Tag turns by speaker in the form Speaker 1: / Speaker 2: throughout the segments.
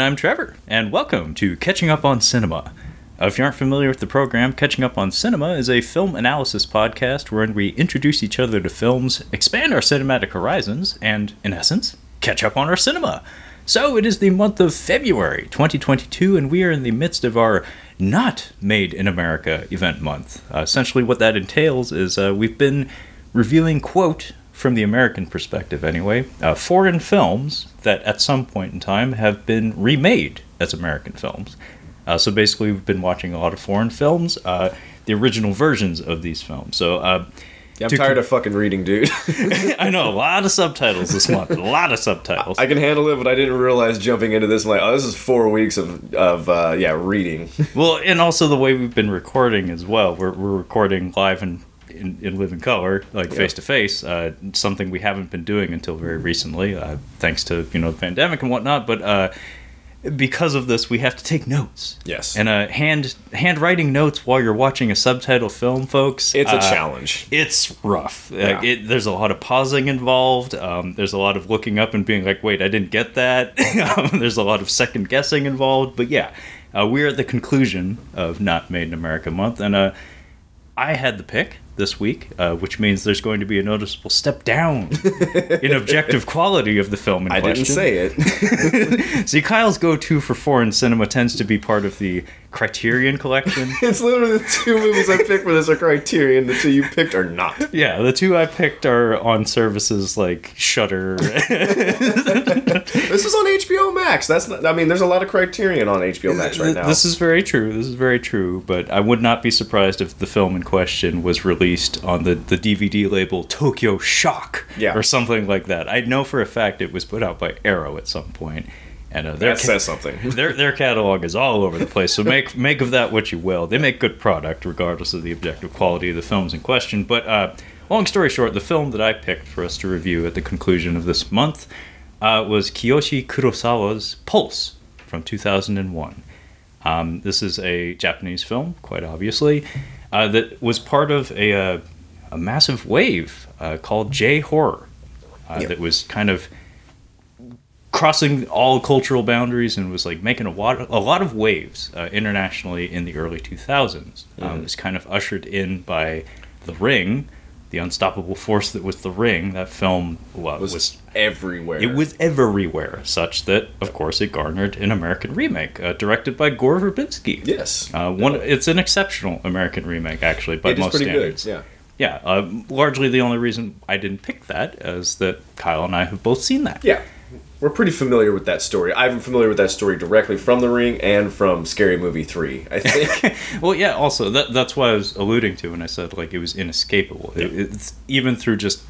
Speaker 1: I'm
Speaker 2: And I'm Trevor, and welcome to Catching Up on Cinema. Uh, if you aren't familiar with the program, Catching Up on Cinema is a film analysis podcast wherein we introduce each other to films, expand our cinematic horizons, and, in essence, catch up on our cinema. So it is the month of February 2022, and we are in the midst of our Not Made in America event month. Uh, essentially, what that entails is uh, we've been reviewing, quote, from the American perspective anyway, uh, foreign films that at some point in time have been remade as American films. Uh, so basically, we've been watching a lot of foreign films, uh, the original versions of these films. So uh,
Speaker 1: Yeah, I'm tired
Speaker 2: con-
Speaker 1: of fucking reading, dude.
Speaker 2: I know a lot of subtitles this month, a lot of subtitles.
Speaker 1: I can handle it, but I didn't realize jumping into this. I'm like, oh, this is four weeks of of uh, yeah reading.
Speaker 2: Well, and also the way we've been recording as well. We're, we're recording live and in, in living color, like face to face. uh, Something we haven't been doing until very recently, uh, thanks to you know the pandemic and whatnot. But uh, because of this, we have to take notes.
Speaker 1: Yes.
Speaker 2: and uh, hand handwriting notes while you're watching a subtitle film, folks.
Speaker 1: It's a
Speaker 2: uh,
Speaker 1: challenge.
Speaker 2: It's rough.
Speaker 1: Yeah.
Speaker 2: It, there's a lot of pausing involved. Um, there's a lot of looking up and being like, "Wait, I didn't get that." um, there's a lot of second guessing involved. But yeah, uh, we're at the conclusion of Not Made in America month, and uh, I had the pick this week, uh, which means there's going to be a noticeable step down in objective quality of the film in
Speaker 1: I
Speaker 2: question.
Speaker 1: didn't say it.
Speaker 2: See, Kyle's go-to for foreign cinema tends to be part of the Criterion collection.
Speaker 1: it's literally the two movies I picked for this are Criterion. The two you picked are not.
Speaker 2: Yeah, the two I picked are on services like Shudder.
Speaker 1: This is on HBO Max. That's not. I mean, there's a lot of Criterion on HBO Max right now.
Speaker 2: This is very true. This is very true. But I would not be surprised if the film in question was released on the, the DVD label Tokyo Shock
Speaker 1: Yeah.
Speaker 2: or something like that. I know for a fact it was put out by Arrow at some point, and uh, their
Speaker 1: that says something.
Speaker 2: their their catalog is all over the place. So make make of that what you will. They make good product regardless of the objective quality of the films in question. But uh, long story short, the film that I picked for us to review at the conclusion of this month uh, was Kiyoshi Kurosawa's Pulse from 2001. Um, this is a Japanese film, quite obviously, uh, that was part of a, uh, a massive wave uh, called J horror uh,
Speaker 1: Yep.
Speaker 2: that was kind of crossing all cultural boundaries and was like making a lot a lot of waves uh, internationally in the early 2000s. Um, it was kind of ushered in by The Ring, the unstoppable force that was The Ring. That film wa-
Speaker 1: was,
Speaker 2: was
Speaker 1: everywhere.
Speaker 2: it was everywhere, such that of course it garnered an American remake, uh, directed by Gore Verbinski.
Speaker 1: Yes.
Speaker 2: Uh, one, it's an exceptional American remake, actually, by
Speaker 1: it is
Speaker 2: most
Speaker 1: pretty
Speaker 2: standards.
Speaker 1: good. Yeah.
Speaker 2: Yeah, uh, largely the only reason I didn't pick that is that Kyle and I have both seen that.
Speaker 1: Yeah. We're pretty familiar with that story. I'm familiar with that story directly from The Ring and from Scary Movie 3, I think.
Speaker 2: Well, yeah. Also, that that's what I was alluding to when I said like it was inescapable. It, it's even through just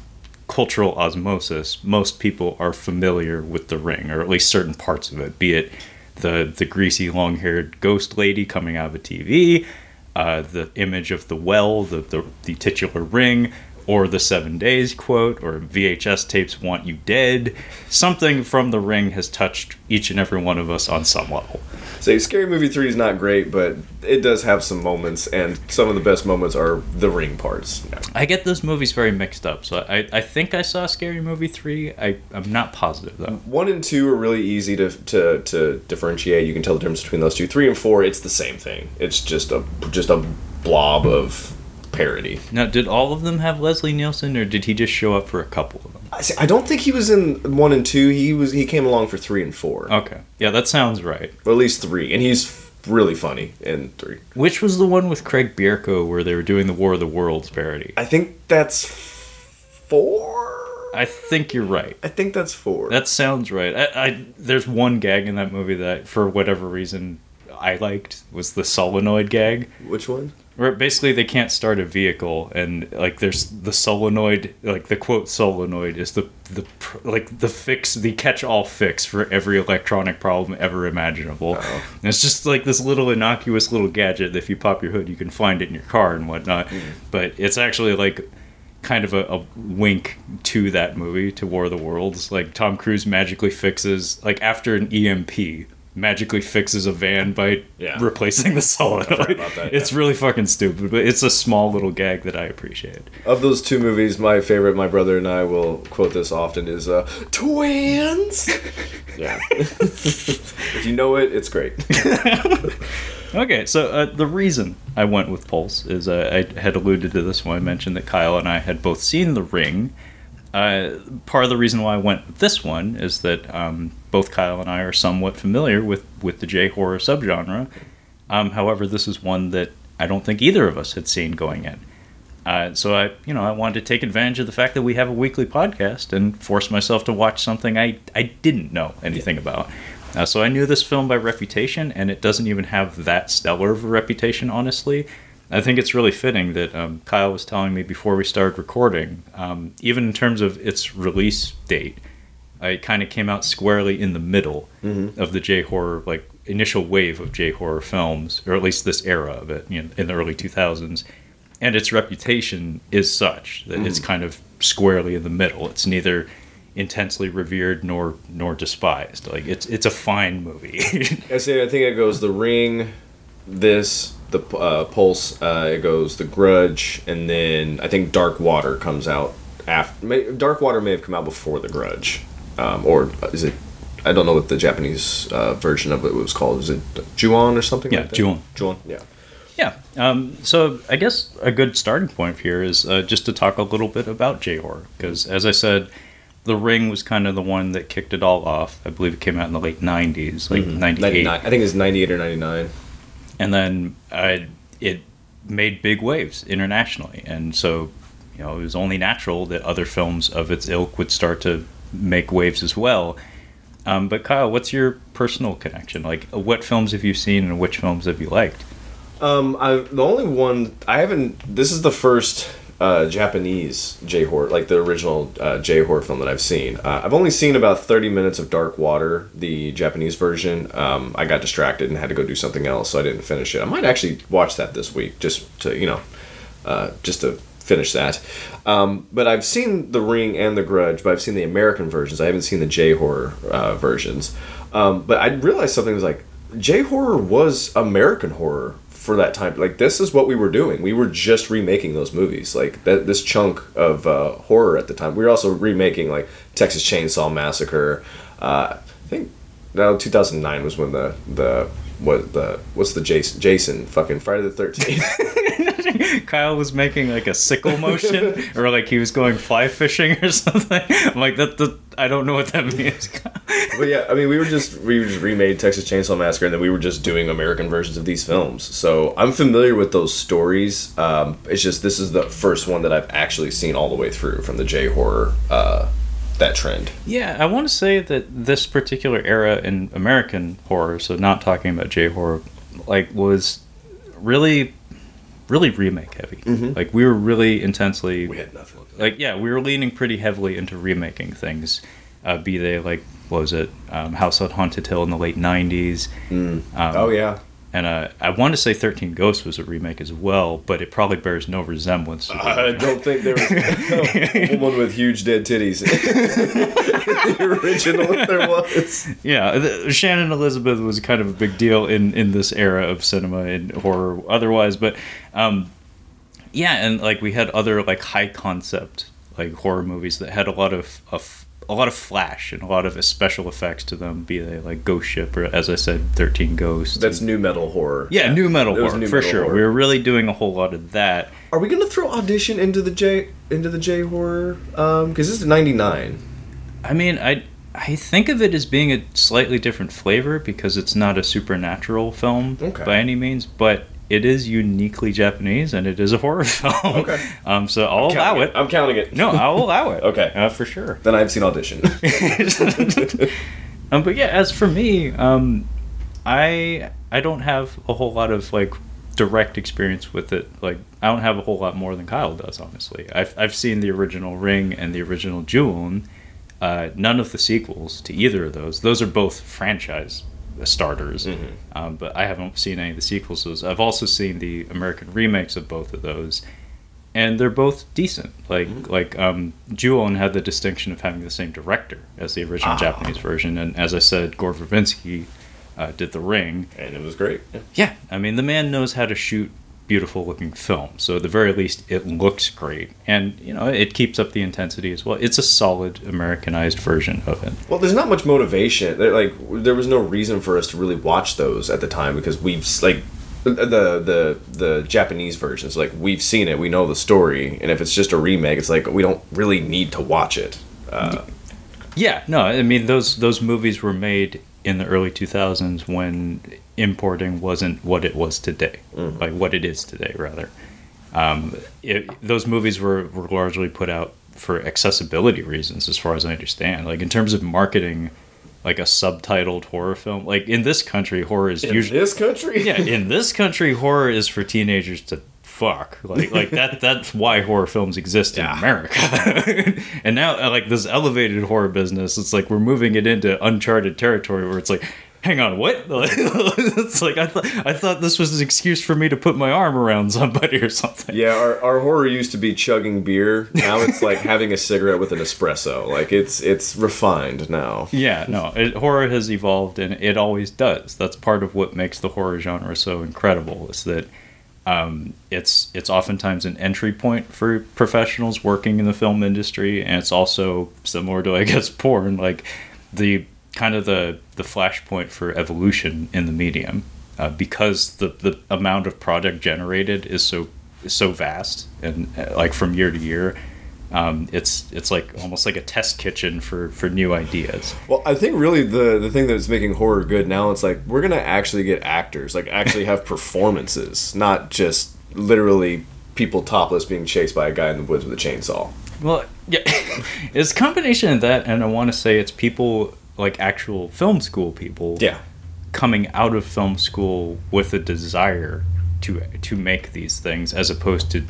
Speaker 2: cultural osmosis, most people are familiar with the ring, or at least certain parts of it. Be it the the greasy, long-haired ghost lady coming out of a TV, uh, the image of the well, the, the the titular ring. Or the seven days quote, or VHS tapes want you dead. Something from the ring has touched each and every one of us on some level.
Speaker 1: so Scary Movie 3 is not great, but it does have some moments, and some of the best moments are the ring parts. Yeah.
Speaker 2: I get those movies very mixed up. So I, I think I saw Scary Movie 3. I, I'm not positive, though.
Speaker 1: One and two are really easy to, to, to differentiate. You can tell the difference between those two. Three and four, it's the same thing. It's just a just a blob of parody.
Speaker 2: Now, did all of them have Leslie Nielsen, or did he just show up for a couple of them?
Speaker 1: I, see, I don't think he was in one and two. He was he came along for three and four,
Speaker 2: Okay. Yeah, that sounds right.
Speaker 1: or at least three, and he's f- really funny in three.
Speaker 2: Which was the one with Craig Bierko where they were doing the War of the Worlds parody?
Speaker 1: I think that's four.
Speaker 2: I think you're right.
Speaker 1: I think that's four.
Speaker 2: That sounds right. I, I there's one gag in that movie that, for whatever reason, I liked was the solenoid gag.
Speaker 1: Which one?
Speaker 2: Where basically they can't start a vehicle and like there's the solenoid like the quote solenoid is the the like the fix the catch all fix for every electronic problem ever imaginable. And it's just like this little innocuous little gadget that if you pop your hood you can find it in your car and whatnot. Mm-hmm. But it's actually like kind of a, a wink to that movie to war of the worlds. Like tom cruise magically fixes like after an emp magically fixes a van by
Speaker 1: Yeah.
Speaker 2: replacing the solenoid
Speaker 1: about that,
Speaker 2: it's really fucking stupid but it's a small little gag that i appreciate
Speaker 1: Of those two movies, my favorite, my brother and I will quote this often, is uh, Twins! Yeah. if you know it, it's great.
Speaker 2: Okay, so uh, the reason I went with Pulse is uh, I had alluded to this when I mentioned that Kyle and I had both seen The Ring. Uh, part of the reason why I went with this one is that um, both Kyle and I are somewhat familiar with, with the J horror subgenre. Um, however, this is one that I don't think either of us had seen going in. Uh, so I, you know, I wanted to take advantage of the fact that we have a weekly podcast and force myself to watch something I, I didn't know anything about. Uh, so I knew this film by reputation, and it doesn't even have that stellar of a reputation, honestly. I think it's really fitting that um, Kyle was telling me before we started recording, um, even in terms of its release date, it kind of came out squarely in the middle of the J horror, like initial wave of J horror films, or at least this era of it, you know, in the early 2000s. And its reputation is such that it's kind of squarely in the middle. It's neither intensely revered nor nor despised. Like it's it's a fine movie.
Speaker 1: I say I think it goes The Ring, this the uh, Pulse. Uh, it goes The Grudge, and then I think Dark Water comes out after. May, Dark Water may have come out before The Grudge, um, or is it? I don't know what the Japanese uh, version of it was called. Is it Ju-on or something?
Speaker 2: Yeah,
Speaker 1: like?
Speaker 2: Ju-on.
Speaker 1: Ju-on. Yeah.
Speaker 2: yeah. Um, so I guess a good starting point here is uh, just to talk a little bit about J horror because, as I said, The Ring was kind of the one that kicked it all off. I believe it came out in the late '90s, like '98.
Speaker 1: 99. I think it's 98 or 99.
Speaker 2: And then uh, it made big waves internationally. And so you know it was only natural that other films of its ilk would start to make waves as well. Um, but kyle what's your personal connection? Like what films have you seen and which films have you liked?
Speaker 1: Um, I the only one I haven't. This is the first uh, Japanese J horror, like the original uh, J horror film that I've seen. Uh, I've only seen about thirty minutes of Dark Water, the Japanese version. Um, I got distracted and had to go do something else, so I didn't finish it. I might actually watch that this week, just to you know, uh, just to finish that. Um, but I've seen The Ring and The Grudge, but I've seen the American versions. I haven't seen the J horror uh, versions. Um, but I realized something was like J horror was American horror for that time. Like this is what we were doing. We were just remaking those movies. Like that this chunk of uh, horror at the time. We were also remaking like Texas Chainsaw Massacre. Uh, I think no, 2009 was when the the what the what's the Jason Jason fucking Friday the 13th.
Speaker 2: kyle was making like a sickle motion or like he was going fly fishing or something i'm like that, that i don't know what that means
Speaker 1: but yeah, I mean, we were just we just remade Texas Chainsaw Massacre, and then we were just doing American versions of these films. So I'm familiar with those stories. Um, it's just this is the first one that I've actually seen all the way through from the J horror uh, that trend.
Speaker 2: Yeah, I want to say that this particular era in American horror, so not talking about J horror, like was really, really remake heavy. Like we were really intensely,
Speaker 1: We had nothing.
Speaker 2: like yeah, we were leaning pretty heavily into remaking things, uh, be they like what was it, um, House on Haunted Hill in the late '90s, um,
Speaker 1: oh yeah,
Speaker 2: and uh, I want to say Thirteen Ghosts was a remake as well, but it probably bears no resemblance. To
Speaker 1: I don't think there was a woman with huge dead titties. the original, there was.
Speaker 2: Yeah, the, Shannon Elizabeth was kind of a big deal in in this era of cinema and horror otherwise, but um, yeah, and like we had other like high concept like horror movies that had a lot of, of a lot of flash and a lot of special effects to them, be they like Ghost Ship or as I said, Thirteen Ghosts.
Speaker 1: That's new metal horror.
Speaker 2: yeah, new metal horror
Speaker 1: new
Speaker 2: for
Speaker 1: metal
Speaker 2: sure.
Speaker 1: horror.
Speaker 2: We were really doing a whole lot of that.
Speaker 1: Are we gonna throw audition into the J into the J horror? Um, because this is '99.
Speaker 2: I mean, I I think of it as being a slightly different flavor because it's not a supernatural film
Speaker 1: Okay.
Speaker 2: by any means, but it is uniquely Japanese and it is a horror film.
Speaker 1: Okay.
Speaker 2: Um, so I'll allow
Speaker 1: Counting
Speaker 2: it.
Speaker 1: I'm counting it.
Speaker 2: No, I'll allow it.
Speaker 1: Okay.
Speaker 2: Uh, for sure.
Speaker 1: Then I've seen audition.
Speaker 2: um, but yeah, as for me, um, I I don't have a whole lot of like direct experience with it. Like I don't have a whole lot more than Kyle does. Honestly, I've I've seen the original Ring and the original Ju-on. Uh, none of the sequels to either of those. Those are both franchise starters, um, but I haven't seen any of the sequels. those. I've also seen the American remakes of both of those, and they're both decent. Like like um, Ju-on had the distinction of having the same director as the original
Speaker 1: Ah.
Speaker 2: Japanese version, and as I said, Gore Verbinski uh, did The Ring.
Speaker 1: and it was great. Yeah.
Speaker 2: Yeah, I mean the man knows how to shoot beautiful looking film. So at the very least, it looks great, and you know it keeps up the intensity as well. It's a solid Americanized version of it.
Speaker 1: Well, there's not much motivation. There, like, there was no reason for us to really watch those at the time because we've like the the the Japanese versions. Like, we've seen it, we know the story, and if it's just a remake, it's like we don't really need to watch it. Uh,
Speaker 2: Yeah, no, I mean those those movies were made in the early 2000s when importing wasn't what it was today, like what it is today rather. Um, it, those movies were, were largely put out for accessibility reasons, as far as I understand. Like in terms of marketing, like a subtitled horror film, like in this country, horror is
Speaker 1: in
Speaker 2: usually
Speaker 1: this country,
Speaker 2: yeah, in this country, horror is for teenagers to fuck. Like like that that's why horror films exist in America. and now like this elevated horror business, it's like we're moving it into uncharted territory where it's like Hang on, what? it's like I thought I thought this was an excuse for me to put my arm around somebody or something.
Speaker 1: Yeah, our, our horror used to be chugging beer. Now it's like having a cigarette with an espresso. Like it's it's refined now.
Speaker 2: Yeah, no, it, horror has evolved, and it always does. That's part of what makes the horror genre so incredible. Is that um, it's it's oftentimes an entry point for professionals working in the film industry, and it's also similar to I guess porn, like the kind of the the flashpoint for evolution in the medium, uh, because the the amount of product generated is so is so vast, and uh, like from year to year. Um, it's it's like almost like a test kitchen for, for new ideas.
Speaker 1: Well, I think really the the thing that's making horror good now it's like we're gonna actually get actors, like actually have performances, not just literally people topless being chased by a guy in the woods with a chainsaw.
Speaker 2: Well, yeah, it's a combination of that, and I want to say it's people like actual film school people
Speaker 1: Yeah.
Speaker 2: coming out of film school with a desire to to make these things, as opposed to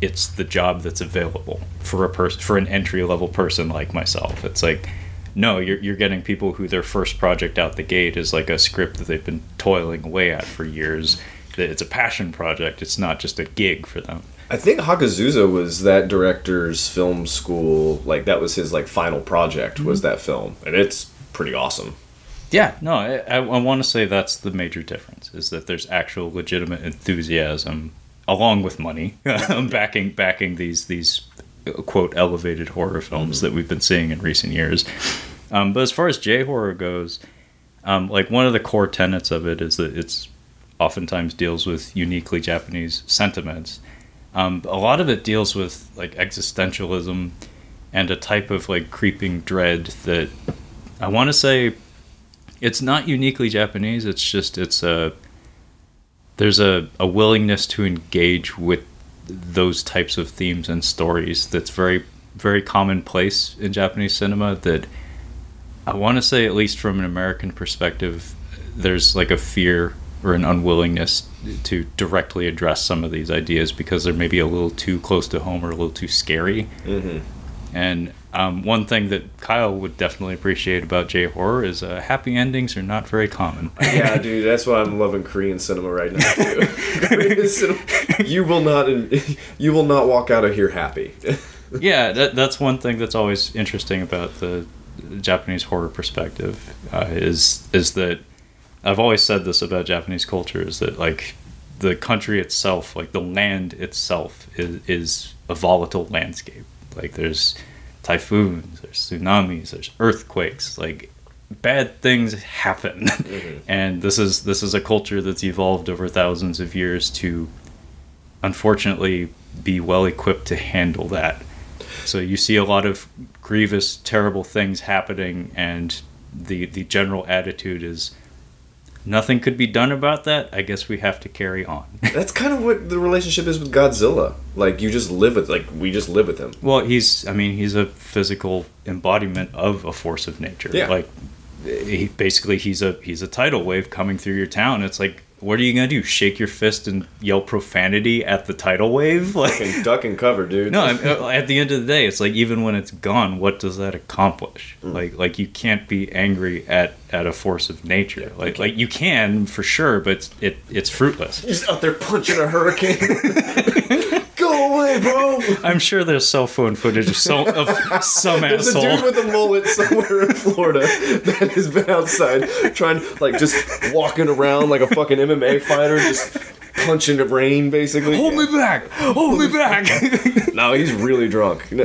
Speaker 2: it's the job that's available for a person for an entry level person like myself. It's like no, you're you're getting people who their first project out the gate is like a script that they've been toiling away at for years. That it's a passion project. It's not just a gig for them.
Speaker 1: I think Hakazusa was that director's film school. Like that was his like final project was mm-hmm. that film, and it's pretty awesome.
Speaker 2: Yeah, no, I, I, I want to say that's the major difference is that there's actual legitimate enthusiasm along with money backing backing these these quote elevated horror films that we've been seeing in recent years. Um, but as far as J horror goes, um, like one of the core tenets of it is that it's oftentimes deals with uniquely Japanese sentiments. Um, a lot of it deals with like existentialism and a type of like creeping dread that I want to say it's not uniquely Japanese. It's just it's a there's a, a willingness to engage with those types of themes and stories that's very very commonplace in Japanese cinema that I want to say at least from an American perspective there's like a fear or an unwillingness to directly address some of these ideas because they're maybe a little too close to home or a little too scary.
Speaker 1: Mm-hmm.
Speaker 2: And um, one thing that Kyle would definitely appreciate about J horror is uh, happy endings are not very common.
Speaker 1: Yeah, dude, that's why I'm loving Korean cinema right now too. Cinema, you will not, you will not walk out of here happy.
Speaker 2: yeah, that, that's one thing that's always interesting about the Japanese horror perspective uh, is is that I've always said this about Japanese culture is that like the country itself, like the land itself, is is a volatile landscape. Like there's typhoons, there's tsunamis, there's earthquakes, like bad things happen. Mm-hmm. and this is this is a culture that's evolved over thousands of years to unfortunately be well equipped to handle that. So you see a lot of grievous, terrible things happening, and the the general attitude is nothing could be done about that. I guess we have to carry on.
Speaker 1: That's kind of what the relationship is with Godzilla. Like you just live with, like we just live with him.
Speaker 2: well, he's I mean he's a physical embodiment of a force of nature.
Speaker 1: Yeah.
Speaker 2: Like he basically he's a he's a tidal wave coming through your town. It's like what are you gonna do? Shake your fist and yell profanity at the tidal wave? Like
Speaker 1: Fucking duck and cover, dude.
Speaker 2: No, I'm- uh, at the end of the day, it's like even when it's gone, what does that accomplish?
Speaker 1: Mm.
Speaker 2: Like, like you can't be angry at at a force of nature. Like, like you can for sure, but it's, it it's fruitless.
Speaker 1: Just out there punching a hurricane. Go away, bro.
Speaker 2: I'm sure there's cell phone footage of some of some
Speaker 1: There's a dude with a mullet somewhere in Florida that has been outside trying, like, just walking around like a fucking MMA fighter, just punching the rain, basically.
Speaker 2: Hold me back! Hold me back!
Speaker 1: No, he's really drunk.
Speaker 2: no,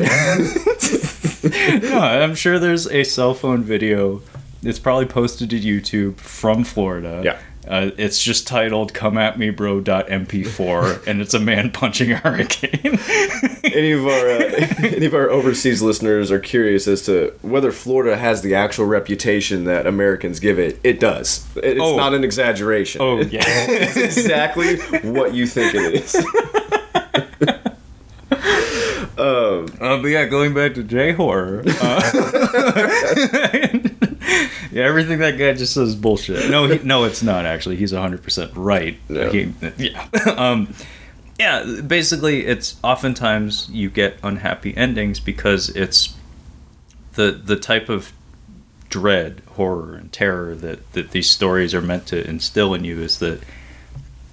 Speaker 2: I'm sure there's a cell phone video. It's probably posted to YouTube from Florida.
Speaker 1: Yeah.
Speaker 2: Uh, it's just titled "Come at Me, Bro." MP4, and it's a man punching a hurricane.
Speaker 1: any of our uh, any of our overseas listeners are curious as to whether Florida has the actual reputation that Americans give it. It does. It's
Speaker 2: Oh.
Speaker 1: not an exaggeration.
Speaker 2: oh yeah.
Speaker 1: it's exactly what you think it is. um,
Speaker 2: Uh, but yeah, going back to J horror. Yeah, everything that guy just says is bullshit. No, he, no, it's not actually. He's hundred percent right.
Speaker 1: Yeah.
Speaker 2: He- yeah. um, yeah. Basically, it's oftentimes you get unhappy endings because it's the the type of dread, horror, and terror that that these stories are meant to instill in you is that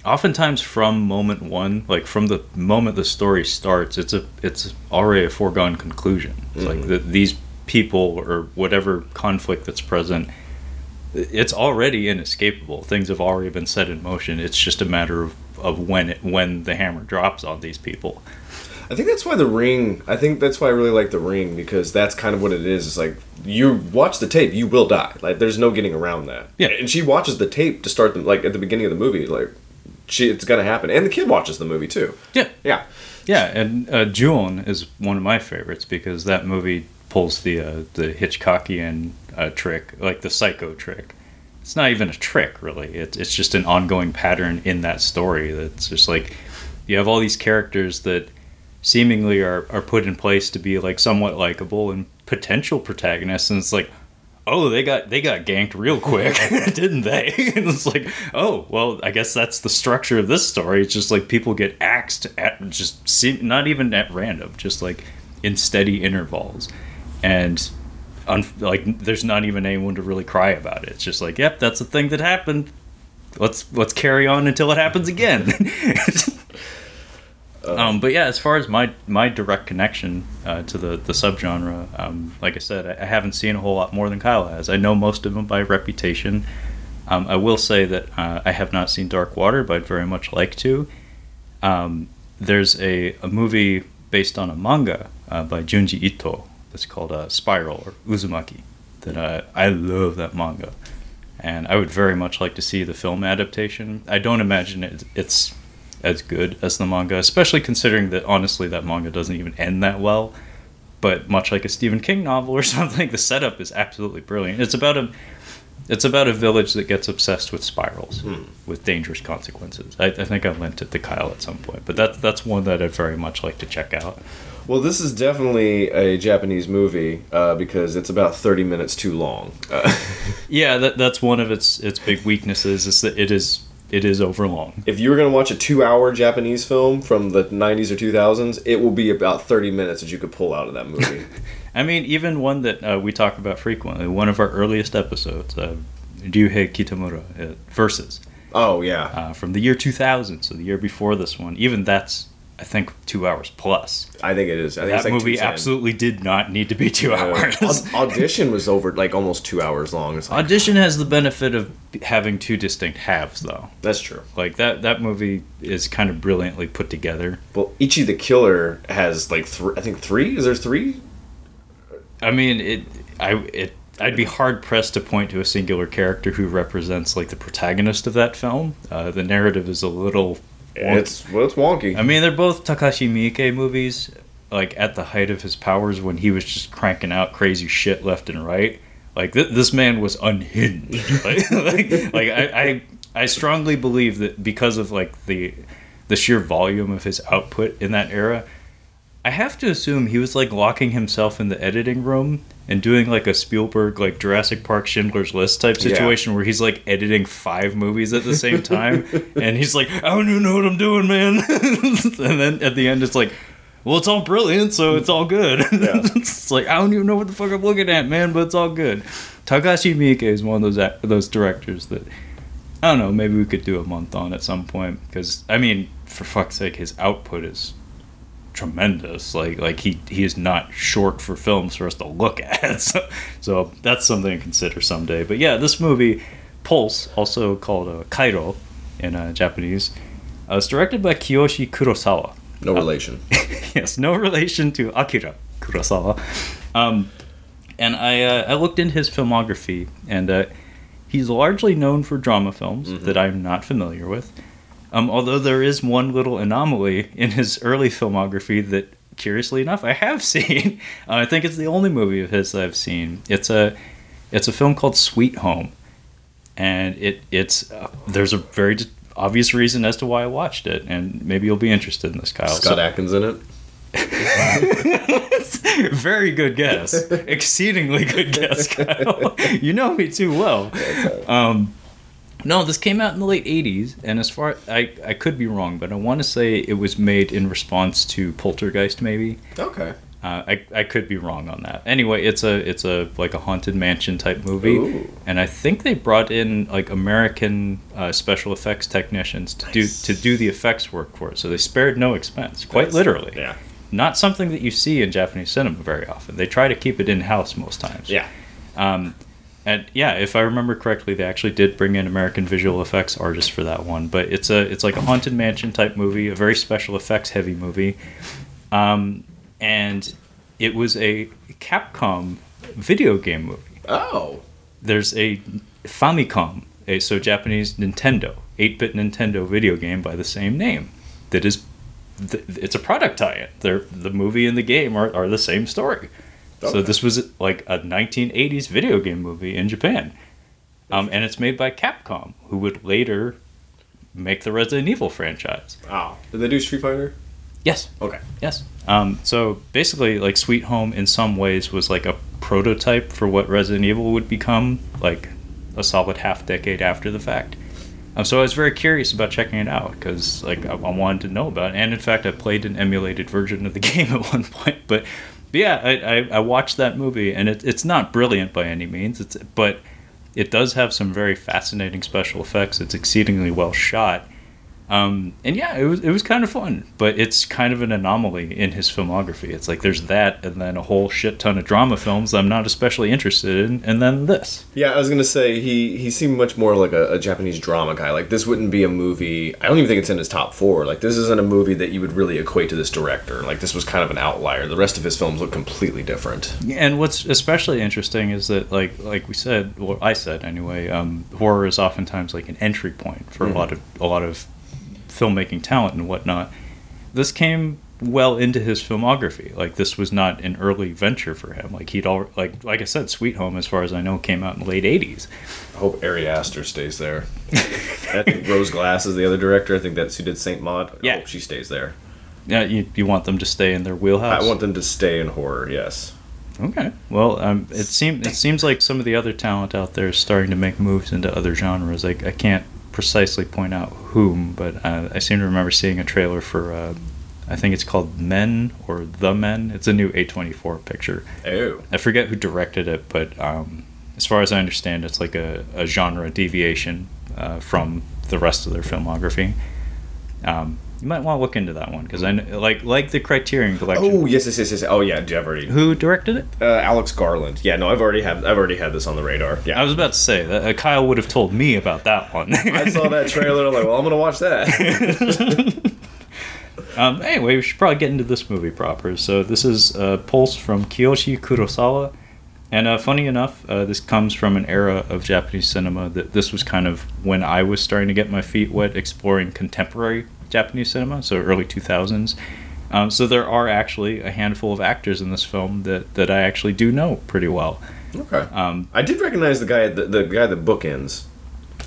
Speaker 2: oftentimes from moment one like from the moment the story starts it's a it's already a foregone conclusion it's like that these people or whatever conflict that's present it's already inescapable things have already been set in motion it's just a matter of, of when it when the hammer drops on these people
Speaker 1: I think that's why the ring. I think that's why I really like the ring because that's kind of what it is. It's like you watch the tape, you will die. Like there's no getting around that.
Speaker 2: Yeah.
Speaker 1: and she watches the tape to start the like at the beginning of the movie. Like she, it's gonna happen, and the kid watches the movie too.
Speaker 2: yeah
Speaker 1: Yeah,
Speaker 2: Yeah, and uh, Ju-on is one of my favorites because that movie pulls the uh, the Hitchcockian uh, trick, like the psycho trick. It's not even a trick, really. It's it's just an ongoing pattern in that story. That's just like you have all these characters that seemingly are, are put in place to be like somewhat likable and potential protagonists, and it's like. Oh, they got they got ganked real quick, didn't they? it's like, oh, well, I guess that's the structure of this story. It's just like people get axed at just not even at random, just like in steady intervals, and un, like there's not even anyone to really cry about it. It's just like, yep, that's a thing that happened. Let's let's carry on until it happens again. um, but yeah, as far as my my direct connection uh, to the the subgenre, um, like I said, I, I haven't seen a whole lot more than Kyle has. I know most of them by reputation. Um, I will say that uh, I have not seen Dark Water, but I'd very much like to. Um, there's a, a movie based on a manga uh, by Junji Ito that's called uh, Spiral or Uzumaki. That uh, I love that manga, and I would very much like to see the film adaptation. I don't imagine it, it's as good as the manga, especially considering that honestly that manga doesn't even end that well. But much like a Stephen King novel or something, the setup is absolutely brilliant. It's about a it's about a village that gets obsessed with spirals with dangerous consequences. I, I think I lent it to Kyle at some point, but that that's one that I'd very much like to check out.
Speaker 1: Well, this is definitely a Japanese movie uh, because it's about 30 minutes too long. Uh,
Speaker 2: Yeah, that that's one of its its big weaknesses is that it is it is overlong.
Speaker 1: if you were going to watch a two hour Japanese film from the 90s or 2000s, it will be about 30 minutes that you could pull out of that movie.
Speaker 2: I mean, even one that uh, we talk about frequently, one of our earliest episodes, uh, Ryuhei Kitamura uh, versus
Speaker 1: oh, yeah.
Speaker 2: uh, from the year 2000, so the year before this one. Even that's I think two hours plus.
Speaker 1: I think it is. I think it's
Speaker 2: That
Speaker 1: like
Speaker 2: movie absolutely did not need to be two
Speaker 1: Uh,
Speaker 2: hours.
Speaker 1: Audition was over like almost two hours long. Like,
Speaker 2: Audition has the benefit of having two distinct halves, though.
Speaker 1: that's true.
Speaker 2: Like that that movie is kind of brilliantly put together.
Speaker 1: Well, Ichi the Killer has like three. I think three. Is there three?
Speaker 2: I mean, it I it I'd be hard pressed to point to a singular character who represents like the protagonist of that film. Uh, the narrative is a little.
Speaker 1: It's well, it's wonky.
Speaker 2: I mean, they're both Takashi Miike movies. Like at the height of his powers, when he was just cranking out crazy shit left and right. Like th- this man was unhinged. like, like, like I, I, I strongly believe that because of like the, the sheer volume of his output in that era, I have to assume he was like locking himself in the editing room and doing like a Spielberg like Jurassic Park Schindler's List type
Speaker 1: Yeah.
Speaker 2: situation where he's like editing five movies at the same time and he's like, I don't even know what I'm doing, man. and then at the end it's like, well, it's all brilliant, so it's all good. it's like I don't even know what the fuck I'm looking at, man, but it's all good. Takashi Miike is one of those those directors that I don't know. Maybe we could do a month on at some point because I mean, for fuck's sake, his output is tremendous. Like like he he is not short for films for us to look at. So, so that's something to consider someday. But yeah, this movie Pulse, also called uh, Kairo in uh, Japanese, Uh, it's directed by Kiyoshi Kurosawa.
Speaker 1: No relation.
Speaker 2: yes, no relation to Akira Kurosawa. Um, and I uh, I looked into his filmography, and uh, he's largely known for drama films
Speaker 1: Mhm.
Speaker 2: that I'm not familiar with. Um, although there is one little anomaly in his early filmography that, curiously enough, I have seen. Uh, I think it's the only movie of his that I've seen. It's a it's a film called Sweet Home, and it it's uh, there's a very obvious reason as to why I watched it, and maybe you'll be interested in this, Kyle.
Speaker 1: Scott
Speaker 2: So-
Speaker 1: Adkins in it.
Speaker 2: Very good guess. Exceedingly good guess, Kyle. you know me too well. Um, no, this came out in the late '80s, and as far I I could be wrong, but I want to say it was made in response to Poltergeist, maybe.
Speaker 1: Okay.
Speaker 2: Uh, I, I could be wrong on that. Anyway, it's a it's a like a haunted mansion type movie,
Speaker 1: Ooh.
Speaker 2: and I think they brought in like American uh, special effects technicians to
Speaker 1: Nice.
Speaker 2: do to do the effects work for it. So they spared no expense, quite
Speaker 1: That's-
Speaker 2: literally
Speaker 1: Yeah.
Speaker 2: not something that you see in Japanese cinema very often. They try to keep it in house most times.
Speaker 1: Yeah.
Speaker 2: Um, and yeah, if I remember correctly, they actually did bring in American visual effects artists for that one. But it's a it's like a haunted mansion type movie, a very special effects heavy movie, um, and it was a Capcom video game movie.
Speaker 1: Oh.
Speaker 2: There's a Famicom, a so Japanese Nintendo, 8-bit Nintendo video game by the same name. That is, th- it's a product tie-in. They're, the movie and the game are, are the same story. So this was like a 1980s video game movie in Japan, um, and it's made by Capcom, who would later make the Resident Evil franchise.
Speaker 1: Wow. Did they do Street Fighter?
Speaker 2: Yes,
Speaker 1: Okay.
Speaker 2: Yes. Um, so basically, like Sweet Home, in some ways, was like a prototype for what Resident Evil would become, like a solid half decade after the fact. Um, so I was very curious about checking it out because, like, I, I wanted to know about it. And in fact, I played an emulated version of the game at one point. But, yeah, I, I, I watched that movie, and it, it's not brilliant by any means. It's but it does have some very fascinating special effects. It's exceedingly well shot. Um, and yeah, it was it was kind of fun, but it's kind of an anomaly in his filmography. It's like there's that, and then a whole shit ton of drama films I'm not especially interested in, and then this.
Speaker 1: Yeah, I was gonna say he he seemed much more like a, a Japanese drama guy. Like this wouldn't be a movie. I don't even think it's in his top four. Like this isn't a movie that you would really equate to this director. Like this was kind of an outlier. The rest of his films look completely different.
Speaker 2: And what's especially interesting is that, like like we said, or I said anyway, um, horror is oftentimes like an entry point for
Speaker 1: Mhm.
Speaker 2: a lot of a lot of filmmaking talent and whatnot. This came well into his filmography. Like this was not an early venture for him. Like he'd all like like I said, Sweet Home, as far as I know, came out in the late '80s.
Speaker 1: I hope Ari Aster stays there. I think Rose Glass is the other director. I think that's who did Saint Maud. I
Speaker 2: Yeah.
Speaker 1: hope she stays there.
Speaker 2: Yeah, you, you want them to stay in their wheelhouse.
Speaker 1: I want them to stay in horror. Yes.
Speaker 2: Okay. Well, um, it seems it seems like some of the other talent out there is starting to make moves into other genres. Like I can't precisely point out whom, but uh, I seem to remember seeing a trailer for. Uh, I think it's called Men or The Men. It's a new A24 picture.
Speaker 1: Oh.
Speaker 2: I forget who directed it, but um, as far as I understand, it's like a, a genre deviation uh, from the rest of their filmography. Um, you might want to look into that one because I kn- like like the Criterion Collection.
Speaker 1: Oh yes, yes, yes, yes. Oh yeah, I've already.
Speaker 2: Who directed it?
Speaker 1: Uh, Alex Garland. Yeah, no, I've already have I've already had this on the radar. Yeah.
Speaker 2: I was about to say that uh, Kyle would have told me about that one.
Speaker 1: I saw that trailer. I'm like, well, I'm gonna watch that.
Speaker 2: um, anyway, we should probably get into this movie proper. So this is uh, Pulse from Kiyoshi Kurosawa, and uh, funny enough, uh, this comes from an era of Japanese cinema that this was kind of when I was starting to get my feet wet exploring contemporary Japanese cinema, so early 2000s. Um, so there are actually a handful of actors in this film that, that I actually do know pretty well.
Speaker 1: okay.
Speaker 2: Um,
Speaker 1: I did recognize the guy, the, the guy that bookends.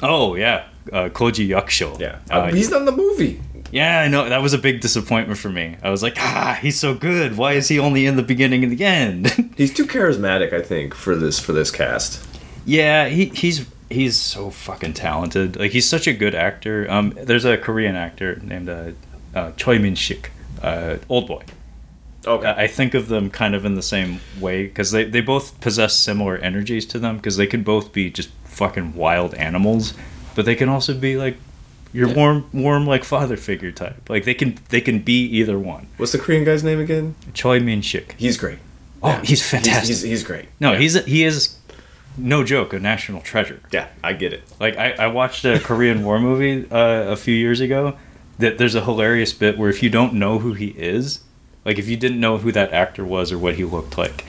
Speaker 2: oh yeah, uh, Koji Yakusho.
Speaker 1: Yeah,
Speaker 2: Uh,
Speaker 1: he's not in the movie.
Speaker 2: Yeah, I know. That was a big disappointment for me. I was like, ah, he's so good. Why is he only in the beginning and the end?
Speaker 1: He's too charismatic, I think, for this for this cast.
Speaker 2: yeah, he, he's he's so fucking talented. Like he's such a good actor. Um, there's a Korean actor named uh, uh, Choi Min Sik, uh, Old Boy.
Speaker 1: Okay.
Speaker 2: I think of them kind of in the same way because they, they both possess similar energies to them because they can both be just fucking wild animals, but they can also be like your
Speaker 1: Yeah.
Speaker 2: warm warm like father figure type. Like they can they can be either one.
Speaker 1: What's the Korean guy's name again?
Speaker 2: Choi Min Sik.
Speaker 1: He's great.
Speaker 2: Oh, he's fantastic.
Speaker 1: He's, he's, he's great.
Speaker 2: no,
Speaker 1: Yeah.
Speaker 2: he's he is no joke a national treasure.
Speaker 1: Yeah, I get it.
Speaker 2: Like I, I watched a Korean War movie uh, a few years ago that there's a hilarious bit where if you don't know who he is, like if you didn't know who that actor was or what he looked like,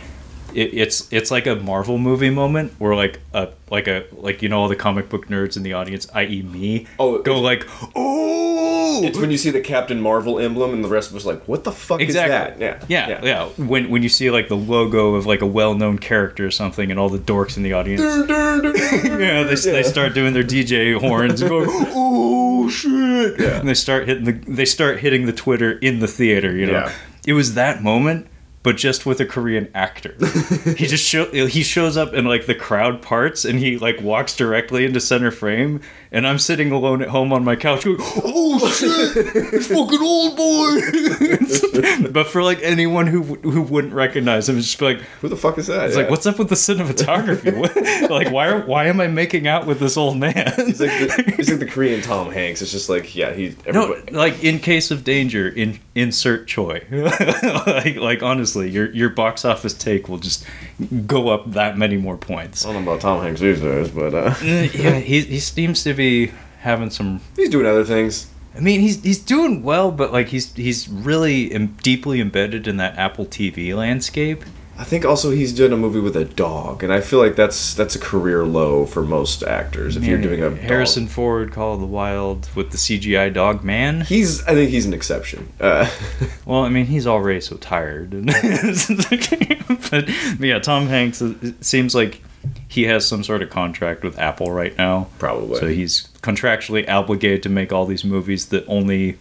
Speaker 2: it, it's it's like a Marvel movie moment where like a like a like you know all the comic book nerds in the audience, i.e. me,
Speaker 1: Oh,
Speaker 2: go like, oh,
Speaker 1: It's when you see the Captain Marvel emblem, and the rest of us like, what the fuck
Speaker 2: exactly.
Speaker 1: is that?
Speaker 2: yeah, yeah, yeah. When when you see like the logo of like a well-known character or something, and all the dorks in the audience, yeah, they, they start doing their DJ horns and going, "Oh shit!"
Speaker 1: Yeah.
Speaker 2: And they start hitting the they start hitting the Twitter in the theater. You know,
Speaker 1: Yeah.
Speaker 2: it was that moment, but just with a Korean actor. he just show he shows up in like the crowd parts, and he like walks directly into center frame. And I'm sitting alone at home on my couch going, "Oh shit, it's fucking old boy." but for like anyone who who wouldn't recognize him, it's just like,
Speaker 1: Who the fuck is that?
Speaker 2: it's like, what's up with the cinematography? What- like, why are, why am I making out with this old man?
Speaker 1: He's like, the, he's like the Korean Tom Hanks. It's just like, yeah, he.
Speaker 2: no, like in case of danger, in insert Choi. like, like honestly, your your box office take will just go up that many more points.
Speaker 1: I don't know about Tom Hanks these days, but uh,
Speaker 2: yeah, he he seems to be having some.
Speaker 1: he's doing other things.
Speaker 2: I mean, he's he's doing well, but like he's he's really Im- deeply embedded in that Apple TV landscape.
Speaker 1: I think also he's doing a movie with a dog, and I feel like that's that's a career low for most actors. If you're doing a
Speaker 2: Harrison
Speaker 1: dog.
Speaker 2: Ford, Call of the Wild with the CGI dog man.
Speaker 1: he's I think he's an exception. Uh,
Speaker 2: Well, I mean, he's already so tired. But, but yeah, Tom Hanks seems like he has some sort of contract with Apple right now.
Speaker 1: probably.
Speaker 2: So he's contractually obligated to make all these movies that only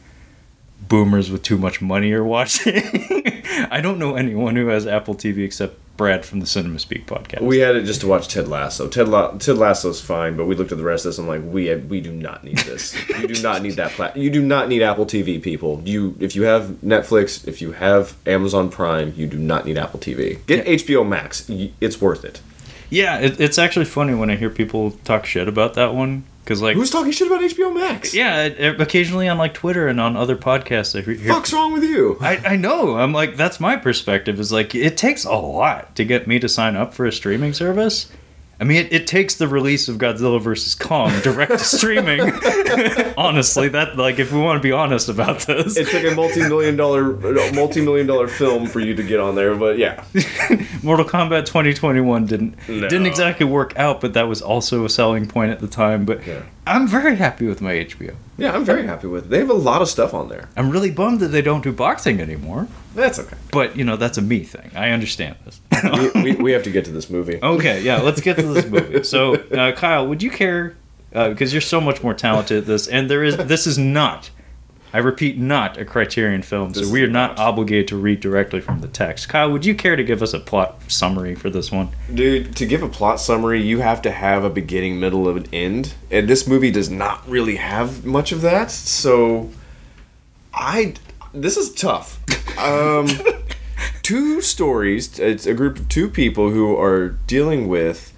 Speaker 2: boomers with too much money are watching. I don't know anyone who has Apple TV except Brad from the Cinema Speak podcast.
Speaker 1: we had it just to watch Ted Lasso. Ted La- Ted Lasso's fine, but we looked at the rest of this and I'm like we we do not need this. you do not need that plat. You do not need Apple TV, people. You if you have Netflix, if you have Amazon Prime, you do not need Apple TV. Get HBO Max. It's worth it.
Speaker 2: Yeah, it, it's actually funny when I hear people talk shit about that one because like
Speaker 1: Who's talking shit about HBO Max?
Speaker 2: yeah, occasionally on like Twitter and on other podcasts, I hear, hear
Speaker 1: Fuck's wrong with you?
Speaker 2: I, I know. I'm like, that's my perspective. Is like, it takes a lot to get me to sign up for a streaming service. I mean, it, it takes the release of Godzilla vs. Kong direct to streaming. Honestly, that like, if we want to be honest about this,
Speaker 1: it took a multi-million dollar, multi-million dollar film for you to get on there, but yeah,
Speaker 2: Mortal Kombat 2021 didn't
Speaker 1: No.
Speaker 2: didn't exactly work out, but that was also a selling point at the time. But
Speaker 1: Yeah.
Speaker 2: I'm very happy with my HBO.
Speaker 1: yeah, I'm very happy with. it. They have a lot of stuff on there.
Speaker 2: I'm really bummed that they don't do boxing anymore.
Speaker 1: That's okay.
Speaker 2: But you know, that's a me thing. I understand this.
Speaker 1: we, we, we have to get to this movie.
Speaker 2: Okay, yeah, let's get to this movie. So, uh, Kyle, would you care? Because you're so much more talented at this, and there is this is not, I repeat, not a Criterion film, so we are not obligated to read directly from the text. Kyle, would you care to give us a plot summary for this one?
Speaker 1: Dude, to give a plot summary, you have to have a beginning, middle, and an end. And this movie does not really have much of that. So, I. This is tough. Um, two stories. It's a group of two people who are dealing with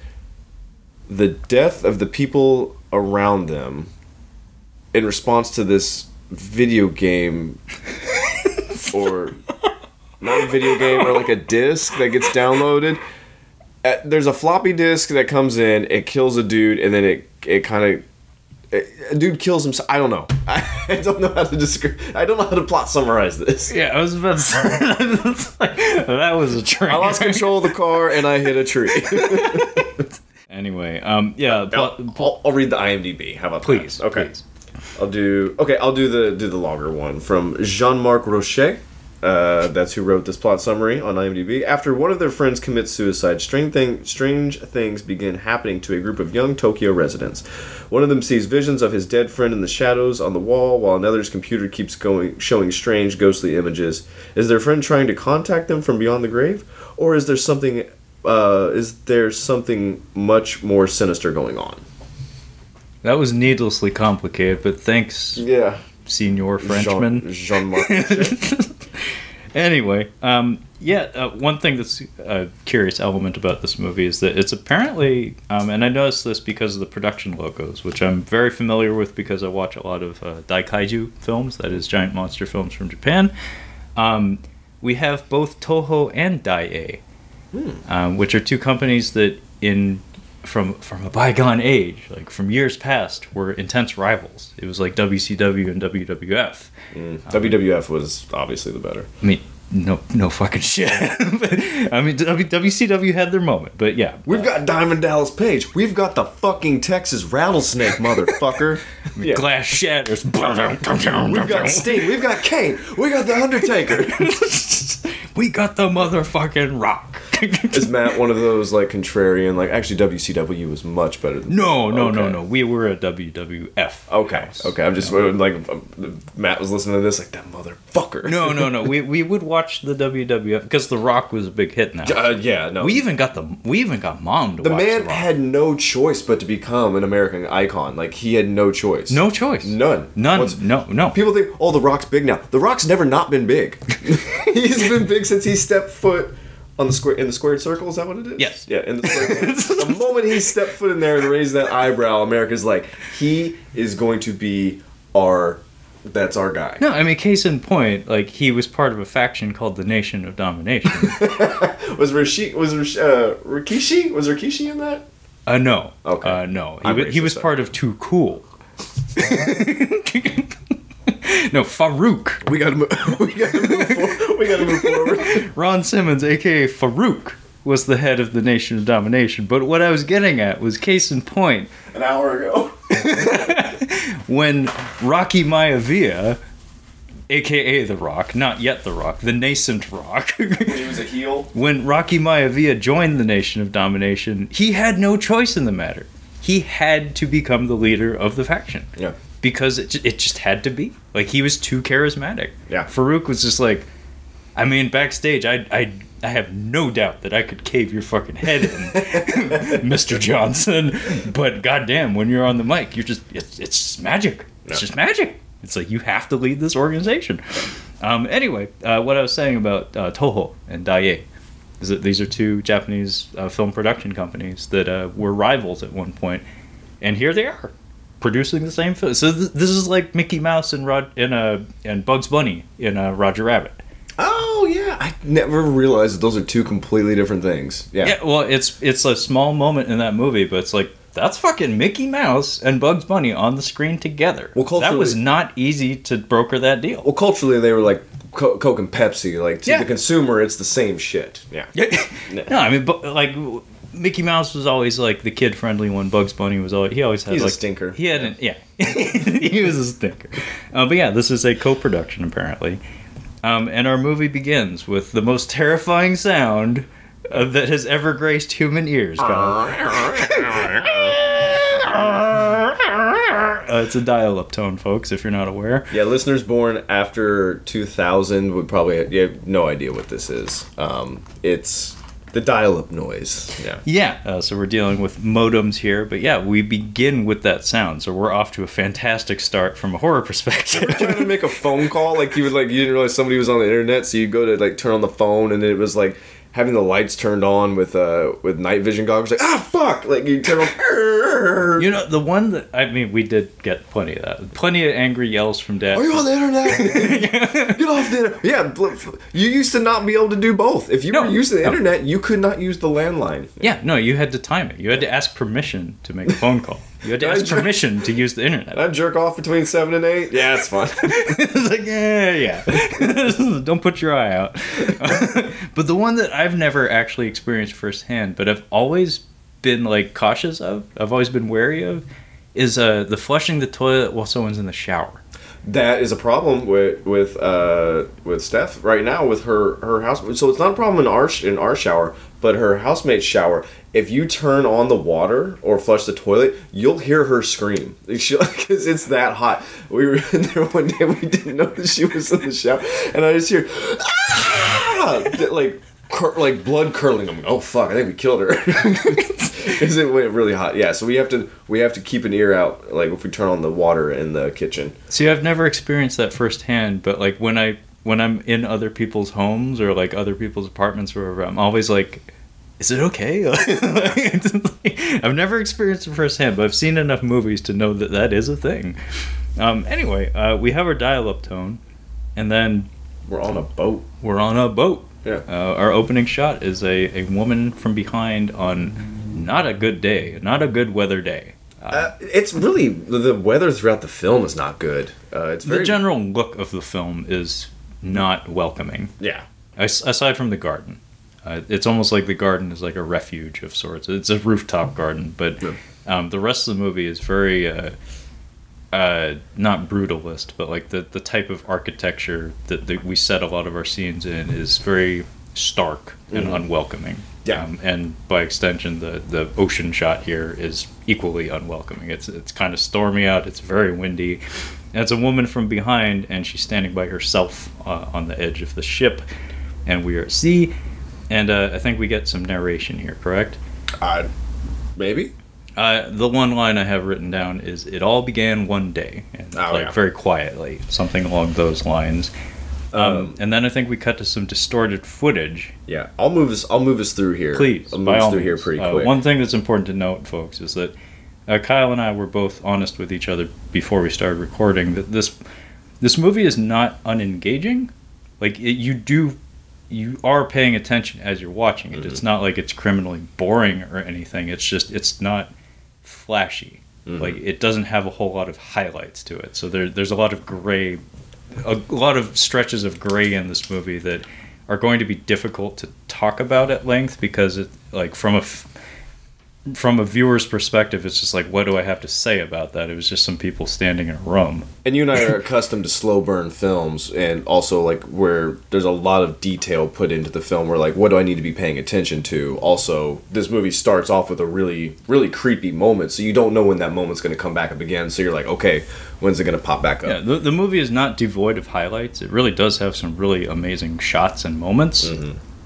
Speaker 1: the death of the people around them in response to this video game or not a video game or like a disc that gets downloaded uh, there's a floppy disk that comes in, it kills a dude, and then it it kind of a dude kills himself. I don't know. I don't know how to describe. I don't know how to plot summarize this.
Speaker 2: Yeah, I was about to say like- that was a train.
Speaker 1: I lost control of the car and I hit a tree.
Speaker 2: Anyway, um, yeah, plot,
Speaker 1: I'll, I'll read the IMDb. How about
Speaker 2: please,
Speaker 1: that? Okay.
Speaker 2: please.
Speaker 1: I'll do. Okay, I'll do the do the longer one from Jean-Marc Rocher. Uh, that's who wrote this plot summary on IMDb. After one of their friends commits suicide, strange, thing, strange things begin happening to a group of young Tokyo residents. One of them sees visions of his dead friend in the shadows on the wall, while another's computer keeps going, showing strange, ghostly images. Is their friend trying to contact them from beyond the grave, or is there something? Uh, is there something much more sinister going on?
Speaker 2: That was needlessly complicated, but thanks,
Speaker 1: Yeah,
Speaker 2: Senior Frenchman.
Speaker 1: Jean Marc.
Speaker 2: Anyway, um, yeah, uh, one thing that's a curious element about this movie is that it's apparently, um, and I noticed this because of the production logos, which I'm very familiar with because I watch a lot of uh, Daikaiju films, that is, giant monster films from Japan. Um, we have both Toho and Daiei, um, which are two companies that in from from a bygone age, like from years past, were intense rivals. It was like WCW and WWF. Mm.
Speaker 1: Um, WWF was obviously the better.
Speaker 2: I mean, no, no fucking shit. I mean, w- WCW had their moment, but yeah,
Speaker 1: We've got Diamond Dallas Page. We've got the fucking Texas rattlesnake, motherfucker. yeah.
Speaker 2: glass shatters.
Speaker 1: We've got Sting. We've got Kane. We got the Undertaker.
Speaker 2: we got the motherfucking Rock.
Speaker 1: Is Matt one of those like contrarian? Like actually, WCW was much better. than
Speaker 2: no, no, no,
Speaker 1: Okay.
Speaker 2: no. We were a WWF.
Speaker 1: Okay,
Speaker 2: house.
Speaker 1: okay. I'm just like Matt was listening to this, like that motherfucker.
Speaker 2: No, no, no. We we would watch the WWF because The Rock was a big hit now.
Speaker 1: Uh, yeah, no.
Speaker 2: We even got the we even got mom to
Speaker 1: the
Speaker 2: watch
Speaker 1: man
Speaker 2: The Rock.
Speaker 1: had no choice but to become an American icon. Like he had no choice.
Speaker 2: no choice.
Speaker 1: None.
Speaker 2: None.
Speaker 1: Once-
Speaker 2: no, no.
Speaker 1: People think, oh, The Rock's big now. The Rock's never not been big. He's been big since he stepped foot on the square in the squared circle. Is that what it is?
Speaker 2: Yes.
Speaker 1: Yeah, in the squared circle. the moment he stepped foot in there and raised that eyebrow, America's like, he is going to be our. That's our guy.
Speaker 2: No, I mean, case in point, like he was part of a faction called the Nation of Domination.
Speaker 1: Was Rishi, was Rish, uh, Rikishi? Was Rikishi in that?
Speaker 2: uh, no.
Speaker 1: Okay.
Speaker 2: Uh, no. He,
Speaker 1: I'm
Speaker 2: he was
Speaker 1: sorry.
Speaker 2: part of Too Cool. no, Farouk.
Speaker 1: We gotta move. We gotta move. forward. We gotta move forward.
Speaker 2: Ron Simmons, aka Farouk, was the head of the Nation of Domination. But what I was getting at was case in point
Speaker 1: An hour ago.
Speaker 2: when Rocky Maivia, aka The Rock, not yet The Rock, the nascent Rock.
Speaker 1: He was a heel.
Speaker 2: when Rocky Maivia joined the Nation of Domination, he had no choice in the matter. He had to become the leader of the faction
Speaker 1: Yeah.
Speaker 2: because it, it just had to be. Like he was too charismatic.
Speaker 1: Yeah.
Speaker 2: Farouk was just like, I mean, backstage, I I I have no doubt that I could cave your fucking head in, Mr. Johnson. But goddamn, when you're on the mic, you're just it's it's just magic. It's
Speaker 1: Yeah.
Speaker 2: just magic. It's like you have to lead this organization. Um, anyway, uh, what I was saying about uh, Toho and Daiei is that these are two Japanese uh, film production companies that uh, were rivals at one point, and here they are producing the same film. So th- this is like Mickey Mouse and Rod and uh, and Bugs Bunny in uh, Roger Rabbit.
Speaker 1: Oh yeah, I never realized that those are two completely different things. Yeah.
Speaker 2: Yeah, well, it's it's a small moment in that movie, but it's like that's fucking Mickey Mouse and Bugs Bunny on the screen together.
Speaker 1: Well,
Speaker 2: that was not easy to broker that deal.
Speaker 1: Well, culturally, they were like Coke and Pepsi. Like to
Speaker 2: Yeah.
Speaker 1: the consumer, it's the same shit. Yeah.
Speaker 2: no, I mean, but like Mickey Mouse was always like the kid friendly one. Bugs Bunny was always he always had
Speaker 1: He's a
Speaker 2: like
Speaker 1: stinker.
Speaker 2: He had an yeah, he was a stinker. Uh, but yeah, this is a co-production apparently, um, and our movie begins with the most terrifying sound. Uh, that has ever graced human ears. Uh, it's a dial-up tone, folks. If you're not aware.
Speaker 1: Yeah, listeners born after 2000 would probably you have no idea what this is. Um, it's the dial-up noise. Yeah.
Speaker 2: Yeah, uh, so we're dealing with modems here, but yeah, we begin with that sound, so we're off to a fantastic start from a horror perspective.
Speaker 1: Trying to make a phone call, like you would like you didn't realize somebody was on the internet, so you go to like turn on the phone, and it was like having the lights turned on with uh with night vision goggles. Like ah fuck, like you turn on.
Speaker 2: you know, the one that I mean, we did get plenty of that, plenty of angry yells from Dad.
Speaker 1: Are you on the internet? Get off the internet. Yeah, you used to not be able to do both. If you
Speaker 2: No,
Speaker 1: were using the
Speaker 2: no.
Speaker 1: internet, you could not use the landline.
Speaker 2: Yeah, no, you had to time it. You had to ask permission to make a phone call. You had to ask
Speaker 1: jer-
Speaker 2: permission to use the internet.
Speaker 1: I jerk off between seven and eight. Yeah, it's fun.
Speaker 2: it's like, yeah, yeah. Don't put your eye out. but the one that I've never actually experienced firsthand, but I've always been like cautious of, I've always been wary of, is uh, the flushing the toilet while someone's in the shower.
Speaker 1: That is a problem with with uh, with Steph right now with her her house. So it's not a problem in our in our shower, but her housemate's shower. If you turn on the water or flush the toilet, you'll hear her scream because it's that hot. We were in there one day. We didn't know that she was in the shower, and I just hear ah! like cur- like blood curdling. I'm like, oh fuck! I think we killed her Is it really hot. Yeah, so we have to we have to keep an ear out. Like if we turn on the water in the kitchen.
Speaker 2: See, I've never experienced that firsthand, but like when I when I'm in other people's homes or like other people's apartments or wherever, I'm always like, is it okay? I've never experienced it firsthand, but I've seen enough movies to know that that is a thing. Um, anyway, uh, we have our dial-up tone, and then
Speaker 1: We're on a boat.
Speaker 2: we're on a boat.
Speaker 1: Yeah.
Speaker 2: Uh, our opening shot is a, a woman from behind on not a good day, not a good weather day.
Speaker 1: Uh, it's really the weather throughout the film is not good. Uh, it's very
Speaker 2: the general look of the film is not welcoming.
Speaker 1: yeah.
Speaker 2: As- aside from the garden, uh, it's almost like the garden is like a refuge of sorts. It's a rooftop garden, but
Speaker 1: Yeah.
Speaker 2: um, the rest of the movie is very uh, not brutalist, but like the the type of architecture that, that we set a lot of our scenes in is very stark and unwelcoming.
Speaker 1: Yeah.
Speaker 2: Um, and by extension, the the ocean shot here is equally unwelcoming. It's it's kind of stormy out. It's very windy. And it's a woman from behind, and she's standing by herself uh, on the edge of the ship, and we are at sea. And uh, I think we get some narration here, correct?
Speaker 1: Uh, maybe.
Speaker 2: Uh, the one line I have written down is "It all began one day," and
Speaker 1: Oh,
Speaker 2: like
Speaker 1: yeah.
Speaker 2: very quietly, something along those lines. Um,
Speaker 1: Um,
Speaker 2: and then I think we cut to some distorted footage.
Speaker 1: Yeah. I'll move us. I'll move us through here.
Speaker 2: Please,
Speaker 1: I'll move us through here
Speaker 2: means.
Speaker 1: pretty
Speaker 2: Uh,
Speaker 1: quick.
Speaker 2: one thing that's important to note, folks, is that uh, Kyle and I were both honest with each other before we started recording that this this movie is not unengaging. Like it, you do, you are paying attention as you're watching it.
Speaker 1: Mm-hmm.
Speaker 2: It's not like it's criminally boring or anything. It's just it's not flashy.
Speaker 1: Mm-hmm.
Speaker 2: Like it doesn't have a whole lot of highlights to it. So there, there's a lot of gray, a lot of stretches of gray in this movie that are going to be difficult to talk about at length because it like from a f- from a viewer's perspective, it's just like, what do I have to say about that? It was just some people standing in a room.
Speaker 1: And you and I are accustomed to slow burn films, and also like where there's a lot of detail put into the film. Where like, what do I need to be paying attention to? Also, this movie starts off with a really, really creepy moment, so you don't know when that moment's going to come back up again. So you're like, okay, when's it going to pop back up?
Speaker 2: Yeah, the, the movie is not devoid of highlights. It really does have some really amazing shots and moments.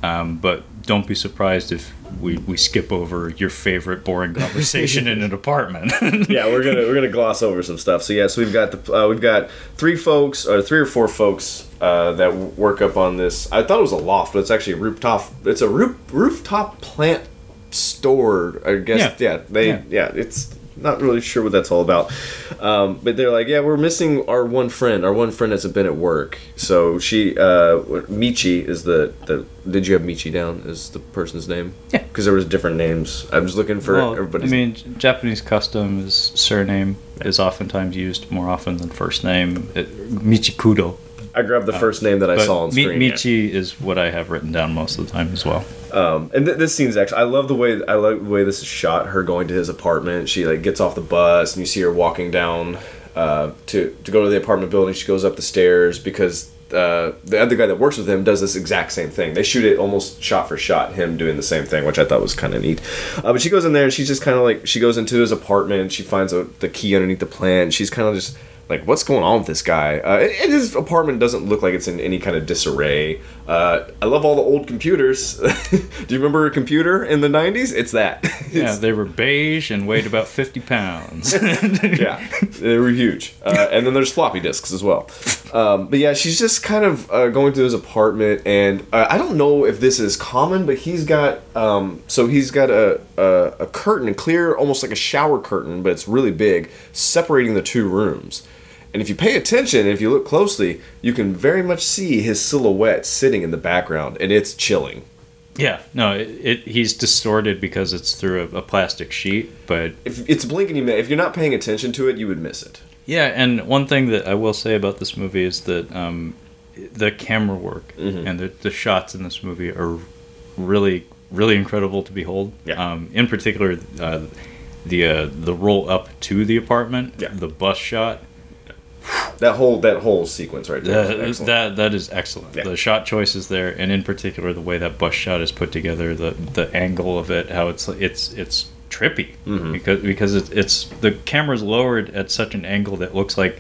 Speaker 2: Um, but don't be surprised if we, we skip over your favorite boring conversation in an apartment.
Speaker 1: yeah, we're gonna we're gonna gloss over some stuff. So yeah, so we've got the uh, we've got three folks or three or four folks uh, that work up on this. I thought it was a loft, but it's actually a rooftop. It's a roof rooftop plant store. I guess.
Speaker 2: Yeah.
Speaker 1: Yeah. they
Speaker 2: Yeah.
Speaker 1: yeah. It's not really sure what that's all about. Um, but they're like, yeah, we're missing our one friend. Our one friend hasn't been at work. So she, uh, Michi is the, the. Did you have Michi down as the person's name?
Speaker 2: Yeah.
Speaker 1: Because there was different names. I was looking for
Speaker 2: well, I mean, Japanese custom is surname is oftentimes used more often than first name. It, Michi Kudo.
Speaker 1: I grabbed the first name that I saw on
Speaker 2: Mi-
Speaker 1: screen. yeah.
Speaker 2: Michi is what I have written down most of the time as well.
Speaker 1: Um, and th- this scene's actually I love the way I love the way this is shot. Her going to his apartment. She like gets off the bus and you see her walking down uh, to to go to the apartment building. She goes up the stairs because uh, the other guy that works with him does this exact same thing. They shoot it almost shot for shot. Him doing the same thing, which I thought was kind of neat. Uh, but she goes in there and she's just kind of like she goes into his apartment. She finds a, the key underneath the plant. She's kind of just like what's going on with this guy? Uh, and, his apartment doesn't look like it's in any kind of disarray. Uh, i love all the old computers. Do you remember a computer in the 90s it's that.
Speaker 2: Yeah,
Speaker 1: It's-
Speaker 2: they were beige and weighed about 50 pounds.
Speaker 1: yeah they were huge. Uh, and then there's floppy disks as well. Um, but yeah she's just kind of uh, going through his apartment and uh, i don't know if this is common but he's got um, so he's got a, a, a curtain a clear almost like a shower curtain but it's really big separating the two rooms and if you pay attention, if you look closely, you can very much see his silhouette sitting in the background, and it's chilling.
Speaker 2: yeah, no, it, it, he's distorted because it's through a, a plastic sheet, but
Speaker 1: If it's blinking, you miss. If you're not paying attention to it, you would miss it.
Speaker 2: Yeah, and one thing that I will say about this movie is that um, the camera work
Speaker 1: Mm-hmm.
Speaker 2: and the, the shots in this movie are really, really incredible to behold.
Speaker 1: Yeah.
Speaker 2: Um, in particular, uh, the uh, the roll up to the apartment,
Speaker 1: Yeah.
Speaker 2: the bus shot.
Speaker 1: That whole that whole sequence right there. is
Speaker 2: That, that that is excellent.
Speaker 1: Yeah.
Speaker 2: The shot choices there, and in particular the way that bus shot is put together, the the angle of it, how it's it's it's trippy
Speaker 1: Mm-hmm.
Speaker 2: because because it's, it's the camera's lowered at such an angle that looks like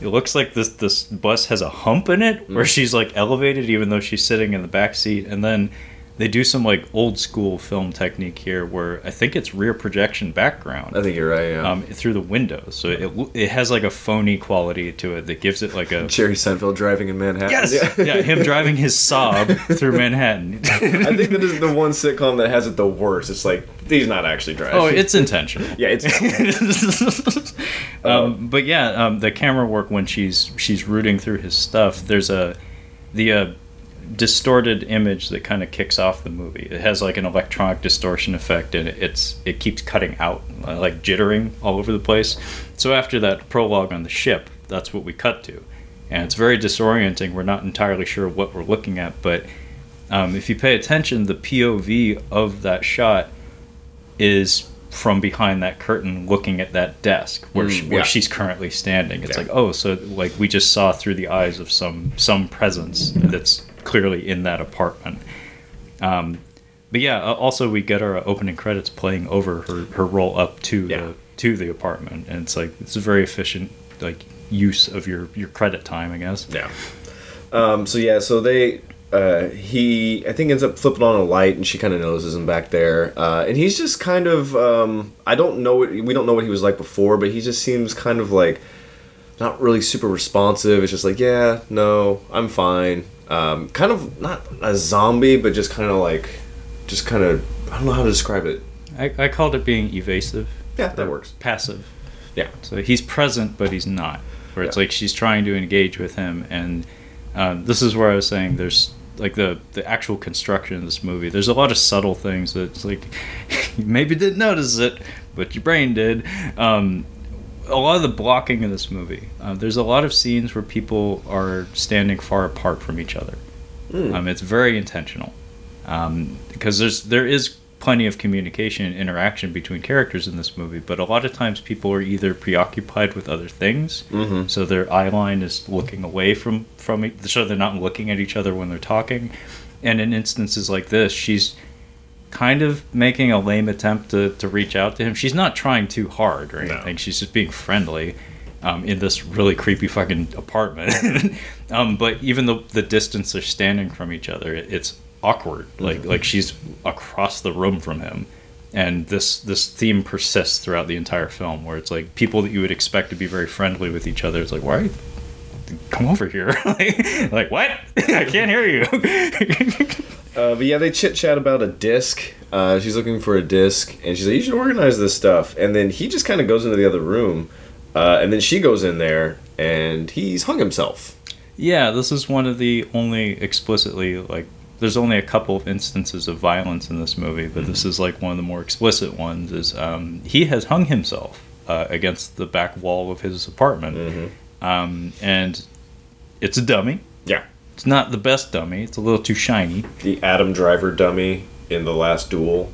Speaker 2: it looks like this this bus has a hump in it
Speaker 1: Mm-hmm.
Speaker 2: where she's like elevated even though she's sitting in the back seat, and then they do some like old school film technique here where I think it's rear projection background
Speaker 1: I think you're right. Yeah.
Speaker 2: um, through the windows, so it it has like a phony quality to it that gives it like a
Speaker 1: Jerry Seinfeld driving in Manhattan.
Speaker 2: Yes.
Speaker 1: Yeah.
Speaker 2: Yeah. him driving his Saab through Manhattan.
Speaker 1: I think that is the one sitcom that has it the worst. It's like he's not actually driving.
Speaker 2: oh, it's intentional.
Speaker 1: yeah, it's
Speaker 2: um, but yeah, um, the camera work when she's she's rooting through his stuff. There's a the uh, distorted image that kind of kicks off the movie. It has like an electronic distortion effect, and it's it keeps cutting out, uh, like jittering all over the place. So after that prologue on the ship, that's what we cut to, and it's very disorienting. We're not entirely sure what we're looking at, but um, if you pay attention, the POV of that shot is from behind that curtain looking at that desk where,
Speaker 1: Mm,
Speaker 2: she, where
Speaker 1: yeah.
Speaker 2: she's currently standing it's
Speaker 1: Yeah.
Speaker 2: like oh so like we just saw through the eyes of some some presence that's clearly in that apartment um, but yeah uh, also we get our opening credits playing over her, her roll up to
Speaker 1: Yeah.
Speaker 2: the to the apartment and it's like it's a very efficient like use of your your credit time i guess
Speaker 1: Yeah. Um, so yeah, so they uh, he I think ends up flipping on a light and she kind of notices him back there, uh, and he's just kind of um, I don't know what we don't know what he was like before, but he just seems kind of like not really super responsive. It's just like yeah, no, I'm fine. Um, kind of not a zombie, but just kind of like just kind of I don't know how to describe it.
Speaker 2: I, I called it being evasive
Speaker 1: Yeah, that works.
Speaker 2: passive
Speaker 1: Yeah.
Speaker 2: So he's present, but he's not. Where it's
Speaker 1: Yeah.
Speaker 2: like she's trying to engage with him, and um, this is where I was saying there's like the the actual construction of this movie. There's a lot of subtle things that like you maybe didn't notice it, but your brain did. Um, a lot of the blocking of this movie. Uh, there's a lot of scenes where people are standing far apart from each other.
Speaker 1: Mm.
Speaker 2: Um, it's very intentional um, because there's there is plenty of communication and interaction between characters in this movie, but a lot of times people are either preoccupied with other things,
Speaker 1: Mhm.
Speaker 2: so their eye line is looking away from from it, so they're not looking at each other when they're talking. And in instances like this, she's kind of making a lame attempt to, to reach out to him. She's not trying too hard or
Speaker 1: No.
Speaker 2: anything. She's just being friendly um, in this really creepy fucking apartment. um, but even though the distance they're standing from each other, it, it's awkward. Like like she's across the room from him. And this this theme persists throughout the entire film, where it's like people that you would expect to be very friendly with each other. It's like, why? Come over here! like, like what? I can't hear you.
Speaker 1: Uh, but yeah, they chit chat about a disc. Uh, she's looking for a disc, and she's like, "You should organize this stuff." And then he just kind of goes into the other room, uh, and then she goes in there, and he's hung himself.
Speaker 2: Yeah, this is one of the only explicitly like. There's only a couple of instances of violence in this movie, but this is like one of the more explicit ones. Is um, he has hung himself uh, against the back wall of his apartment, um, and it's a dummy.
Speaker 1: Yeah,
Speaker 2: It's not the best dummy. It's a little too shiny.
Speaker 1: the Adam Driver dummy in the last duel.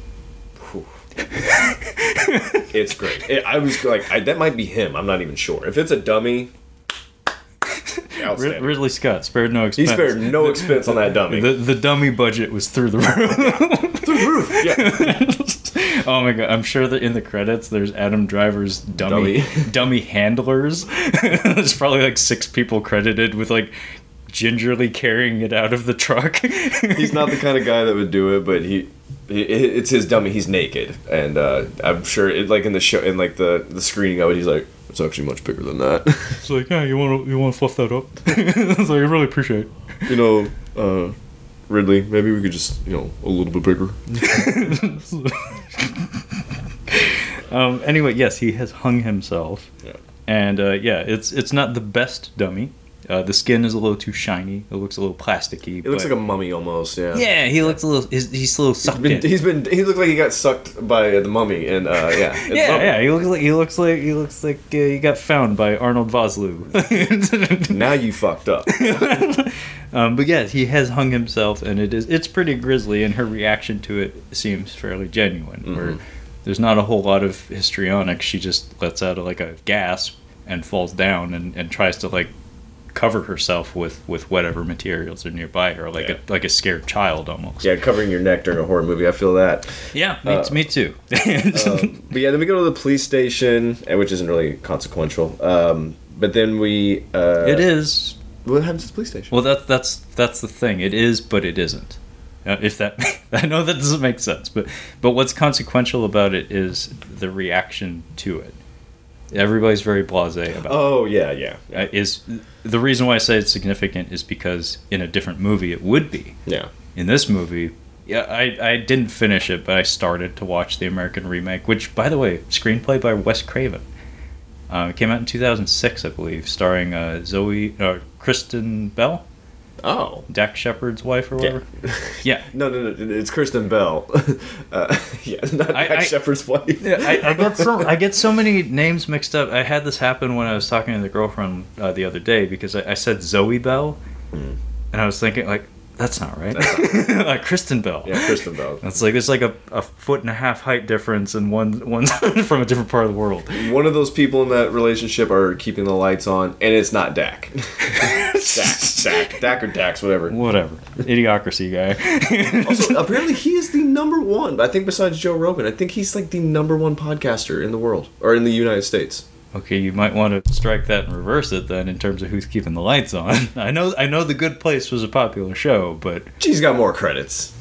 Speaker 1: It's great. It, I was like, I, that might be him. I'm not even sure. If it's a dummy,
Speaker 2: Rid- Ridley Scott spared no expense.
Speaker 1: he spared no expense on that dummy.
Speaker 2: The, the dummy budget was through the roof.
Speaker 1: Through the roof. Yeah.
Speaker 2: oh my god! I'm sure that in the credits there's Adam Driver's dummy
Speaker 1: Dummy.
Speaker 2: dummy, handlers. there's probably like six people credited with like gingerly carrying it out of the truck.
Speaker 1: He's not the kind of guy that would do it, but he, he it's his dummy. He's naked, and uh, I'm sure it like in the show in like the the screening of it, he's like, it's actually much bigger than that.
Speaker 2: It's like, yeah, you want to you want to fluff that up? it's like I really appreciate. it.
Speaker 1: you know, uh, Ridley, maybe we could just you know a little bit bigger.
Speaker 2: Um, anyway, yes, he has hung himself,
Speaker 1: Yeah.
Speaker 2: and uh, yeah, it's it's not the best dummy. Uh, the skin is a little too shiny. It looks a little plasticky.
Speaker 1: It looks like a mummy almost. Yeah.
Speaker 2: yeah. He looks a little. He's, he's a little
Speaker 1: He's
Speaker 2: sucked
Speaker 1: been,
Speaker 2: in.
Speaker 1: he's been he looked like he got sucked by the mummy and uh, yeah
Speaker 2: yeah, yeah. He looks like he looks like he looks like uh, he got found by Arnold Vosloo.
Speaker 1: Now you fucked up.
Speaker 2: um, but yeah, he has hung himself, and it is it's pretty grisly, and her reaction to it seems fairly genuine. Where
Speaker 1: Mhm.
Speaker 2: there's not a whole lot of histrionics. She just lets out like a gasp and falls down, and, and tries to like cover herself with with whatever materials are nearby her, like
Speaker 1: Yeah.
Speaker 2: a like a scared child almost.
Speaker 1: Yeah, covering your neck during a horror movie. I feel that.
Speaker 2: yeah, me,
Speaker 1: Uh,
Speaker 2: me too.
Speaker 1: Um, but yeah, then we go to the police station, uh, which isn't really consequential. Um, but then we. Uh,
Speaker 2: it is
Speaker 1: What happens at the police station?
Speaker 2: Well, that, that's that's the thing. It is, but it isn't. Uh, if that, I know that doesn't make sense, but but what's consequential about it is the reaction to it. Everybody's very blasé about.
Speaker 1: oh yeah, yeah.
Speaker 2: Uh, is the reason why I say it's significant is because in a different movie it would be.
Speaker 1: yeah.
Speaker 2: In this movie, yeah, I, I didn't finish it, but I started to watch the American remake, which, by the way, screenplay by Wes Craven. Uh, it came out in 2006, I believe, starring uh, Zoe, uh, Kristen Bell,
Speaker 1: Oh.
Speaker 2: Dak Shepard's wife or whatever. Yeah.
Speaker 1: No, no, no. It's Kristen Bell. uh, yeah, not
Speaker 2: I-
Speaker 1: Dak
Speaker 2: I-
Speaker 1: Shepard's wife.
Speaker 2: Yeah, I, I get so I get so many names mixed up. I had this happen when I was talking to the girlfriend uh, the other day because I, I said Zoe Bell, and I was thinking like that's not right. like Kristen Bell.
Speaker 1: Yeah, Kristen Bell.
Speaker 2: It's like there's like a, a foot and a half height difference, and one one's from a different part of the world.
Speaker 1: One of those people in that relationship are keeping the lights on, and it's not Dak. Dak, Dak, Dak or Dax, whatever.
Speaker 2: Whatever, idiocracy guy.
Speaker 1: Also, apparently he is the number one. I think besides Joe Rogan, I think he's like the number one podcaster in the world or in the United States.
Speaker 2: Okay, you might want to strike that and reverse it then in terms of who's keeping the lights on. I know I know the Good Place was a popular show, but
Speaker 1: She's got more credits.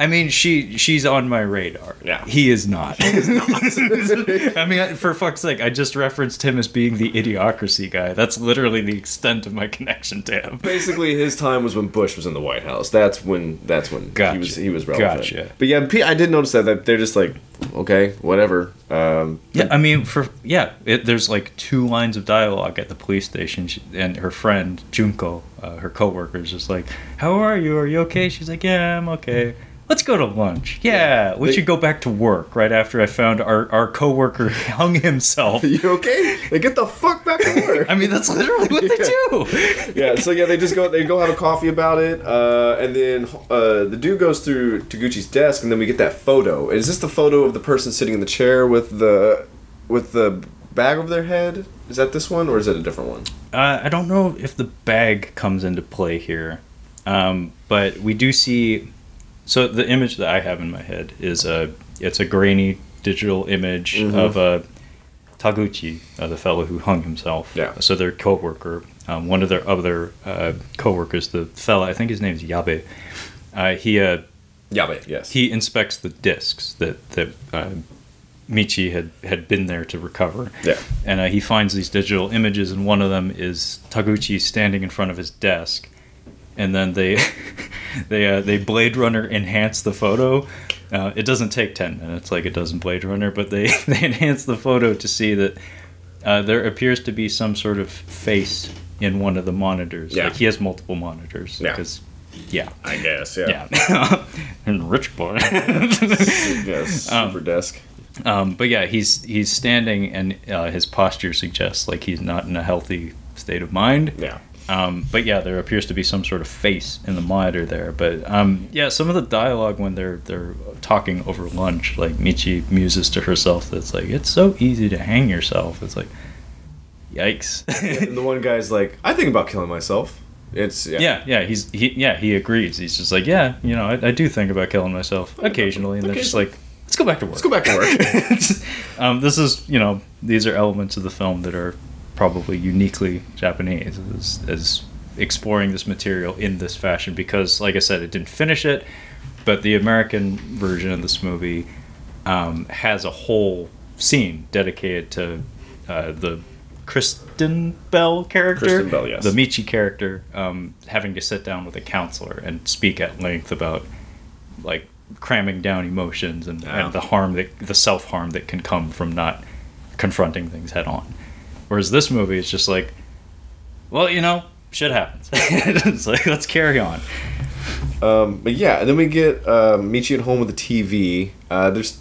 Speaker 2: I mean, she she's on my radar.
Speaker 1: Yeah.
Speaker 2: he is not. I mean, for fuck's sake, I just referenced him as being the idiocracy guy. That's literally the extent of my connection to him.
Speaker 1: Basically, his time was when Bush was in the White House. That's when. That's when
Speaker 2: Gotcha.
Speaker 1: he was. He was relevant.
Speaker 2: Gotcha.
Speaker 1: But yeah, I did notice that, that they're just like, okay, whatever. Um,
Speaker 2: Yeah, I mean, for yeah, it, there's like two lines of dialogue at the police station, she, and her friend Junko, uh, her coworker, is just like, "How are you? Are you okay?" She's like, "Yeah, I'm okay." Let's go to lunch. Yeah, we
Speaker 1: They-
Speaker 2: should go back to work right after I found our, our coworker hung himself.
Speaker 1: you okay? Like, get the fuck back to work.
Speaker 2: I mean, that's literally what they do.
Speaker 1: yeah, so yeah, they just go they go have a coffee about it, uh, and then uh, the dude goes through Taguchi's desk, and then we get that photo. Is this the photo of the person sitting in the chair with the with the bag over their head? Is that this one, or is it a different one?
Speaker 2: Uh, I don't know if the bag comes into play here, um, but we do see. So the image that I have in my head is a it's a grainy digital image
Speaker 1: Mhm.
Speaker 2: of uh, Taguchi, uh, the fellow who hung himself.
Speaker 1: Yeah.
Speaker 2: So their coworker, um, one of their other uh, coworkers, the fella, I think his name's Yabe. Uh, he uh,
Speaker 1: Yabe, yes.
Speaker 2: he inspects the discs that that uh, Michi had had been there to recover.
Speaker 1: Yeah.
Speaker 2: And uh, he finds these digital images, and one of them is Taguchi standing in front of his desk, and then they they uh, they Blade Runner enhance the photo. Uh, it doesn't take ten minutes like it does in Blade Runner, but they they enhance the photo to see that uh, there appears to be some sort of face in one of the monitors.
Speaker 1: Yeah.
Speaker 2: Like he has multiple monitors.
Speaker 1: Yeah.
Speaker 2: Because, yeah.
Speaker 1: I guess, yeah.
Speaker 2: Yeah. and rich boy.
Speaker 1: yes,
Speaker 2: Um,
Speaker 1: super desk.
Speaker 2: Um, but yeah, he's he's standing, and uh, his posture suggests like he's not in a healthy state of mind.
Speaker 1: Yeah.
Speaker 2: Um, but yeah, there appears to be some sort of face in the monitor there. But um, yeah, some of the dialogue when they're they're talking over lunch, like Michi muses to herself, "That's like it's so easy to hang yourself." It's like, yikes.
Speaker 1: and the one guy's like, I think about killing myself. It's yeah.
Speaker 2: yeah, yeah, he's he yeah he agrees. He's just like, yeah, you know, I, I do think about killing myself occasionally, and they're just like, let's go back to work.
Speaker 1: Let's go back to work.
Speaker 2: um, this is, you know, these are elements of the film that are probably uniquely Japanese, as, as exploring this material in this fashion. Because, like I said, it didn't finish it, but the American version of this movie um, has a whole scene dedicated to uh, the Kristen Bell character,
Speaker 1: Kristen Bell, yes.
Speaker 2: the Michi character, um, having to sit down with a counselor and speak at length about like cramming down emotions and,
Speaker 1: Yeah.
Speaker 2: and the harm that the self harm that can come from not confronting things head on. Whereas this movie is just like, well, you know, shit happens. it's like let's carry on.
Speaker 1: Um, but yeah, and then we get uh, Michi at home with the TV. Uh, there's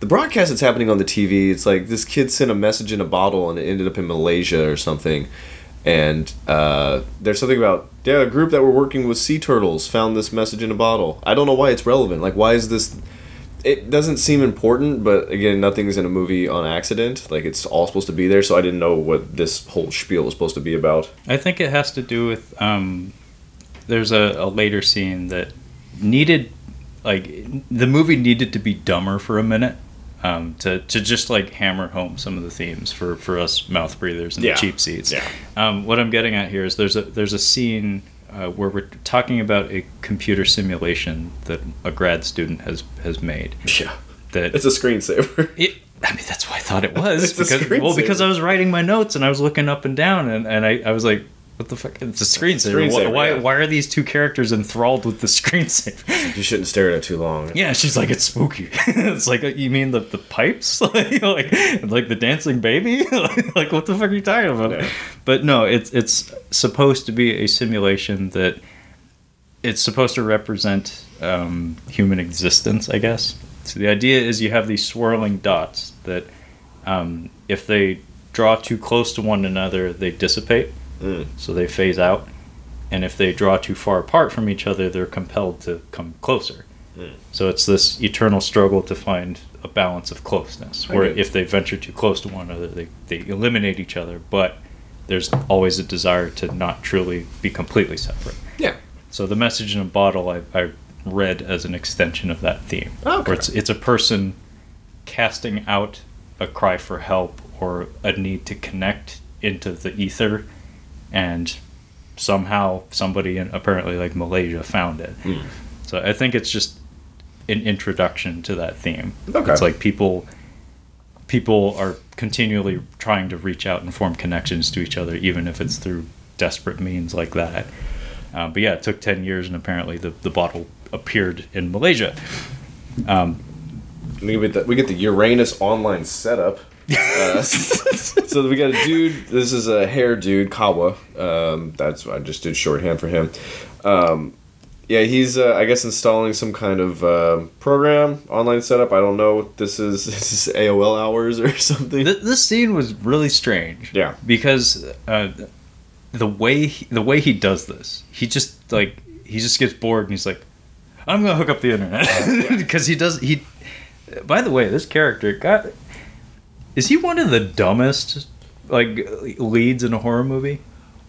Speaker 1: the broadcast that's happening on the TV. It's like this kid sent a message in a bottle and it ended up in Malaysia or something. And uh, there's something about yeah, a group that were working with sea turtles found this message in a bottle. I don't know why it's relevant. Like, why is this? It doesn't seem important, but again, nothing's in a movie on accident. Like, it's all supposed to be there, so I didn't know what this whole spiel was supposed to be about.
Speaker 2: I think it has to do with um, there's a, a later scene that needed like the movie needed to be dumber for a minute um, to, to just like hammer home some of the themes for, for us mouth breathers and
Speaker 1: Yeah.
Speaker 2: the cheap seats.
Speaker 1: Yeah.
Speaker 2: Um, what I'm getting at here is there's a there's a scene uh, where we're talking about a computer simulation that a grad student has has made.
Speaker 1: Yeah,
Speaker 2: That
Speaker 1: it's a screensaver.
Speaker 2: it, I mean, that's why I thought it was. Because, well, because. I was writing my notes and I was looking up and down and, and I, I was like, what the fuck? It's a screensaver.
Speaker 1: screensaver,
Speaker 2: why,
Speaker 1: yeah.
Speaker 2: why are these two characters enthralled with the screensaver?
Speaker 1: you shouldn't stare at it too long.
Speaker 2: yeah, she's like, it's spooky. it's like, you mean the, the pipes? like, like, like the dancing baby? like, what the fuck are you talking about?
Speaker 1: Yeah.
Speaker 2: But no, it's, it's supposed to be a simulation that it's supposed to represent um, human existence, I guess. So the idea is you have these swirling dots that, um, if they draw too close to one another, they dissipate,
Speaker 1: Mm.
Speaker 2: so they phase out. And if they draw too far apart from each other, they're compelled to come closer.
Speaker 1: Mm.
Speaker 2: So it's this eternal struggle to find a balance of closeness, where if they venture too close to one another, they, they eliminate each other, but there's always a desire to not truly be completely separate.
Speaker 1: Yeah.
Speaker 2: So the message in a bottle I, I read as an extension of that theme.
Speaker 1: Okay.
Speaker 2: Where it's it's a person casting out a cry for help or a need to connect into the ether and somehow somebody in apparently like Malaysia found it.
Speaker 1: Mm.
Speaker 2: So I think it's just an introduction to that theme.
Speaker 1: Okay.
Speaker 2: It's like people people are continually trying to reach out and form connections to each other, even if it's through desperate means like that. Uh, but yeah, it took 10 years, and apparently the, the bottle appeared in Malaysia. Um,
Speaker 1: We get the, we get the Uranus online setup. Uh, so we got a dude. This is a hair dude, Kawa. Um, that's I just did shorthand for him. Um, yeah, he's uh, I guess installing some kind of uh, program online setup. I don't know. what This is this is AOL hours or something.
Speaker 2: th- this scene was really strange.
Speaker 1: Yeah.
Speaker 2: Because uh, the way he, the way he does this, he just like he just gets bored and he's like, "I'm gonna hook up the internet," because he does he. By the way, this character got is he one of the dumbest like leads in a horror movie?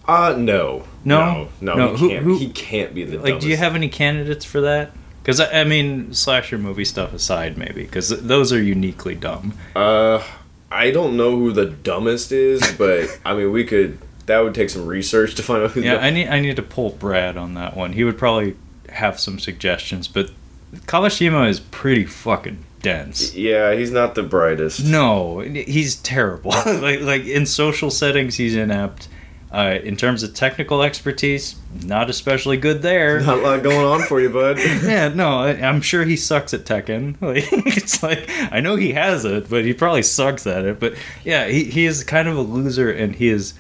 Speaker 1: Uh no,
Speaker 2: No?
Speaker 1: no,
Speaker 2: No,
Speaker 1: He
Speaker 2: who-
Speaker 1: can't.
Speaker 2: who-
Speaker 1: he can't be the.
Speaker 2: Like, do you have any candidates for that? Because I, I mean, slasher movie stuff aside, maybe because those are uniquely dumb.
Speaker 1: Uh, I don't know who the dumbest is, but I mean, we could. That would take some research to find out who.
Speaker 2: Yeah, I need I need to pull Brad on that one. He would probably have some suggestions, but Kawashima is pretty fucking dense.
Speaker 1: yeah, he's not the brightest.
Speaker 2: No, he's terrible. like like in social settings, he's inept. Uh, in terms of technical expertise, not especially good there.
Speaker 1: Not a lot going on for you, bud.
Speaker 2: Yeah, no, I, I'm sure he sucks at Tekken. Like, it's like I know he has it, but he probably sucks at it. But yeah, he, he is kind of a loser, and he is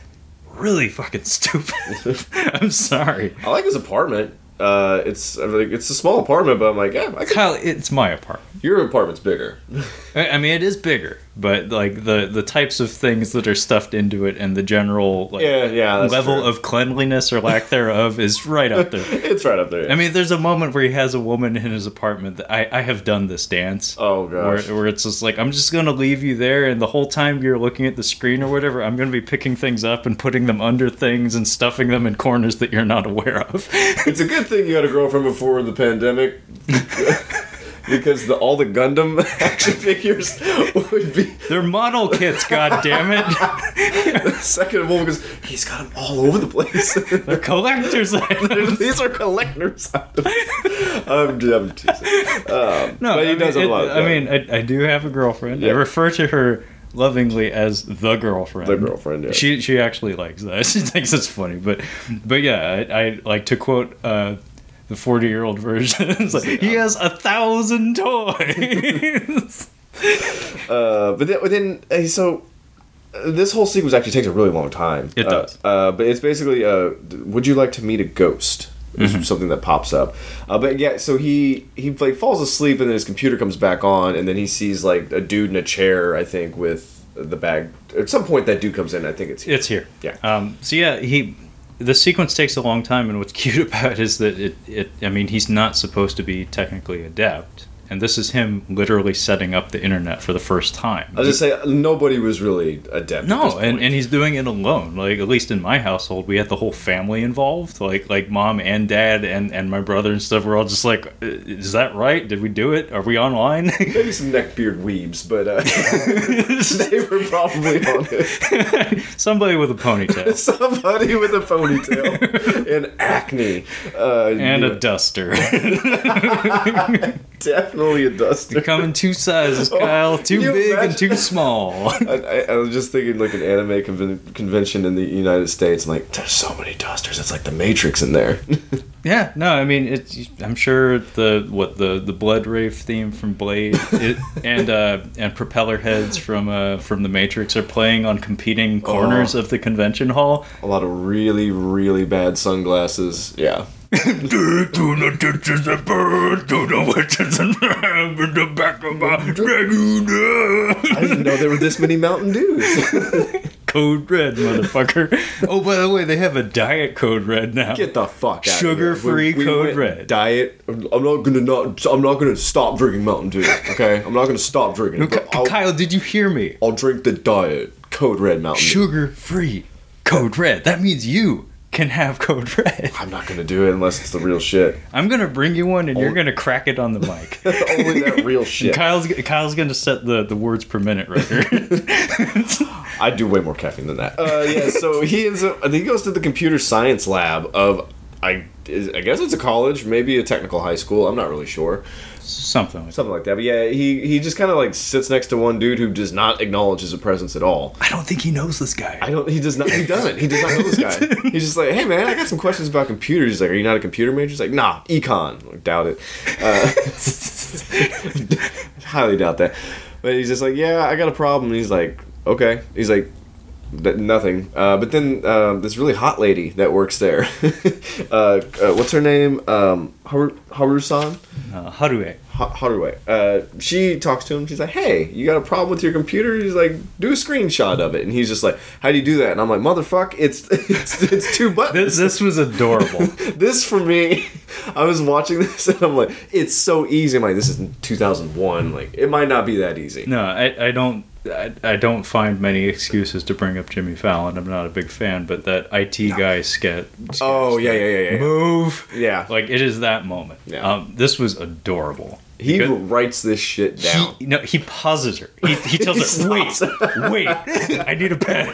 Speaker 2: really fucking stupid. I'm sorry,
Speaker 1: I like his apartment. Uh, it's I mean, it's a small apartment, but I'm like, yeah, I could,
Speaker 2: Kyle. It's my apartment.
Speaker 1: your apartment's bigger.
Speaker 2: I mean, it is bigger, but like the the types of things that are stuffed into it and the general like
Speaker 1: Yeah, yeah,
Speaker 2: level
Speaker 1: true.
Speaker 2: of cleanliness or lack thereof is right up there.
Speaker 1: it's right up there.
Speaker 2: I mean, there's a moment where he has a woman in his apartment that I, I have done this dance.
Speaker 1: oh gosh.
Speaker 2: Where, where it's just like I'm just gonna leave you there, and the whole time you're looking at the screen or whatever, I'm gonna be picking things up and putting them under things and stuffing them in corners that you're not aware of.
Speaker 1: It's a good thing you had a girlfriend before the pandemic. because the, all the Gundam action figures would be.
Speaker 2: They're model kits, god damn it!
Speaker 1: The second one because he's got them all over the place.
Speaker 2: They're collectors items.
Speaker 1: These are collector's items. I'm, I'm teasing. Um,
Speaker 2: No,
Speaker 1: but he
Speaker 2: I
Speaker 1: does
Speaker 2: mean,
Speaker 1: a lot.
Speaker 2: it- I mean, I, I do have a girlfriend. I refer to her lovingly as the girlfriend.
Speaker 1: The girlfriend, yeah.
Speaker 2: She she actually likes that. She thinks it's funny, but but yeah, I, I like to quote uh, the forty year old virgin. it's like he has a thousand toys.
Speaker 1: Uh, but then, but then uh, so uh, this whole sequence actually takes a really long time.
Speaker 2: It
Speaker 1: Uh,
Speaker 2: does.
Speaker 1: Uh, but it's basically, uh, would you like to meet a ghost?
Speaker 2: Mm-hmm.
Speaker 1: something that pops up. Uh, but yeah, so he he like falls asleep and then his computer comes back on and then he sees like a dude in a chair. I think with the bag. At some point, that dude comes in. I think it's
Speaker 2: it's here.
Speaker 1: Yeah.
Speaker 2: Um, so yeah, he. The sequence takes a long time, and what's cute about it is that it, it. I mean, he's not supposed to be technically adept, and this is him literally setting up the internet for the first time.
Speaker 1: I was just say nobody was really adept. at this
Speaker 2: No, and, and he's doing it alone. Like at least in my household, we had the whole family involved. Like like mom and dad and, and my brother and stuff. We're all just like, "Uh, is that right? Did we do it? Are we online?
Speaker 1: maybe some neckbeard weebs, but uh, they were probably on it.
Speaker 2: Somebody with a ponytail
Speaker 1: Somebody with a ponytail and acne. Uh,
Speaker 2: and
Speaker 1: yeah,
Speaker 2: a duster.
Speaker 1: definitely a duster.
Speaker 2: Come in two sizes, Kyle. Too big and too small.
Speaker 1: I, I, I was just thinking like an anime conven- convention in the United States. I'm like, there's so many dusters. It's like the Matrix in there.
Speaker 2: Yeah, no, I mean, it's. I'm sure the what the the blood rave theme from Blade it, and uh, and Propellerheads from uh, from the Matrix are playing on competing corners of the convention hall.
Speaker 1: a lot of really, really bad sunglasses. Yeah.
Speaker 2: Do the ditches that burn, do the witches and in the back of my
Speaker 1: I didn't know there were this many Mountain Dews.
Speaker 2: Code Red, motherfucker. oh, by the way, they have a diet Code Red now.
Speaker 1: Get the fuck out
Speaker 2: Sugar-free
Speaker 1: of here.
Speaker 2: Code Red.
Speaker 1: Diet. I'm not gonna not. I'm not gonna stop drinking Mountain Dew. Okay, I'm not gonna stop drinking.
Speaker 2: K- Kyle, did you hear me?
Speaker 1: I'll drink the diet Code Red Mountain Dew.
Speaker 2: Sugar free Code Red. That means you can have Code Red.
Speaker 1: I'm not gonna do it unless it's the real shit.
Speaker 2: I'm gonna bring you one, and you're
Speaker 1: Oh.
Speaker 2: gonna crack it on the mic.
Speaker 1: Only that real shit.
Speaker 2: Kyle's Kyle's gonna set the, the words per minute record.
Speaker 1: I do way more caffeine than that. Uh, yeah, so he ends up. I think he goes to the computer science lab of. I, I guess it's a college, maybe a technical high school. I'm not really sure,
Speaker 2: Something like
Speaker 1: something like that. But yeah, he he just kind of like sits next to one dude who does not acknowledge his presence at all.
Speaker 2: I don't think he knows this guy.
Speaker 1: I don't. He does not. He doesn't. He does not know this guy. He's just like, hey man, I got some questions about computers. He's like, are you not a computer major? He's like, nah, econ. Like, doubt it. Uh, highly doubt that. But he's just like, yeah, I got a problem. And he's like, okay. He's like, "Th- nothing. Uh, but then um, this really hot lady that works there. uh, uh, what's her name? Um, Haru- Haru-san.
Speaker 2: Uh, Harue.
Speaker 1: Ha- Haruwe. Uh, she talks to him. She's like, "Hey, you got a problem with your computer?" He's like, "Do a screenshot of it." And he's just like, "How do you do that?" And I'm like, "Motherfuck, it's it's, it's two buttons."
Speaker 2: This, this was adorable.
Speaker 1: this for me, I was watching this and I'm like, "It's so easy." I'm like, "This is 2001. Like, it might not be that easy."
Speaker 2: No, I, I don't I, I don't find many excuses to bring up Jimmy Fallon. I'm not a big fan, but that IT guy skit.
Speaker 1: Oh yeah, yeah, yeah, yeah.
Speaker 2: Move.
Speaker 1: Yeah.
Speaker 2: Like it is that moment.
Speaker 1: Yeah.
Speaker 2: Um, this was adorable.
Speaker 1: He writes this shit down.
Speaker 2: He, no, he pauses her. He, he tells
Speaker 1: He
Speaker 2: her, wait, wait, I need a pen.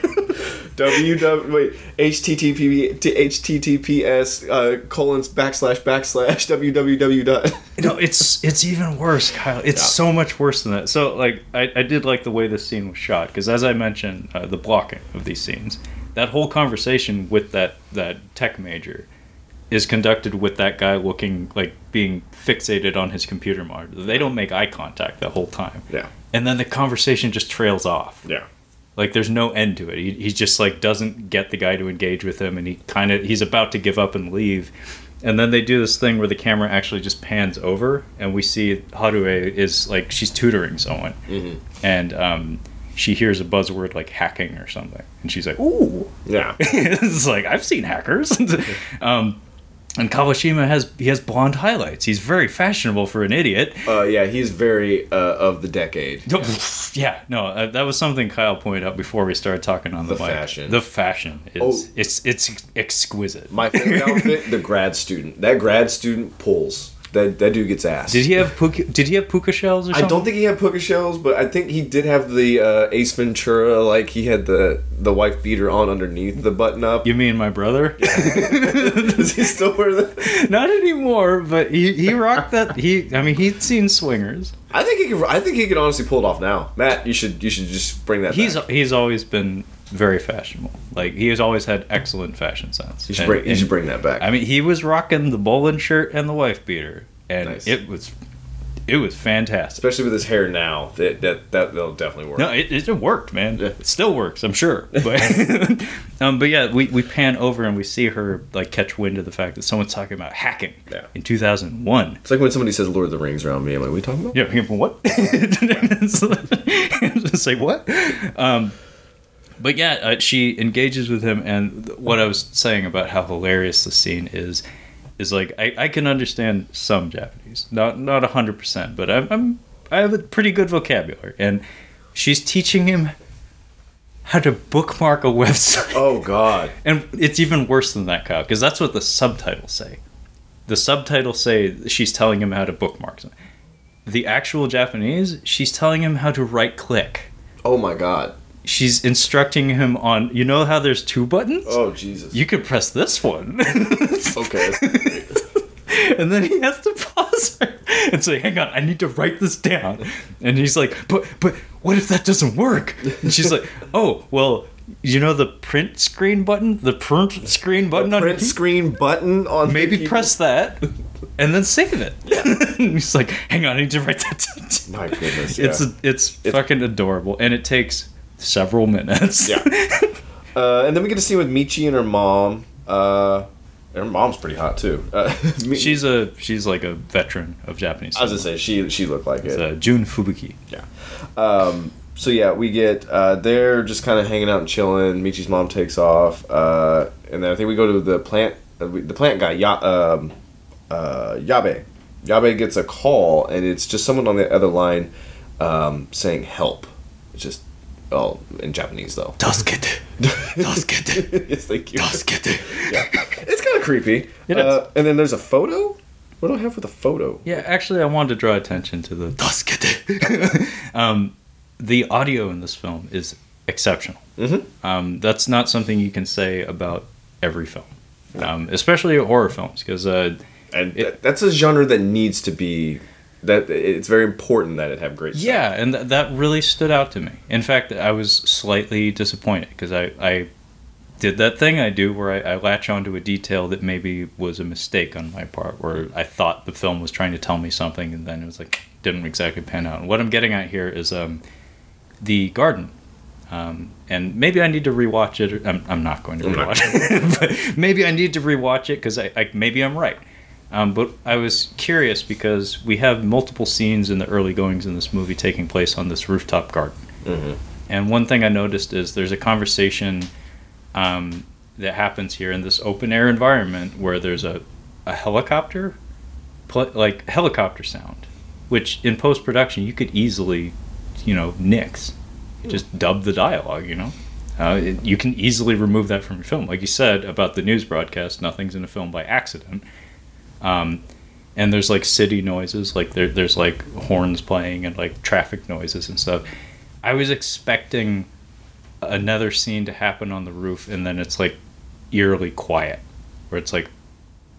Speaker 1: www wait http to https uh, colon backslash backslash www dot.
Speaker 2: No, it's it's even worse, Kyle. It's
Speaker 1: Yeah.
Speaker 2: so much worse than that. So, like, I, I did like the way this scene was shot because, as I mentioned, uh, the blocking of these scenes, that whole conversation with that that tech major is conducted with that guy looking like being fixated on his computer monitor. They don't make eye contact the whole time,
Speaker 1: Yeah,
Speaker 2: and then the conversation just trails off.
Speaker 1: yeah.
Speaker 2: Like, there's no end to it. He, he just like doesn't get the guy to engage with him, and he kind of he's about to give up and leave. And then they do this thing where the camera actually just pans over, and we see Harue is like she's tutoring someone, and um, she hears a buzzword like hacking or something, and she's like, "Ooh!"
Speaker 1: Yeah.
Speaker 2: it's like I've seen hackers. um, and Kawashima has he has blonde highlights. He's very fashionable for an idiot.
Speaker 1: Uh, yeah, he's very uh, of the decade.
Speaker 2: Yeah, no, uh, that was something Kyle pointed out before we started talking on the,
Speaker 1: The
Speaker 2: mic.
Speaker 1: fashion.
Speaker 2: The fashion is
Speaker 1: Oh.
Speaker 2: it's it's exquisite.
Speaker 1: My favorite outfit, the grad student. That grad student pulls. That that dude gets ass.
Speaker 2: Did he have puka, did he have puka shells or
Speaker 1: I don't think he had puka shells, but I think he did have the uh, Ace Ventura. Like he had the the wife beater on underneath the button up.
Speaker 2: You mean my brother?
Speaker 1: Does he still wear that?
Speaker 2: Not anymore, but he, he rocked that. He I mean he'd seen swingers.
Speaker 1: I think he could. I think he could honestly pull it off now. Matt, you should you should just bring that.
Speaker 2: He's
Speaker 1: back.
Speaker 2: he's always been very fashionable. Like he has always had excellent fashion sense.
Speaker 1: You should
Speaker 2: And-
Speaker 1: bring. You should bring that back.
Speaker 2: I mean, he was rocking the bowling shirt and the wife beater, and
Speaker 1: Nice.
Speaker 2: it was it was fantastic.
Speaker 1: Especially with his hair now, that that that will definitely work.
Speaker 2: No, it, it worked, man.
Speaker 1: Yeah.
Speaker 2: It still works, I'm sure. But um, but yeah, we, we pan over and we see her like catch wind of the fact that someone's talking about hacking
Speaker 1: Yeah.
Speaker 2: in 2001.
Speaker 1: It's like when somebody says Lord of the Rings around me. I'm like, what are you talking about?
Speaker 2: Yeah, what? it's like, what? Um, but yeah, uh, she engages with him, and th- what I was saying about how hilarious the scene is, is like I, I can understand some Japanese, not not hundred percent, but I'm, I'm I have a pretty good vocabulary, and she's teaching him how to bookmark a website.
Speaker 1: Oh God.
Speaker 2: And it's even worse than that, Kyle, because that's what the subtitles say. The subtitles say she's telling him how to bookmark something. The actual Japanese, she's telling him how to right click.
Speaker 1: Oh my God.
Speaker 2: She's instructing him on, you know how there's two buttons?
Speaker 1: Oh Jesus.
Speaker 2: You could press this one.
Speaker 1: okay.
Speaker 2: and then he has to pause her and say, "Hang on, I need to write this down." And he's like, "But but what if that doesn't work?" And she's like, "Oh well, you know the print screen button, the print screen button on your
Speaker 1: Print
Speaker 2: key-
Speaker 1: screen button on
Speaker 2: maybe press that and then save it." and he's like, "Hang on, I need to write that down."
Speaker 1: My goodness.
Speaker 2: It's
Speaker 1: yeah.
Speaker 2: it's fucking adorable, and it takes several minutes.
Speaker 1: Yeah. Uh, and then we get to see with Michi and her mom. Uh, Her mom's pretty hot too. Uh, me-
Speaker 2: She's a she's like a veteran of Japanese.
Speaker 1: I was gonna say she she looked like it.
Speaker 2: uh, Jun Fubuki.
Speaker 1: Yeah. Um, so yeah, we get uh, they're just kind of hanging out and chilling. Michi's mom takes off, uh, and then I think we go to the plant. Uh, we- the plant guy, ya, um, uh, Yabe. Yabe gets a call, and it's just someone on the other line um, saying "help." It's just oh, in Japanese though.
Speaker 2: Dasuke Dasuke
Speaker 1: yes, thank you. Yeah. It's kind of creepy.
Speaker 2: It is.
Speaker 1: Uh, and then there's a photo. What do I have for the photo?
Speaker 2: Yeah, actually, I wanted to draw attention to the Dasuke. um, the audio in this film is exceptional.
Speaker 1: Mhm.
Speaker 2: Um, that's not something you can say about every film, um, especially horror films, because uh,
Speaker 1: And
Speaker 2: It-
Speaker 1: that's a genre that needs to be. That it's very important that it have great. sound.
Speaker 2: yeah, and th- that really stood out to me. In fact, I was slightly disappointed because I, I did that thing I do where I, I latch onto a detail that maybe was a mistake on my part, where I thought the film was trying to tell me something, and then it was like didn't exactly pan out. And what I'm getting at here is um, the garden. Um, and maybe I need to rewatch it. I'm, I'm not going to rewatch it, but maybe I need to rewatch it because I, I maybe I'm right. Um, but I was curious because we have multiple scenes in the early goings in this movie taking place on this rooftop garden.
Speaker 1: Mhm.
Speaker 2: And one thing I noticed is there's a conversation um, that happens here in this open air environment where there's a, a helicopter, pl- like helicopter sound, which in post production you could easily, you know, nix, just dub the dialogue, you know. Uh, it, you can easily remove that from your film. Like you said about the news broadcast, nothing's in a film by accident. Um, and there's like city noises, like there, there's like horns playing and like traffic noises and stuff. I was expecting another scene to happen on the roof, and then it's like eerily quiet, where it's like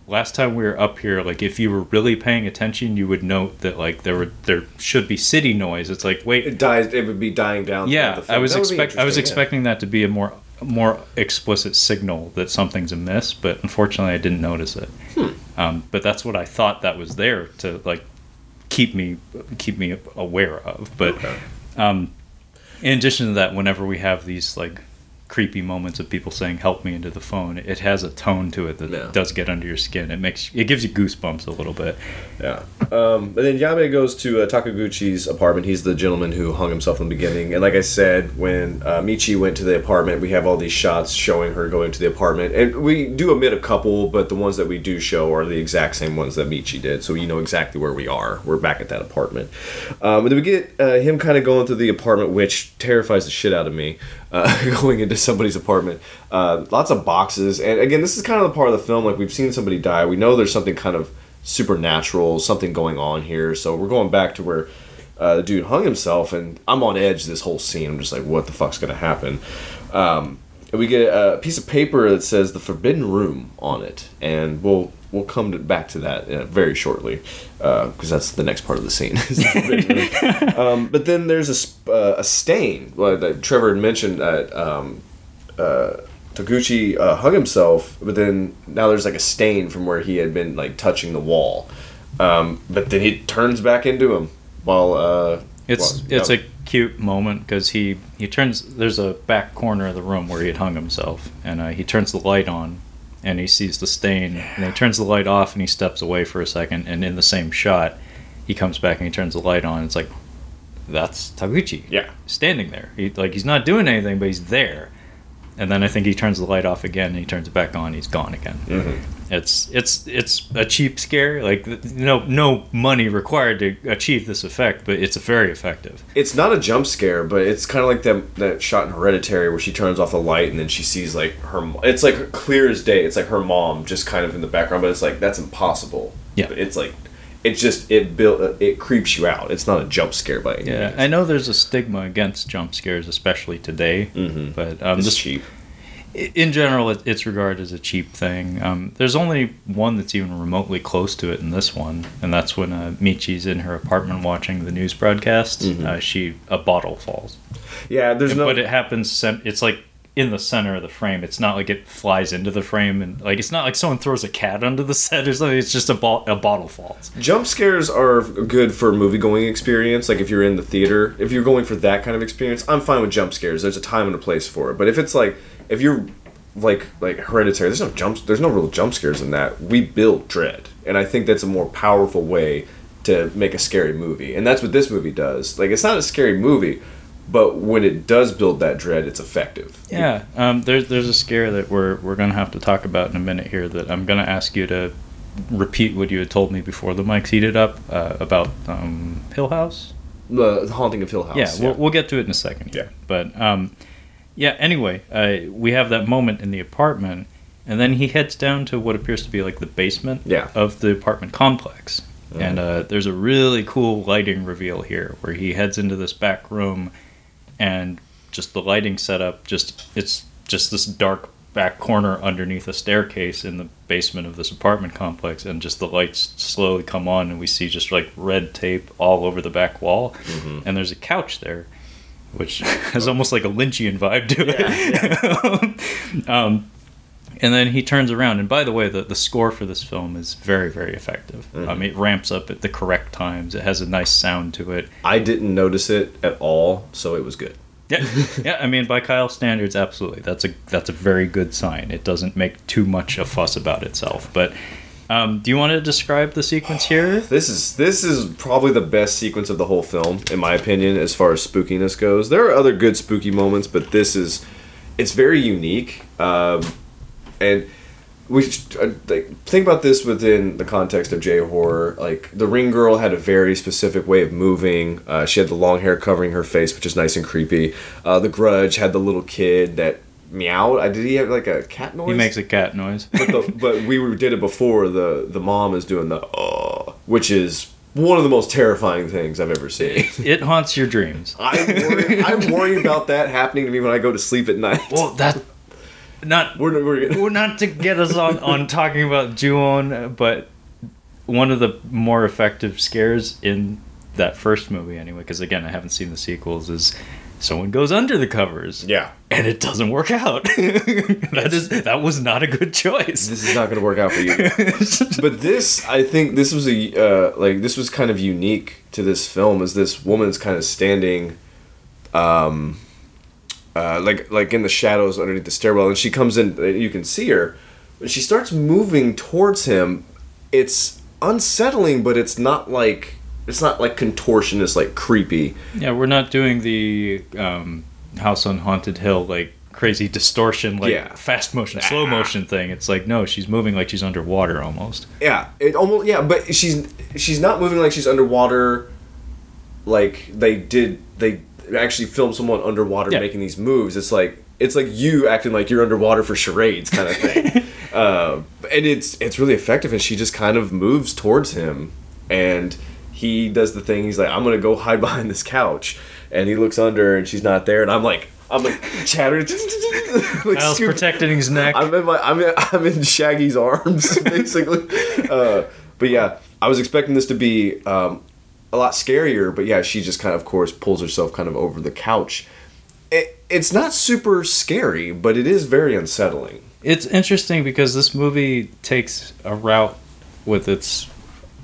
Speaker 2: last time we were up here. Like if you were really paying attention, you would note that like there were there should be city noise. It's like wait,
Speaker 1: It dies. It would be dying down.
Speaker 2: yeah,
Speaker 1: the
Speaker 2: I was
Speaker 1: That would be
Speaker 2: expect I was expecting that to be a more more explicit signal that something's amiss, but unfortunately, I didn't notice it.
Speaker 1: Hmm.
Speaker 2: Um, but that's what I thought that was there to like keep me keep me aware of. But
Speaker 1: Okay.
Speaker 2: um, in addition to that, whenever we have these like creepy moments of people saying "help me" into the phone, it has a tone to it that
Speaker 1: Yeah.
Speaker 2: does get under your skin. It makes it gives you goosebumps a little bit.
Speaker 1: Yeah. Um, but then Yabe goes to uh, Takaguchi's apartment. He's the gentleman who hung himself in the beginning. And like I said, when uh, Michi went to the apartment, we have all these shots showing her going to the apartment. And we do omit a couple, but the ones that we do show are the exact same ones that Michi did. So you know exactly where we are. We're back at that apartment. Um, and then we get uh, him kind of going through the apartment, which terrifies the shit out of me. Uh, going into somebody's apartment, uh, lots of boxes, and again, this is kind of the part of the film. Like we've seen somebody die, we know there's something kind of supernatural, something going on here. So we're going back to where uh, the dude hung himself, and I'm on edge this whole scene. I'm just like, what the fuck's gonna happen? Um, and we get a piece of paper that says the Forbidden Room on it, and we'll we'll come to, back to that uh, very shortly because that's the next part of the scene. is the Forbidden Room. um, but then there's a sp- uh, a stain well, that Trevor had mentioned that. Um, uh, Taguchi uh, hung himself, but then now there's like a stain from where he had been like touching the wall. Um, but then he turns back into him while uh,
Speaker 2: It's
Speaker 1: while-
Speaker 2: it's
Speaker 1: yeah.
Speaker 2: a cute moment because he he turns. There's a back corner of the room where he had hung himself, and uh, he turns the light on, and he sees the stain, and he turns the light off, and he steps away for a second, and in the same shot, he comes back and he turns the light on. It's like that's Taguchi
Speaker 1: yeah.
Speaker 2: standing there. He like he's not doing anything, but he's there. And then I think he turns the light off again, and he turns it back on. He's gone again.
Speaker 1: Mhm.
Speaker 2: It's it's it's a cheap scare. Like no no money required to achieve this effect, but it's very effective.
Speaker 1: It's not a jump scare, but it's kind of like that that shot in Hereditary where she turns off the light and then she sees like her. It's like clear as day. It's like her mom just kind of in the background, but it's like that's impossible.
Speaker 2: Yeah.
Speaker 1: But it's like it just it built it creeps you out. It's not a jump scare by any
Speaker 2: Yeah,
Speaker 1: means.
Speaker 2: I know there's a stigma against jump scares, especially today.
Speaker 1: Mhm.
Speaker 2: But um,
Speaker 1: It's
Speaker 2: this,
Speaker 1: cheap.
Speaker 2: in general, it, it's regarded as a cheap thing. Um, there's only one that's even remotely close to it in this one, and that's when uh, Michi's in her apartment watching the news broadcast.
Speaker 1: Mhm.
Speaker 2: Uh, she a bottle falls,
Speaker 1: Yeah, there's no.
Speaker 2: but it happens. It's like in the center of the frame. It's not like it flies into the frame, and like it's not like someone throws a cat under the set or something. It's just a, bo- a bottle falls.
Speaker 1: Jump scares are good for movie going experience. Like if you're in the theater, if you're going for that kind of experience, I'm fine with jump scares. There's a time and a place for it. But if it's like if you're like like Hereditary. There's no jumps. There's no real jump scares in that. We build dread, and I think that's a more powerful way to make a scary movie, and that's what this movie does. Like it's not a scary movie, but when it does build that dread, it's effective.
Speaker 2: Yeah, um, there's there's a scare that we're we're gonna have to talk about in a minute here. That I'm gonna ask you to repeat what you had told me before the mics heated up uh, about um, Hill House.
Speaker 1: The Haunting of Hill House.
Speaker 2: Yeah, We'll, we'll get to it in a second. Here.
Speaker 1: Yeah.
Speaker 2: but um, yeah. Anyway, uh, we have that moment in the apartment, and then he heads down to what appears to be like the basement
Speaker 1: Yeah.
Speaker 2: of the apartment complex. And uh, there's a really cool lighting reveal here where he heads into this back room and just the lighting setup just it's just this dark back corner underneath a staircase in the basement of this apartment complex and just the lights slowly come on and we see just like red tape all over the back wall. And there's a couch there which has almost like a lynchian vibe to it. Um, and then he turns around and by the way the, the score for this film is very very effective i mean it ramps up at the correct times it has a nice sound to it
Speaker 1: I didn't notice it at all, so it was good.
Speaker 2: yeah, yeah. I mean, by Kyle standards, absolutely. That's a that's a very good sign. It doesn't make too much a fuss about itself. But um, do you want to describe the sequence here?
Speaker 1: This is this is probably the best sequence of the whole film, in my opinion, as far as spookiness goes. There are other good spooky moments, but this is it's very unique. Um, and we uh, like, think about this within the context of J horror. Like the Ring Girl had a very specific way of moving. Uh, she had the long hair covering her face, which is nice and creepy. Uh, the Grudge had the little kid that meowed. Uh, did he have like a cat noise?
Speaker 2: He makes a cat noise.
Speaker 1: but, the, but we were- did it before. The the mom is doing the uh, which is one of the most terrifying things I've ever seen.
Speaker 2: It haunts your dreams.
Speaker 1: I'm worried, I'm worried about that happening to me when I go to sleep at night.
Speaker 2: Well, that not
Speaker 1: we're, we're,
Speaker 2: well, not to get us on on talking about Ju-on, but one of the more effective scares in that first movie, anyway. Because again, I haven't seen the sequels. Is someone goes under the covers,
Speaker 1: yeah.
Speaker 2: and it doesn't work out. that is that was not a good choice.
Speaker 1: This is not going to work out for you. but this, I think, this was a uh, like this was kind of unique to this film. Is this woman's kind of standing, um, uh, like like in the shadows underneath the stairwell, and she comes in. uh, You can see her, she starts moving towards him. It's unsettling, but it's not like it's not like contortionist, like creepy.
Speaker 2: yeah, we're not doing the um, House on Haunted Hill like crazy distortion, like
Speaker 1: Yeah.
Speaker 2: fast motion, slow motion thing. It's like no, she's moving like she's underwater almost.
Speaker 1: Yeah, it almost yeah, but she's she's not moving like she's underwater. Like they did, they actually filmed someone underwater
Speaker 2: Yeah.
Speaker 1: making these moves. It's like it's like you acting like you're underwater for charades, kind of thing. uh, and it's it's really effective, and she just kind of moves towards him, and he does the thing. He's like, "I'm gonna go hide behind this couch," and he looks under, and she's not there, and I'm like. I'm like chattering, like scoop-
Speaker 2: protecting his neck.
Speaker 1: I'm in my I'm in, I'm in Shaggy's arms basically. Uh, but yeah, I was expecting this to be um, a lot scarier. But yeah, she just kind of, of course, pulls herself kind of over the couch. It, it's not super scary, but it is very unsettling.
Speaker 2: It's interesting because this movie takes a route with its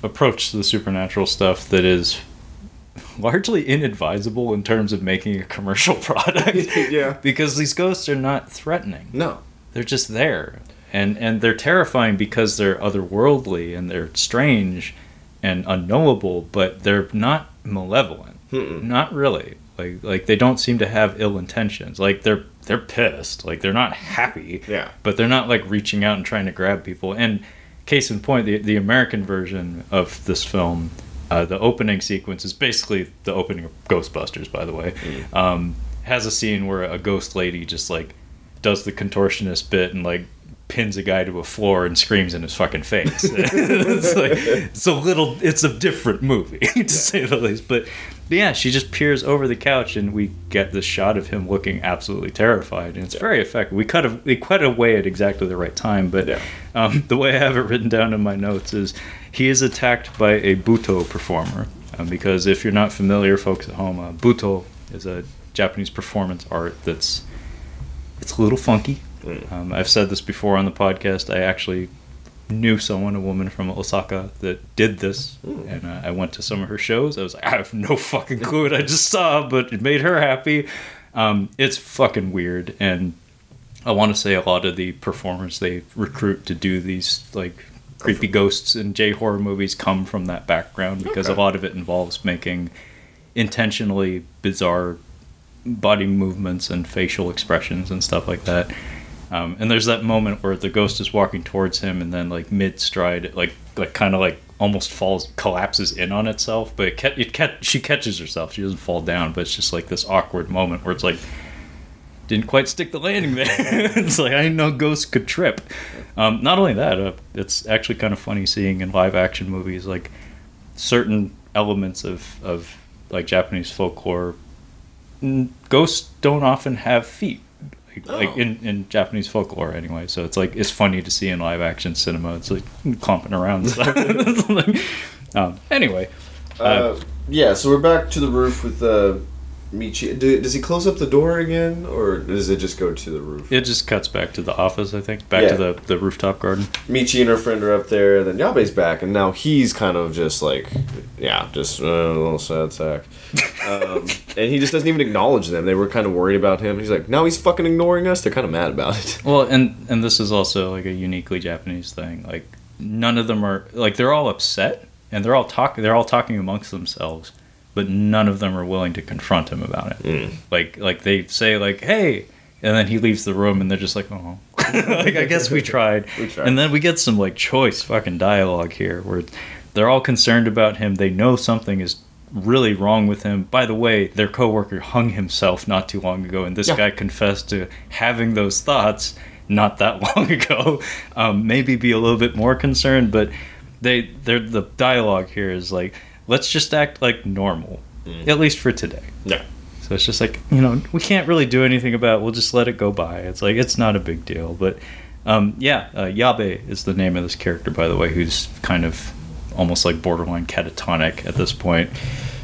Speaker 2: approach to the supernatural stuff that is largely inadvisable in terms of making a commercial product.
Speaker 1: Yeah.
Speaker 2: Because these ghosts are not threatening.
Speaker 1: No.
Speaker 2: They're just there. And and they're terrifying because they're otherworldly and they're strange and unknowable, but they're not malevolent. Not really. Like like they don't seem to have ill intentions. Like they're they're pissed. Like they're not happy
Speaker 1: Yeah.
Speaker 2: but they're not like reaching out and trying to grab people. And case in point, the the American version of this film, uh, the opening sequence is basically the opening of Ghostbusters. By the way, um, has a scene where a ghost lady just like does the contortionist bit and like pins a guy to a floor and screams in his fucking face. it's like it's a little it's a different movie to say the least. But, yeah, she just peers over the couch and we get this shot of him looking absolutely terrified and it's very effective. We cut a, we cut away at exactly the right time, but
Speaker 1: Yeah.
Speaker 2: um, the way I have it written down in my notes is he is attacked by a butoh performer. Um, because if you're not familiar, folks at home, uh, butoh is a Japanese performance art that's it's a little funky. Um, I've said this before on the podcast. I actually knew someone, a woman from Osaka, that did this, and uh, I went to some of her shows. I was like, I have no fucking clue what I just saw, but it made her happy. Um, it's fucking weird, and I want to say a lot of the performers they recruit to do these like creepy ghosts and J horror movies come from that background because
Speaker 1: Okay.
Speaker 2: a lot of it involves making intentionally bizarre body movements and facial expressions and stuff like that. Um, and there's that moment where the ghost is walking towards him, and then like mid stride, like like kind of like almost falls, collapses in on itself. But it, ca- it ca- she catches herself. She doesn't fall down, but it's just like this awkward moment where it's like didn't quite stick the landing there. it's like I didn't know ghosts could trip. Um, not only that, uh, it's actually kind of funny seeing in live action movies like certain elements of of like Japanese folklore. Ghosts don't often have feet, like, like
Speaker 1: Oh.
Speaker 2: in, in Japanese folklore anyway. So it's like it's funny to see in live action cinema. It's like clomping around. and stuff. It's like- um, anyway,
Speaker 1: Uh, yeah, so we're back to the roof with uh, Michi. Do, does he close up the door again, or does it just go to the roof?
Speaker 2: it just cuts back to the office. I think back
Speaker 1: Yeah.
Speaker 2: to the the rooftop garden.
Speaker 1: Michi and her friend are up there, then Yabe's back, and now he's kind of just like, yeah, just uh, a little sad sack. Um, and he just doesn't even acknowledge them. They were kind of worried about him. He's like, now he's fucking ignoring us. They're kind of mad about it.
Speaker 2: Well, and and this is also like a uniquely Japanese thing. Like none of them are like they're all upset and they're all talking. They're all talking amongst themselves, but none of them are willing to confront him about it.
Speaker 1: Mm.
Speaker 2: Like like they say like hey, and then he leaves the room and they're just like oh, like I guess we tried.
Speaker 1: We tried.
Speaker 2: And then we get some like choice fucking dialogue here where they're all concerned about him. They know something is really wrong with him. By the way, their coworker hung himself not too long ago, and this
Speaker 1: Yeah.
Speaker 2: guy confessed to having those thoughts not that long ago. Um, maybe be a little bit more concerned, but they they're the dialogue here is like let's just act like normal, at least for today.
Speaker 1: Yeah.
Speaker 2: So it's just like you know we can't really do anything about. it. We'll just let it go by. It's like it's not a big deal. But um, yeah, uh, Yabe is the name of this character, by the way, who's kind of almost like borderline catatonic at this point.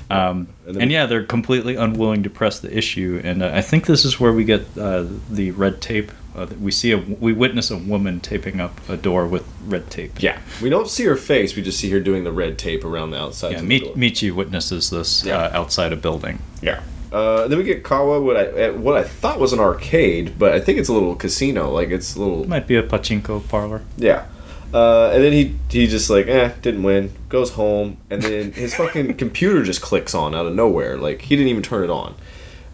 Speaker 2: Um,
Speaker 1: And
Speaker 2: and yeah, they're completely unwilling to press the issue, and uh, I think this is where we get uh, the red tape. Uh, we see a we witness a woman taping up a door with red tape.
Speaker 1: Yeah. We don't see her face. We just see her doing the red tape around the outside.
Speaker 2: Yeah,
Speaker 1: of the
Speaker 2: Mi-. Michi witnesses this
Speaker 1: Yeah.
Speaker 2: uh, outside a building.
Speaker 1: Yeah. Uh, then we get Kawa, what I at what I thought was an arcade, but I think it's a little casino. Like it's a little
Speaker 2: Might be a pachinko parlor.
Speaker 1: Yeah. Uh, and then he he just like eh didn't win goes home and then his fucking computer just clicks on out of nowhere like he didn't even turn it on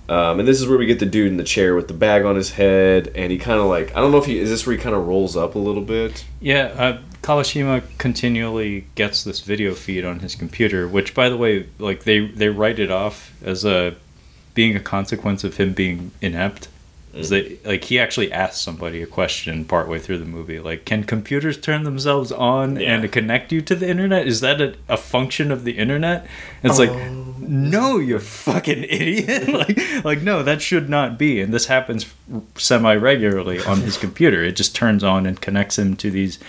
Speaker 1: um, and this is where we get the dude in the chair with the bag on his head and he kind of like I don't know if he is this where he kind of rolls up a little bit
Speaker 2: Yeah, uh, Kawashima continually gets this video feed on his computer, which, by the way, like they they write it off as a being a consequence of him being inept. Is that like he actually asked somebody a question partway through the movie, like, "Can computers turn themselves on
Speaker 1: Yeah.
Speaker 2: and connect you to the internet? Is that a, a function of the internet?" And it's like, oh. no, you fucking idiot! like, like no, that should not be. And this happens semi regularly on his computer. It just turns on and connects him to these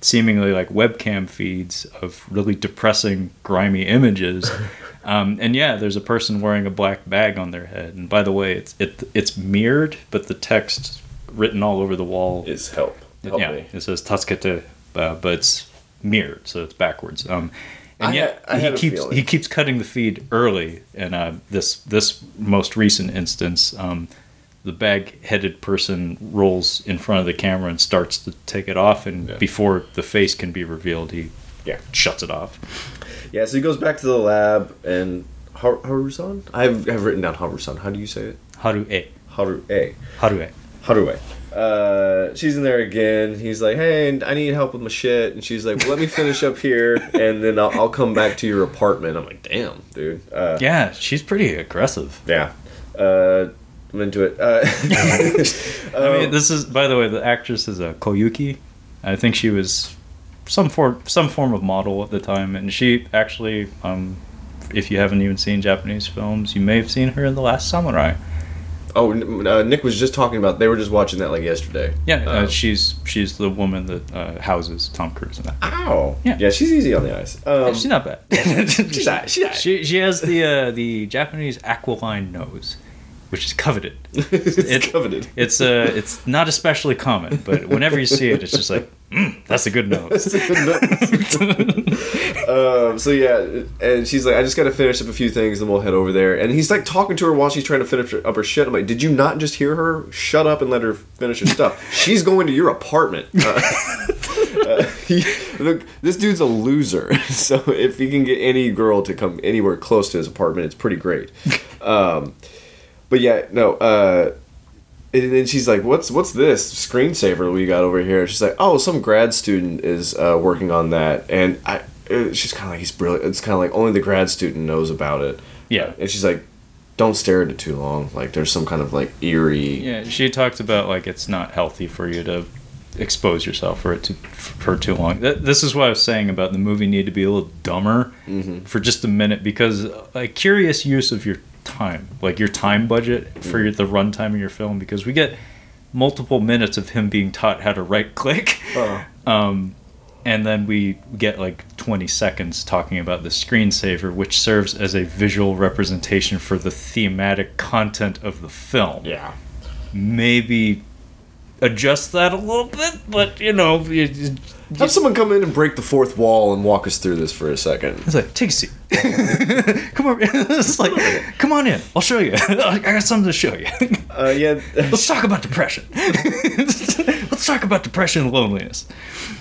Speaker 2: seemingly like webcam feeds of really depressing, grimy images. Um, and yeah, there's a person wearing a black bag on their head. And by the way, it's it, it's mirrored, but the text written all over the wall.
Speaker 1: is help help
Speaker 2: yeah,
Speaker 1: me
Speaker 2: it says Tatsukete, uh, but it's mirrored, so it's backwards. Um, and
Speaker 1: I
Speaker 2: yeah,
Speaker 1: had- I
Speaker 2: he keeps
Speaker 1: feeling.
Speaker 2: he keeps cutting the feed early. And uh, this this most recent instance, um, the bag-headed person rolls in front of the camera and starts to take it off, and
Speaker 1: Yeah.
Speaker 2: before the face can be revealed, he
Speaker 1: Yeah.
Speaker 2: shuts it off.
Speaker 1: Yeah so he goes back to the lab and Har- Harusan I've, I've written down Harusan how do you say it
Speaker 2: Haru e,
Speaker 1: Haru A
Speaker 2: Haru e.
Speaker 1: Harue. Uh, she's in there again. He's like, "Hey, I need help with my shit," and she's like, well, "Let me finish up here, and then I'll, I'll come back to your apartment." I'm like, "Damn, dude." Uh,
Speaker 2: Yeah, she's pretty aggressive.
Speaker 1: yeah. Uh, I'm into it. Uh,
Speaker 2: I mean, this is by the way, the actress is a Koyuki. I think she was some form some form of model at the time, and she actually, um, if you haven't even seen Japanese films, you may have seen her in The Last Samurai.
Speaker 1: oh, uh, Nick was just talking about. They were just watching that like yesterday.
Speaker 2: Yeah, uh,
Speaker 1: Uh,
Speaker 2: she's she's the woman that uh, houses Tom Cruise in that.
Speaker 1: Ow.
Speaker 2: Yeah.
Speaker 1: Yeah, she's easy on the eyes. Um,
Speaker 2: she's not bad.
Speaker 1: she's not- she's not-
Speaker 2: She she has the uh, the Japanese aquiline nose, which is coveted.
Speaker 1: it's
Speaker 2: It-
Speaker 1: coveted.
Speaker 2: It's uh, it's not especially common, but whenever you see it, it's just like, mm, that's a good nose.
Speaker 1: um, so yeah, and she's like, I just gotta finish up a few things, then we'll head over there. And he's like talking to her while she's trying to finish up her shit. I'm like, did you not just hear her? Shut up and let her finish her stuff. she's going to your apartment. Uh, uh, he, look, this dude's a loser. So if he can get any girl to come anywhere close to his apartment, it's pretty great. Um, but yeah, no. Uh, and then she's like, "What's what's this screensaver we got over here?" She's like, "Oh, some grad student is uh, working on that." And I, uh, she's kind of like, "He's brilliant." It's kind of like only the grad student knows about it.
Speaker 2: Yeah.
Speaker 1: And she's like, "Don't stare at it too long. Like there's some kind of like eerie."
Speaker 2: Yeah, she talked about like it's not healthy for you to expose yourself for it to for too long. Th- This is what I was saying about the movie need to be a little dumber for just a minute because a curious use of your time, like your time budget for your, the runtime of your film, because we get multiple minutes of him being taught how to right click.
Speaker 1: Uh,
Speaker 2: Um, and then we get like 20 seconds talking about the screensaver, which serves as a visual representation for the thematic content of the film
Speaker 1: yeah.
Speaker 2: maybe adjust that a little bit, but you know, you-
Speaker 1: Have someone come in and break the fourth wall and walk us through this for a second.
Speaker 2: it's like take a seat. come on, it's like come on in. I'll show you. I got something to show you.
Speaker 1: Uh, yeah.
Speaker 2: Let's talk about depression. Let's talk about depression and loneliness.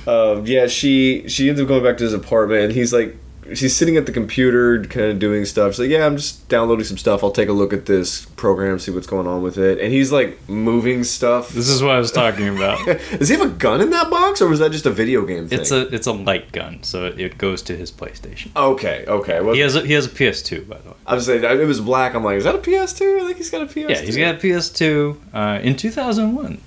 Speaker 1: um, yeah, she she ends up going back to his apartment, and he's like, she's sitting at the computer, kind of doing stuff. She's like, "Yeah, I'm just downloading some stuff. I'll take a look at this program, see what's going on with it." And he's like moving stuff.
Speaker 2: This is what I was talking about.
Speaker 1: Does he have a gun in that box, or was that just a video game thing?
Speaker 2: It's a it's a light gun, so it goes to his PlayStation.
Speaker 1: okay, okay. Well,
Speaker 2: He has a, he has a PS2 by the way.
Speaker 1: I was saying it was black. I'm like, is that a PS2? I think he's got a PS2.
Speaker 2: Yeah, he's got a PS2 uh, in 2001.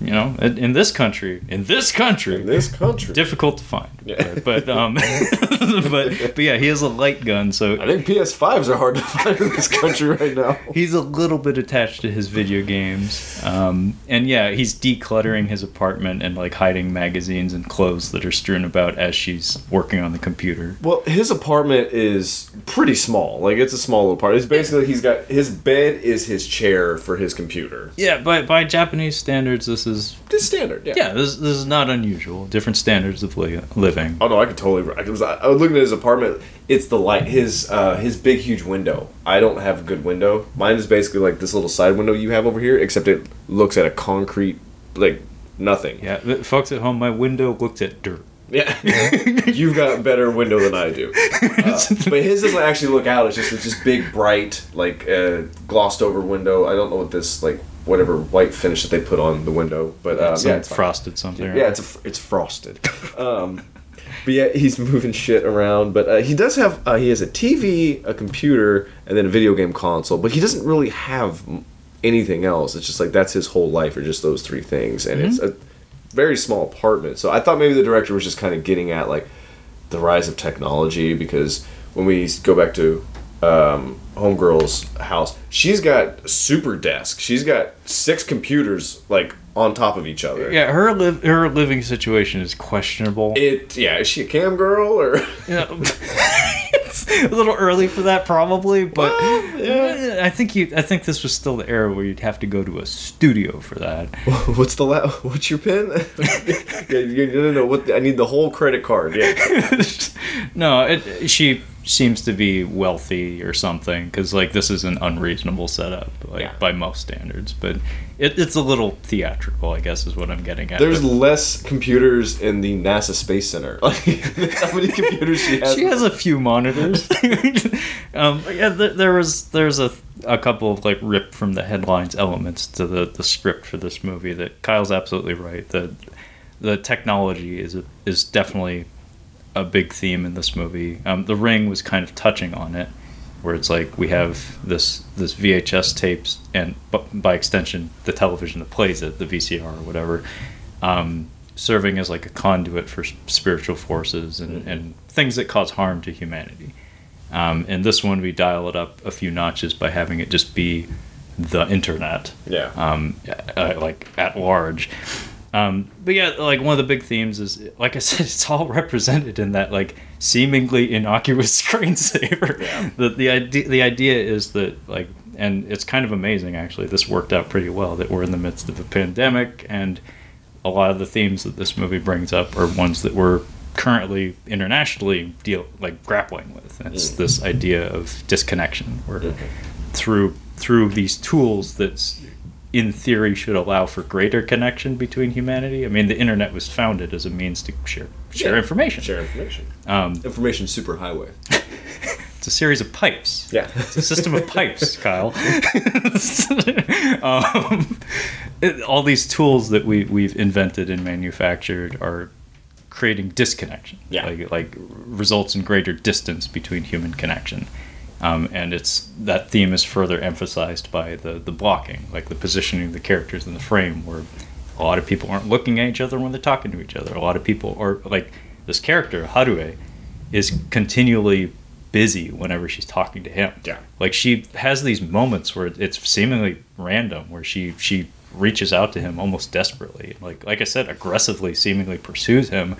Speaker 2: You know, in, in this country, in this country,
Speaker 1: in this country.
Speaker 2: difficult to find.
Speaker 1: Yeah.
Speaker 2: But, but um, but but yeah, he has a light gun, so
Speaker 1: I think PS5s are hard to find in this country right now.
Speaker 2: he's a little bit attached to his video games. Um, and yeah, he's decluttering his apartment and like hiding magazines and clothes that are strewn about as she's working on the computer.
Speaker 1: Well, his apartment is pretty small. Like it's a small little apartment. It's basically he's got his bed is his chair for his computer.
Speaker 2: Yeah, by by Japanese standards, this is
Speaker 1: It's standard. Yeah.
Speaker 2: yeah, this this is not unusual. Different standards of li- living.
Speaker 1: Oh no, I could totally. I was, I was looking at his apartment. It's the light. His uh, his big huge window. I don't have a good window. Mine is basically like this little side window you have over here, except it looks at a concrete like nothing.
Speaker 2: Yeah, but folks at home, my window looked at dirt.
Speaker 1: Yeah, you've got a better window than I do. Uh, but his doesn't actually look out. It's just it's just big, bright, like uh, glossed over window. I don't know what this like whatever white finish that they put on the window, but um,
Speaker 2: Some
Speaker 1: yeah, it's fine.
Speaker 2: frosted something.
Speaker 1: Yeah, it's a, it's frosted. Um, but yeah, he's moving shit around. But uh, he does have uh, he has a TV, a computer, and then a video game console. But he doesn't really have anything else. It's just like that's his whole life, or just those three things. And it's a very small apartment. So I thought maybe the director was just kind of getting at like the rise of technology because when we go back to um, homegirl's house she's got a super desk she's got six computers like on top of each other
Speaker 2: Yeah, her live her living situation is questionable.
Speaker 1: it yeah is she a cam girl or
Speaker 2: Yeah. it's a little early for that, probably, but
Speaker 1: Well, yeah.
Speaker 2: I think you. I think this was still the era where you'd have to go to a studio for that.
Speaker 1: what's the la- what's your pin yeah, you, no no no what i need the whole credit card yeah
Speaker 2: no, it, she seems to be wealthy or something because like this is an unreasonable setup, like
Speaker 1: Yeah.
Speaker 2: by most standards. But it, it's a little theatrical, I guess, is what I'm getting at.
Speaker 1: there's
Speaker 2: But
Speaker 1: less computers in the nasa space center like how many computers she has
Speaker 2: she has a few monitors. um, yeah, there, there was there's a a couple of like ripped from the headlines elements to the the script for this movie that Kyle's absolutely right. The the technology is is definitely a big theme in this movie. Um, the Ring was kind of touching on it, where it's like we have this this VHS tapes and b- by extension the television that plays it, the VCR or whatever, um, serving as like a conduit for spiritual forces and, and things that cause harm to humanity. Um, in this one, we dial it up a few notches by having it just be the internet
Speaker 1: yeah
Speaker 2: um, uh, like at large. Um, but yeah, like one of the big themes is, like I said, it's all represented in that like seemingly innocuous screensaver.
Speaker 1: Yeah.
Speaker 2: The the idea the idea is that like and it's kind of amazing actually. This worked out pretty well that we're in the midst of a pandemic, and a lot of the themes that this movie brings up are ones that we're currently internationally deal like grappling with. It's
Speaker 1: Mm.
Speaker 2: this idea of disconnection, where
Speaker 1: Mhm.
Speaker 2: through through these tools that in theory should allow for greater connection between humanity. I mean, the internet was founded as a means to share share
Speaker 1: Yeah.
Speaker 2: information.
Speaker 1: Share information.
Speaker 2: Um,
Speaker 1: Information superhighway.
Speaker 2: it's a series of pipes.
Speaker 1: Yeah.
Speaker 2: It's a system of pipes, Kyle. um, it- all these tools that we we've invented and manufactured are creating disconnection.
Speaker 1: Yeah.
Speaker 2: Like like results in greater distance between human connection. Um, and it's that theme is further emphasized by the the blocking, like the positioning of the characters in the frame, where a lot of people aren't looking at each other when they're talking to each other. A lot of people are like this character Harue is continually busy whenever she's talking to him.
Speaker 1: Yeah.
Speaker 2: Like she has these moments where it's seemingly random, where she she reaches out to him almost desperately, like like I said, aggressively, seemingly pursues him.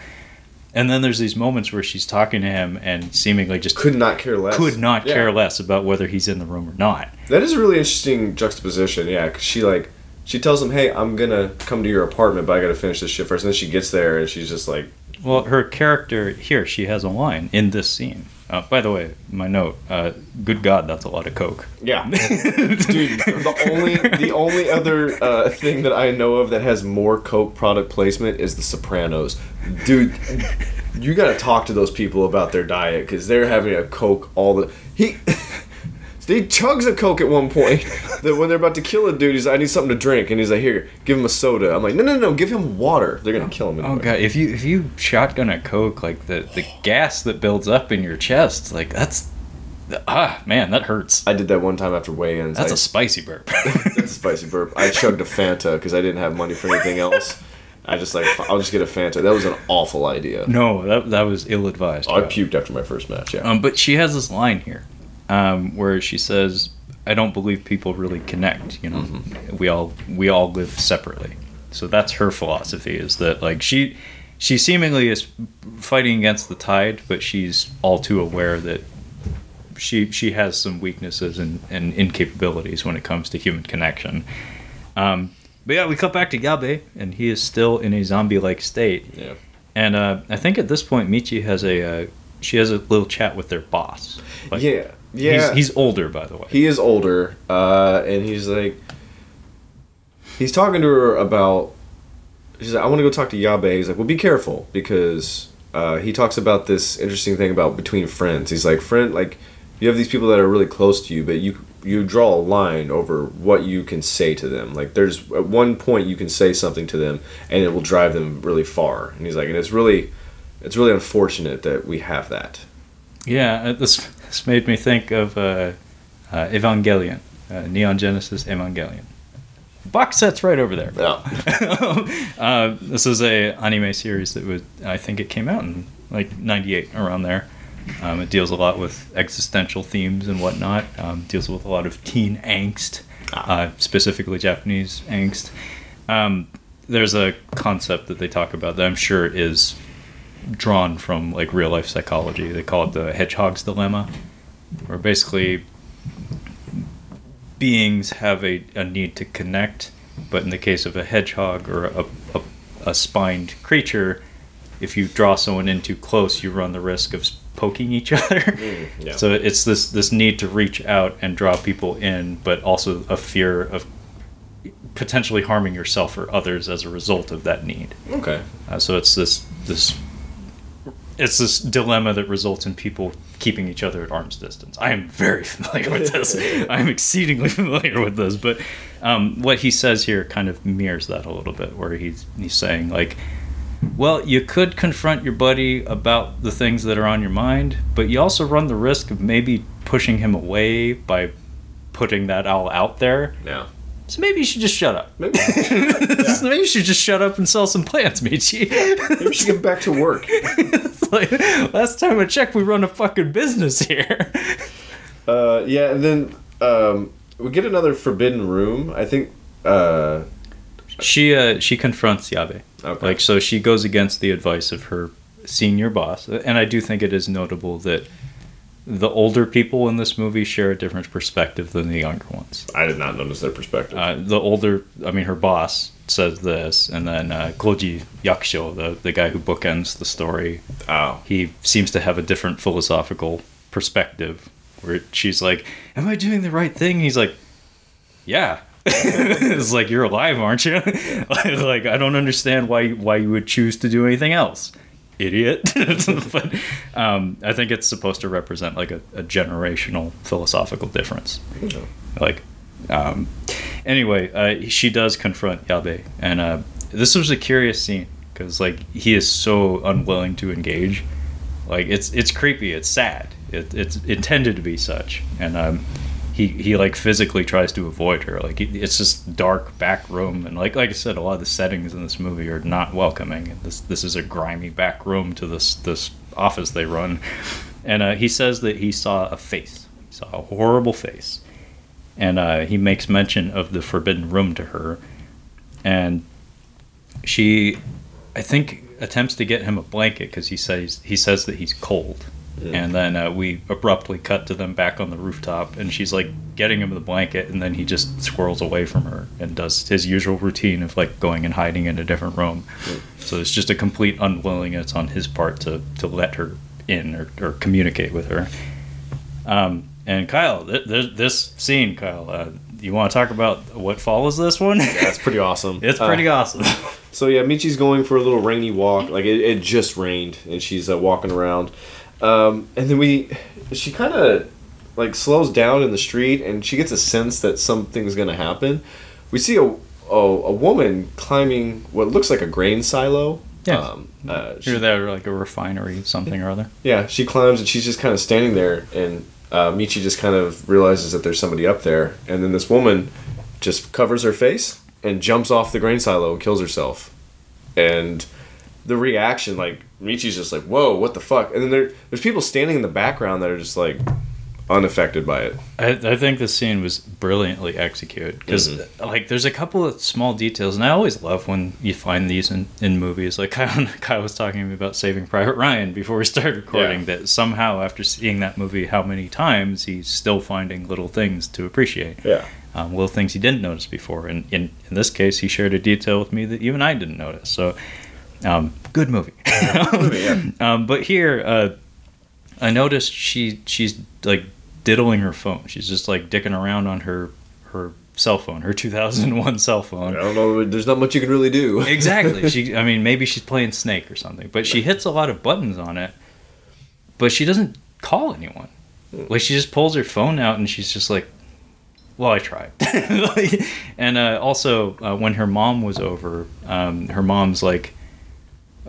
Speaker 2: And then there's these moments where she's talking to him and seemingly just
Speaker 1: Could not care less.
Speaker 2: could not
Speaker 1: Yeah.
Speaker 2: care less about whether he's in the room or not.
Speaker 1: That is a really interesting juxtaposition. Yeah, 'cause she like she tells him, "Hey, I'm gonna come to your apartment, but I gotta finish this shit first. And then she gets there and she's just like,
Speaker 2: Well, her character here, she has a line in this scene. Uh, by the way, my note: uh, Good God, that's a lot of coke.
Speaker 1: "Yeah, dude." The only the only other uh, thing that I know of that has more Coke product placement is The Sopranos, dude. You gotta talk to those people about their diet because they're having a Coke all the he. He chugs a Coke at one point. That when they're about to kill a dude, he's like, I need something to drink, and he's like, Here, give him a soda. I'm like, No, no, no, give him water. They're gonna kill him.
Speaker 2: Oh god, if you if you shotgun a coke, like the the gas that builds up in your chest, like that's ah man, that hurts.
Speaker 1: I did that one time after weigh-ins.
Speaker 2: That's
Speaker 1: I,
Speaker 2: a spicy burp.
Speaker 1: that's a spicy burp. I chugged a Fanta because I didn't have money for anything else. I just like I'll just get a Fanta. That was an awful idea.
Speaker 2: no, that that was ill advised.
Speaker 1: I puked after my first match. Yeah.
Speaker 2: Um, but she has this line here, um, where she says, "I don't believe people really connect. You know,
Speaker 1: Mm-hmm.
Speaker 2: we all we all live separately." So that's her philosophy: is that like she she seemingly is fighting against the tide, but she's all too aware that she she has some weaknesses and, and incapabilities when it comes to human connection. Um, but yeah, we cut back to Yabe, and he is still in a zombie-like state.
Speaker 1: yeah.
Speaker 2: And uh, I think at this point, Michi has a uh, she has a little chat with their boss. Like,
Speaker 1: yeah. Yeah.
Speaker 2: He's, he's older, by the way.
Speaker 1: he is older, uh, and he's like, he's talking to her about. She's like, I want to go talk to Yabe. He's like, well, be careful because uh, he talks about this interesting thing about between friends. He's like, friend, like you have these people that are really close to you, but you you draw a line over what you can say to them. Like there's at one point you can say something to them, and it will drive them really far. And he's like, and it's really, it's really unfortunate that we have that.
Speaker 2: Yeah, uh, this this made me think of uh, uh, Evangelion, uh, Neon Genesis Evangelion. Box set's right over there.
Speaker 1: Yeah.
Speaker 2: uh, this is a anime series that was I think it came out in like '98 around there. Um, it deals a lot with existential themes and whatnot. Um, deals with a lot of teen angst, uh, specifically Japanese angst. Um, there's a concept that they talk about that I'm sure is drawn from like real life psychology. They call it the hedgehog's dilemma, where basically beings have a, a need to connect, but in the case of a hedgehog or a, a, a spined creature, if you draw someone in too close, you run the risk of poking each other.
Speaker 1: yeah.
Speaker 2: So it's this this need to reach out and draw people in, but also a fear of potentially harming yourself or others as a result of that need.
Speaker 1: Okay.
Speaker 2: Uh, so it's this this it's this dilemma that results in people keeping each other at arm's distance. I am very familiar with this. I am exceedingly familiar with this. But um, what he says here kind of mirrors that a little bit, where he's he's saying like, well, you could confront your buddy about the things that are on your mind, but you also run the risk of maybe pushing him away by putting that all out there.
Speaker 1: Yeah.
Speaker 2: So maybe you should just shut up.
Speaker 1: Maybe,
Speaker 2: So maybe you should just shut up and sell some plants, Michi.
Speaker 1: maybe we should get back to work.
Speaker 2: Like, last time I checked, we run a fucking business here.
Speaker 1: Uh, yeah, and then um, we get another forbidden room. I think. Uh,
Speaker 2: She uh, she confronts Yabe.
Speaker 1: Okay.
Speaker 2: Like so, she goes against the advice of her senior boss, and I do think it is notable that the older people in this movie share a different perspective than the younger ones.
Speaker 1: I did not notice their perspective.
Speaker 2: Uh, the older, I mean, her boss says this, and then uh, Koji Yakusho, the the guy who bookends the story,
Speaker 1: oh,
Speaker 2: he seems to have a different philosophical perspective. Where she's like, "Am I doing the right thing?" He's like, "Yeah." it's like you're alive, aren't you? like I don't understand why why you would choose to do anything else, idiot. but um, I think it's supposed to represent like a, a generational philosophical difference. Like, um, anyway, uh, she does confront Yabe, and uh, this was a curious scene because like he is so unwilling to engage. Like it's it's creepy. It's sad. It, it's intended to be such, and um, he he like physically tries to avoid her. Like it's just dark back room, and like like I said, a lot of the settings in this movie are not welcoming. This this is a grimy back room to this this office they run, and uh, he says that he saw a face. He saw a horrible face, and uh, he makes mention of the forbidden room to her, and she, I think, attempts to get him a blanket because he says he says that he's cold, and then uh, we abruptly cut to them back on the rooftop, and she's like getting him the blanket, and then he just squirrels away from her and does his usual routine of like going and hiding in a different room. So it's just a complete unwillingness on his part to to let her in or, or communicate with her. Um, and Kyle, th- th- this scene, Kyle, uh, you want to talk about what follows this one?
Speaker 1: that's pretty awesome.
Speaker 2: it's
Speaker 1: Uh,
Speaker 2: pretty awesome.
Speaker 1: So yeah, Michi's going for a little rainy walk. Like it, it just rained, and she's uh, walking around. Um, and then we, she kind of like slows down in the street, and she gets a sense that something's gonna happen. We see a a, a woman climbing what looks like a grain silo.
Speaker 2: Yeah.
Speaker 1: Um, uh, she-
Speaker 2: there like a refinery, something or other.
Speaker 1: yeah, she climbs, and she's just kind of standing there, and uh, Michi just kind of realizes that there's somebody up there, and then this woman just covers her face and jumps off the grain silo and kills herself. And the reaction, like Michi's just like, "Whoa, what the fuck?" And then there, there's people standing in the background that are just like unaffected by it.
Speaker 2: I, I think the scene was brilliantly executed because like there's a couple of small details and I always love when you find these in, in movies like Kyle, Kyle was talking to me about Saving Private Ryan before we started recording
Speaker 1: Yeah.
Speaker 2: that somehow after seeing that movie how many times he's still finding little things to appreciate
Speaker 1: Yeah.
Speaker 2: um, little things he didn't notice before and in, in this case he shared a detail with me that even I didn't notice so um, good movie um, but here uh, I noticed she she's like diddling her phone. She's just like dicking around on her her cell phone, her 2001 cell phone.
Speaker 1: I don't know. There's not much you can really do.
Speaker 2: Exactly. She I mean maybe she's playing Snake or something, but she hits a lot of buttons on it. But she doesn't call anyone. Like she just pulls her phone out and she's just like well, I tried. Like, and uh, also, uh, when her mom was over, um, her mom's like,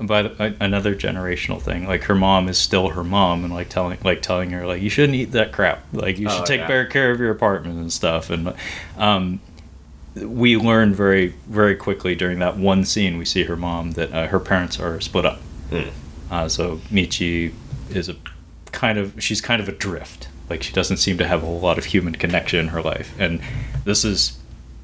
Speaker 2: but another generational thing. Like her mom is still her mom, and like telling, like telling her, like you shouldn't eat that crap. Like you should
Speaker 1: Oh,
Speaker 2: take
Speaker 1: yeah.
Speaker 2: better care of your apartment and stuff. And um, we learn very, very quickly during that one scene we see her mom that uh, her parents are split up.
Speaker 1: Hmm.
Speaker 2: Uh, so Michi is a kind of she's kind of adrift. Like she doesn't seem to have a whole lot of human connection in her life, and this is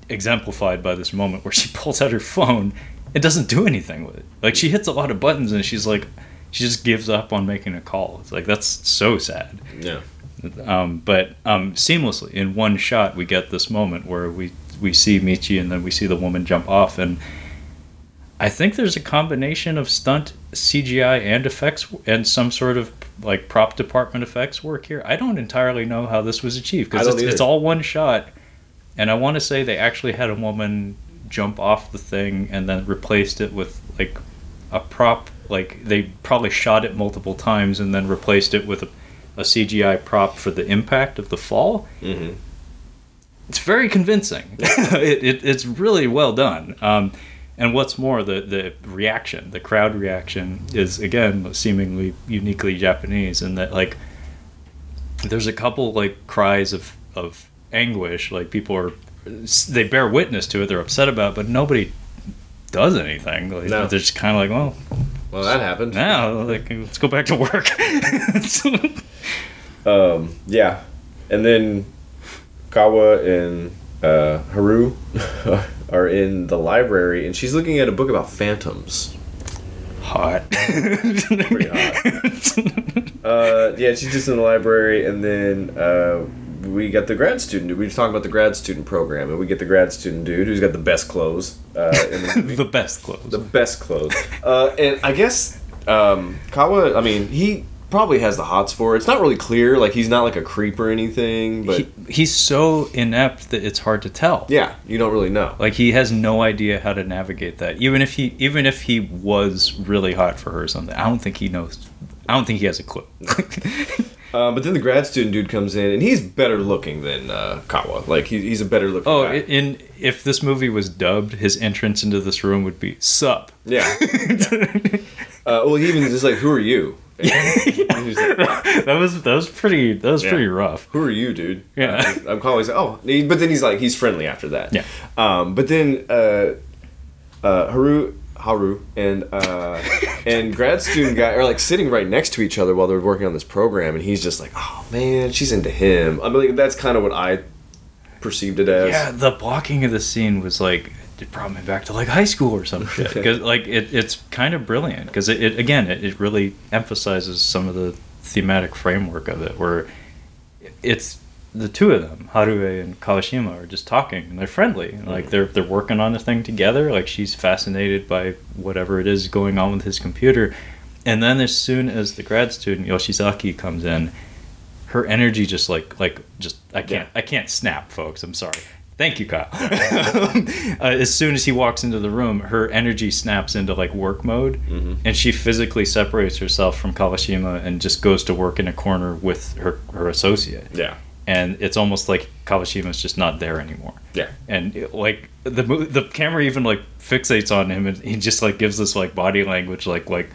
Speaker 2: exemplified by this moment where she pulls out her phone and doesn't do anything with it. Like she hits a lot of buttons and she's like, she just gives up on making a call. It's like that's so sad.
Speaker 1: Yeah.
Speaker 2: Um, but um, seamlessly in one shot, we get this moment where we we see Michi and then we see the woman jump off, and I think there's a combination of stunt CGI and effects and some sort of like prop department effects work here. I don't entirely know how this was achieved because it's, it's all one shot, and I want to say they actually had a woman jump off the thing and then replaced it with like a prop. Like they probably shot it multiple times and then replaced it with a, a CGI prop for the impact of the fall.
Speaker 1: Mm-hmm.
Speaker 2: It's very convincing. it, it, it's really well done. Um, and what's more, the, the reaction, the crowd reaction, is again seemingly uniquely Japanese in that like there's a couple like cries of of anguish, like people are they bear witness to it, they're upset about, it, but nobody does anything. Like,
Speaker 1: No.
Speaker 2: They're just kind of like, well,
Speaker 1: Well, that happened.
Speaker 2: now like let's go back to work.
Speaker 1: Um, yeah, and then Kawa and uh, Haru are in the library, and she's looking at a book about phantoms.
Speaker 2: hot.
Speaker 1: Pretty hot. uh, yeah, she's just in the library, and then uh, we get the grad student. dude. We talk about the grad student program, and we get the grad student dude who's got the best clothes uh, in the
Speaker 2: the best clothes.
Speaker 1: the best clothes. Uh, and I guess um, Kawa. I mean, he probably has the hots for it. It's not really clear. Like he's not like a creep or anything, but
Speaker 2: he, he's so inept that it's hard to tell.
Speaker 1: yeah, you don't really know.
Speaker 2: Like he has no idea how to navigate that. Even if he even if he was really hot for her or something, I don't think he knows. I don't think he has a clue.
Speaker 1: Uh, but then the grad student dude comes in, and he's better looking than uh, Kawa. Like he, he's a better looking.
Speaker 2: oh,
Speaker 1: guy.
Speaker 2: in if this movie was dubbed, his entrance into this room would be "Sup."
Speaker 1: yeah. Uh, well, he even just like, "Who are you?" He's like,
Speaker 2: that was that was pretty that was
Speaker 1: Yeah.
Speaker 2: pretty rough.
Speaker 1: Who are you, dude?
Speaker 2: Yeah.
Speaker 1: I'm calling. Oh, but then he's like, he's friendly after that.
Speaker 2: Yeah.
Speaker 1: Um, but then uh, uh, Haru, Haru, and uh, and grad student guy are like sitting right next to each other while they're working on this program, and he's just like, oh man, she's into him. I mean, like, that's kind of what I perceived it as.
Speaker 2: Yeah, the blocking of the scene was like it brought me back to like high school or some shit. Because like it, it's kind of brilliant because it, it again it, it really emphasizes some of the thematic framework of it where it's the two of them Harue and Kawashima are just talking and they're friendly like they're they're working on the thing together like she's fascinated by whatever it is going on with his computer and then as soon as the grad student Yoshizaki comes in her energy just like like just I can't
Speaker 1: Yeah.
Speaker 2: I can't snap folks I'm sorry. Thank you Kyle. Uh, as soon as he walks into the room her energy snaps into like work mode and she physically separates herself from Kawashima and just goes to work in a corner with her her associate.
Speaker 1: Yeah.
Speaker 2: And it's almost like Kawashima's just not there anymore
Speaker 1: Yeah.
Speaker 2: and it, like the the camera even like fixates on him and he just like gives this like body language like like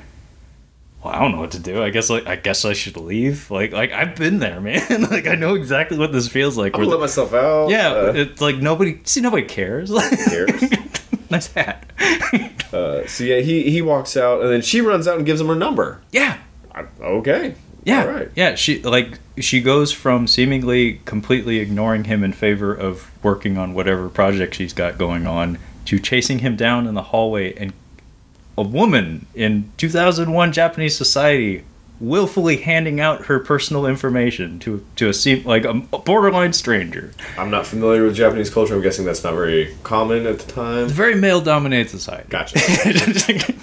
Speaker 2: well, I don't know what to do. I guess like I guess I should leave. Like like I've been there, man. like I know exactly what this feels like.
Speaker 1: I'm
Speaker 2: where
Speaker 1: gonna
Speaker 2: the-
Speaker 1: let myself out.
Speaker 2: yeah,
Speaker 1: Uh,
Speaker 2: it's like nobody see nobody cares.
Speaker 1: cares?
Speaker 2: nice hat.
Speaker 1: uh, so yeah, he he walks out, and then she runs out and gives him her number.
Speaker 2: yeah.
Speaker 1: I, okay.
Speaker 2: Yeah.
Speaker 1: Right.
Speaker 2: Yeah, she like she goes from seemingly completely ignoring him in favor of working on whatever project she's got going on to chasing him down in the hallway and a woman in 2001 Japanese society willfully handing out her personal information to to a seem like a borderline stranger.
Speaker 1: I'm not familiar with Japanese culture. I'm guessing that's not very common at the time.
Speaker 2: It's a very male dominated society.
Speaker 1: Gotcha.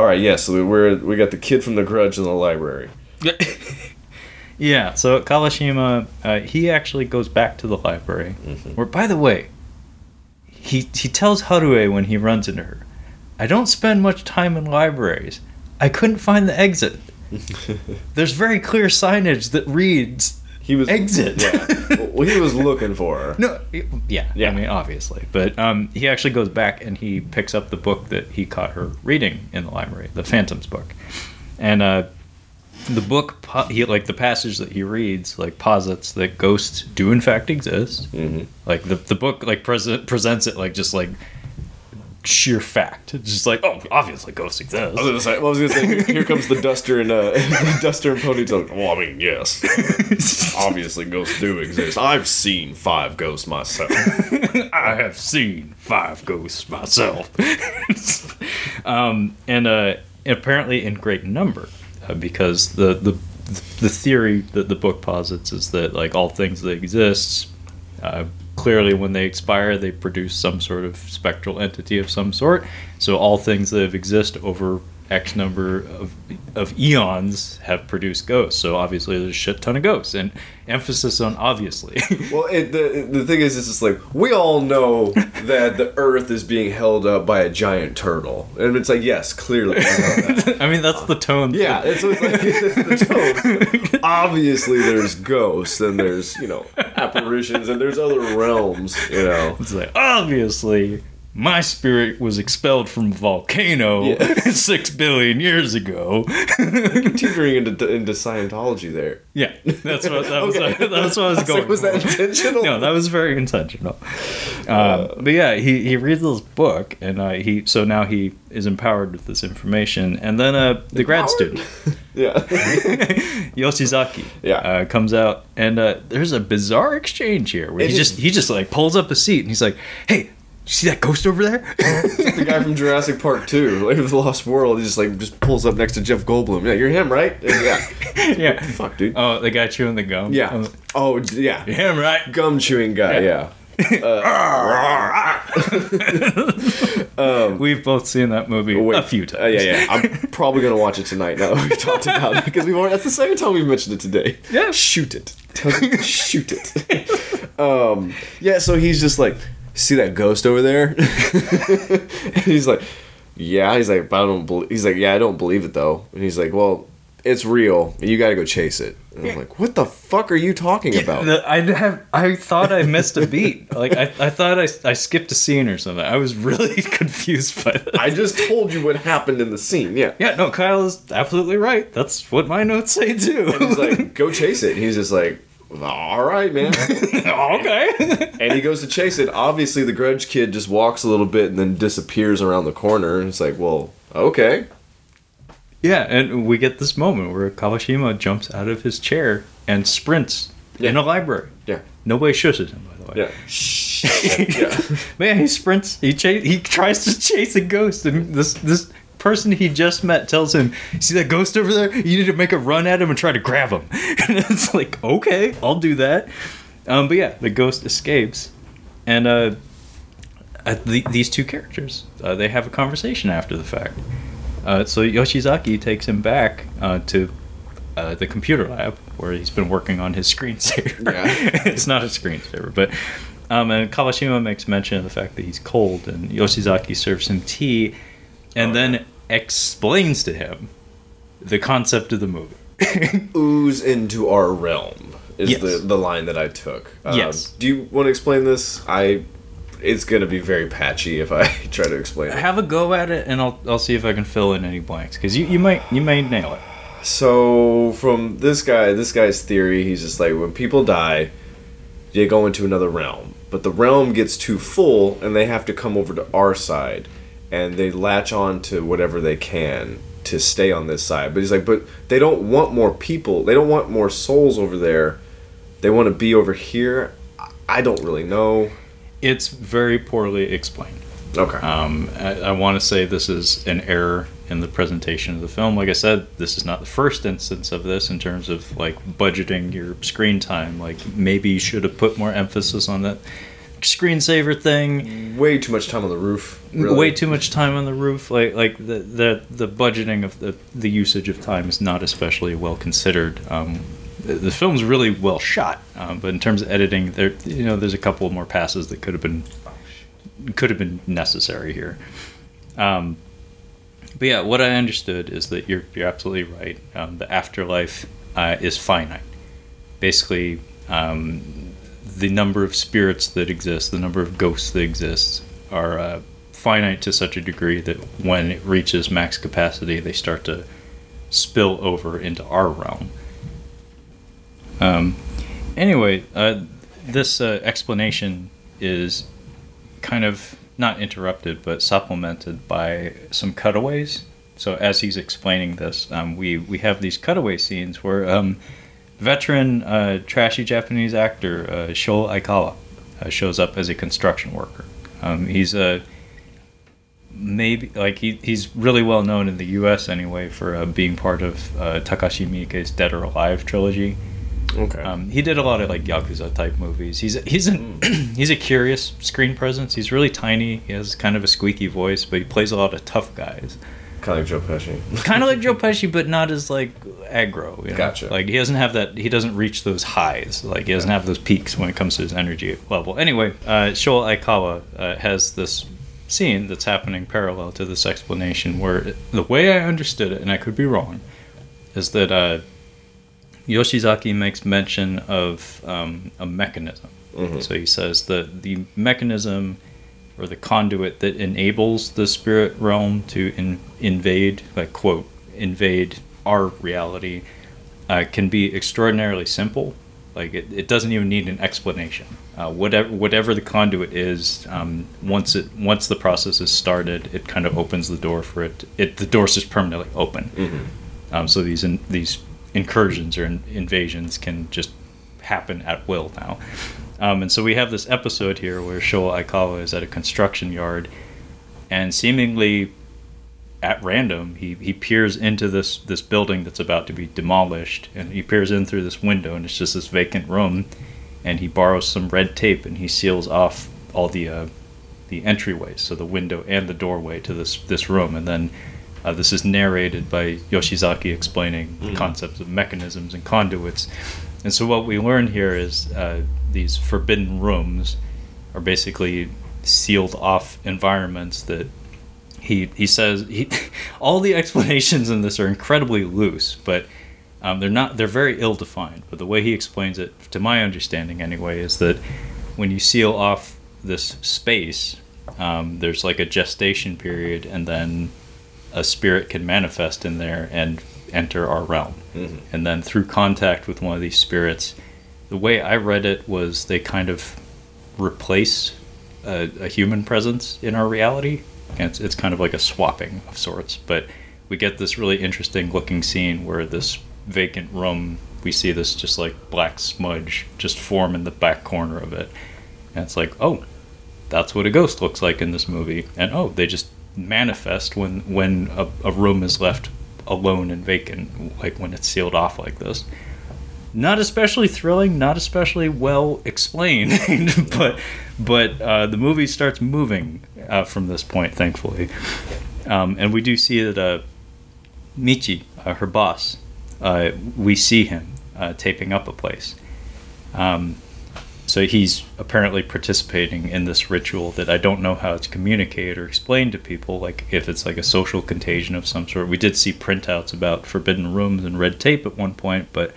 Speaker 1: All right. Yeah. So we're we got the kid from the Grudge in the library.
Speaker 2: yeah, so Kawashima, uh, he actually goes back to the library. Where, by the way, he he tells Harue when he runs into her, "I don't spend much time in libraries. I couldn't find the exit. There's very clear signage that reads
Speaker 1: He was
Speaker 2: Exit.
Speaker 1: Yeah. Well, he was looking for her.
Speaker 2: no, yeah,
Speaker 1: Yeah.
Speaker 2: I mean, obviously, but um, he actually goes back and he picks up the book that he caught her reading in the library, the Phantoms book, and uh, the book, he like the passage that he reads, like posits that ghosts do in fact exist.
Speaker 1: Mhm.
Speaker 2: Like the the book like present presents it like just like sheer fact. It's just like oh, obviously ghosts exist.
Speaker 1: I was gonna say, well, I was gonna say, here comes the duster and uh, duster and ponytail. Well, I mean, yes, obviously ghosts do exist. I've seen five ghosts myself.
Speaker 2: I have seen five ghosts myself. um, and uh, apparently in great number, uh, because the, the the theory that the book posits is that like all things that exist, uh, clearly when they expire, they produce some sort of spectral entity of some sort. So all things that have exist over X number of, of eons have produced ghosts. So obviously there's a shit ton of ghosts, and emphasis on obviously.
Speaker 1: Well, it, the the thing is, it's just like we all know that the Earth is being held up by a giant turtle, and it's like, yes, clearly. that.
Speaker 2: I mean, that's the tone.
Speaker 1: Yeah, it's, it's like it's the tone. Obviously, there's ghosts and there's you know apparitions and there's other realms. You know,
Speaker 2: It's like, obviously, my spirit was expelled from a volcano
Speaker 1: Yeah.
Speaker 2: six billion years ago.
Speaker 1: teetering into into Scientology there.
Speaker 2: yeah, that's what that was.
Speaker 1: Okay.
Speaker 2: That's what I was
Speaker 1: I was
Speaker 2: going.
Speaker 1: like, was that intentional?
Speaker 2: No, that was very intentional. Um, but yeah, he, he reads this book, and uh, he so now he is empowered with this information, and then uh, the grad student
Speaker 1: Yeah.
Speaker 2: Yoshizaki
Speaker 1: Yeah.
Speaker 2: uh, comes out, and uh, there's a bizarre exchange here where
Speaker 1: It
Speaker 2: he
Speaker 1: is-
Speaker 2: just he just like pulls up a seat, and he's like, "Hey, see that ghost over there?
Speaker 1: the guy from Jurassic Park 2, like the Lost World, he just like just pulls up next to Jeff Goldblum. Yeah, you're him, right? Yeah.
Speaker 2: yeah.
Speaker 1: Fuck, dude.
Speaker 2: Oh, the guy chewing the gum.
Speaker 1: yeah.
Speaker 2: Oh,
Speaker 1: Oh, d- yeah.
Speaker 2: him, right?
Speaker 1: Gum chewing guy.
Speaker 2: Yeah.
Speaker 1: Yeah.
Speaker 2: We've both seen that movie
Speaker 1: Wait,
Speaker 2: a few times.
Speaker 1: Uh, yeah, yeah. I'm probably gonna watch it tonight. Now that we've talked about it because we've already, that's the second time we've mentioned it today.
Speaker 2: Yeah.
Speaker 1: shoot it, shoot it. um, yeah. So he's just like, see that ghost over there? and he's like, yeah. He's like, but I don't. believe He's like, yeah, I don't believe it though. And he's like, well, it's real. You got to go chase it. And I'm like, what the fuck are you talking about?
Speaker 2: I have. I thought I missed a beat. Like I, I thought I, I skipped a scene or something. I was really confused by that.
Speaker 1: I just told you what happened in the scene. Yeah.
Speaker 2: yeah, no, Kyle is absolutely right. That's what my notes say too.
Speaker 1: He's like, go chase it. And he's just like, all right, man.
Speaker 2: okay.
Speaker 1: and he goes to chase it. Obviously, the grudge kid just walks a little bit and then disappears around the corner. And it's like, well, okay.
Speaker 2: yeah, and we get this moment where Kawashima jumps out of his chair and sprints in a library.
Speaker 1: Yeah.
Speaker 2: Nobody shushes him, by the way.
Speaker 1: Yeah. Shh. yeah.
Speaker 2: Man, he sprints. He cha- he tries to chase a ghost, and this this person he just met tells him, "See that ghost over there? You need to make a run at him and try to grab him." And it's like, okay, I'll do that. Um, but yeah, the ghost escapes, and uh, uh, the, these two characters uh, they have a conversation after the fact. Uh, so Yoshizaki takes him back uh, to uh, the computer lab where he's been working on his screensaver.
Speaker 1: Yeah.
Speaker 2: it's not a screensaver, but um, and Kawashima makes mention of the fact that he's cold, and Yoshizaki serves him tea, and
Speaker 1: Oh,
Speaker 2: then explains to him the concept of the movie.
Speaker 1: Ooze into our realm is
Speaker 2: Yes.
Speaker 1: the, the line that I took. Um,
Speaker 2: Yes.
Speaker 1: Do you want to explain this? I. It's gonna be very patchy if I try to explain it.
Speaker 2: Have a go at it, and I'll I'll see if I can fill in any blanks because you, you might you may nail it.
Speaker 1: So from this guy, this guy's theory, he's just like when people die, they go into another realm, but the realm gets too full, and they have to come over to our side, and they latch on to whatever they can to stay on this side. But he's like, but they don't want more people. They don't want more souls over there. They want to be over here. I- don't really know.
Speaker 2: It's very poorly explained.
Speaker 1: Okay.
Speaker 2: Um, I, I want to say this is an error in the presentation of the film. Like I said, this is not the first instance of this in terms of like budgeting your screen time. Like maybe you should have put more emphasis on that screensaver thing.
Speaker 1: Way too much time on the roof. really.
Speaker 2: Way too much time on the roof. Like like the the, the budgeting of the the usage of time is not especially well considered. Um, the, the film's really well shot, um, but in terms of editing, there you know there's a couple more passes that could have been could have been necessary here. Um, but yeah, what I understood is that you're you're absolutely right. Um, the afterlife uh, is finite. Basically, um, the number of spirits that exist, the number of ghosts that exist, are uh, finite to such a degree that when it reaches max capacity, they start to spill over into our realm. Um, anyway, uh, this uh, explanation is kind of not interrupted but supplemented by some cutaways. So as he's explaining this, um, we we have these cutaway scenes where um, veteran uh, trashy Japanese actor uh, Sho Aikawa uh, shows up as a construction worker. Um, he's a maybe like he, he's really well known in the U.S. anyway for uh, being part of uh, Takashi Miike's Dead or Alive trilogy.
Speaker 1: Okay.
Speaker 2: Um, he did a lot of like yakuza type movies. He's he's an, he's a curious screen presence. He's really tiny. He has kind of a squeaky voice, but he plays a lot of tough guys.
Speaker 1: Kind of like Joe Pesci.
Speaker 2: Kind of like Joe Pesci, but not as like aggro. You know?
Speaker 1: Gotcha.
Speaker 2: Like he doesn't have that. He doesn't reach those highs. Like he doesn't have those peaks when it comes to his energy level. Anyway, uh, Sho Aikawa uh, has this scene that's happening parallel to this explanation, where the way I understood it, and I could be wrong, is that. Uh, Yoshizaki makes mention of um, a mechanism.
Speaker 1: Mhm.
Speaker 2: So he says that the mechanism or the conduit that enables the spirit realm to in, invade, like quote, invade our reality, uh, can be extraordinarily simple. Like it, it doesn't even need an explanation. Uh, whatever whatever the conduit is, um, once it once the process is started, it kind of opens the door for it. It the door's just permanently open.
Speaker 1: Mm-hmm.
Speaker 2: Um, so these in, these incursions or in, invasions can just happen at will now. Um, and so we have this episode here where Sho Aikawa is at a construction yard, and seemingly at random, he, he peers into this this building that's about to be demolished, and he peers in through this window, and it's just this vacant room, and he borrows some red tape and he seals off all the uh, the entryways, so the window and the doorway to this this room, and then uh, this is narrated by Yoshizaki explaining the concepts of mechanisms and conduits. And so what we learn here is uh, these forbidden rooms are basically sealed off environments that he he says he all the explanations in this are incredibly loose, but um, they're not they're very ill defined. But the way he explains it, to my understanding anyway, is that when you seal off this space, um, there's like a gestation period, and then a spirit can manifest in there and enter our realm. And then through contact with one of these spirits, the way I read it was they kind of replace a, a human presence in our reality. And it's, it's kind of like a swapping of sorts. But we get this really interesting looking scene where this vacant room, we see this just like black smudge just form in the back corner of it. And it's like, oh, that's what a ghost looks like in this movie. And oh, they just manifest when when a, a room is left alone and vacant, like when it's sealed off like this. Not especially thrilling, not especially well explained, but but uh, the movie starts moving uh, from this point, thankfully. Um, and we do see that uh, Michi, uh, her boss, uh, we see him uh, taping up a place. Um, so he's apparently participating in this ritual that I don't know how it's communicated or explained to people, like if it's like a social contagion of some sort. We did see printouts about forbidden rooms and red tape at one point, but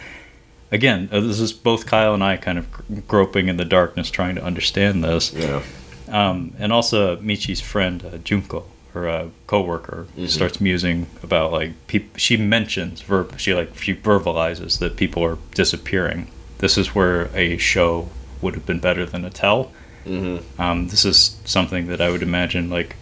Speaker 2: again, uh, this is both Kyle and I kind of groping in the darkness trying to understand this.
Speaker 1: Yeah.
Speaker 2: Um, and also Michi's friend uh, Junko, her uh, coworker, starts musing about like peop- she mentions verb she like she verbalizes that people are disappearing. This is where a show would have been better than a tell.
Speaker 1: Mm-hmm.
Speaker 2: Um, this is something that I would imagine like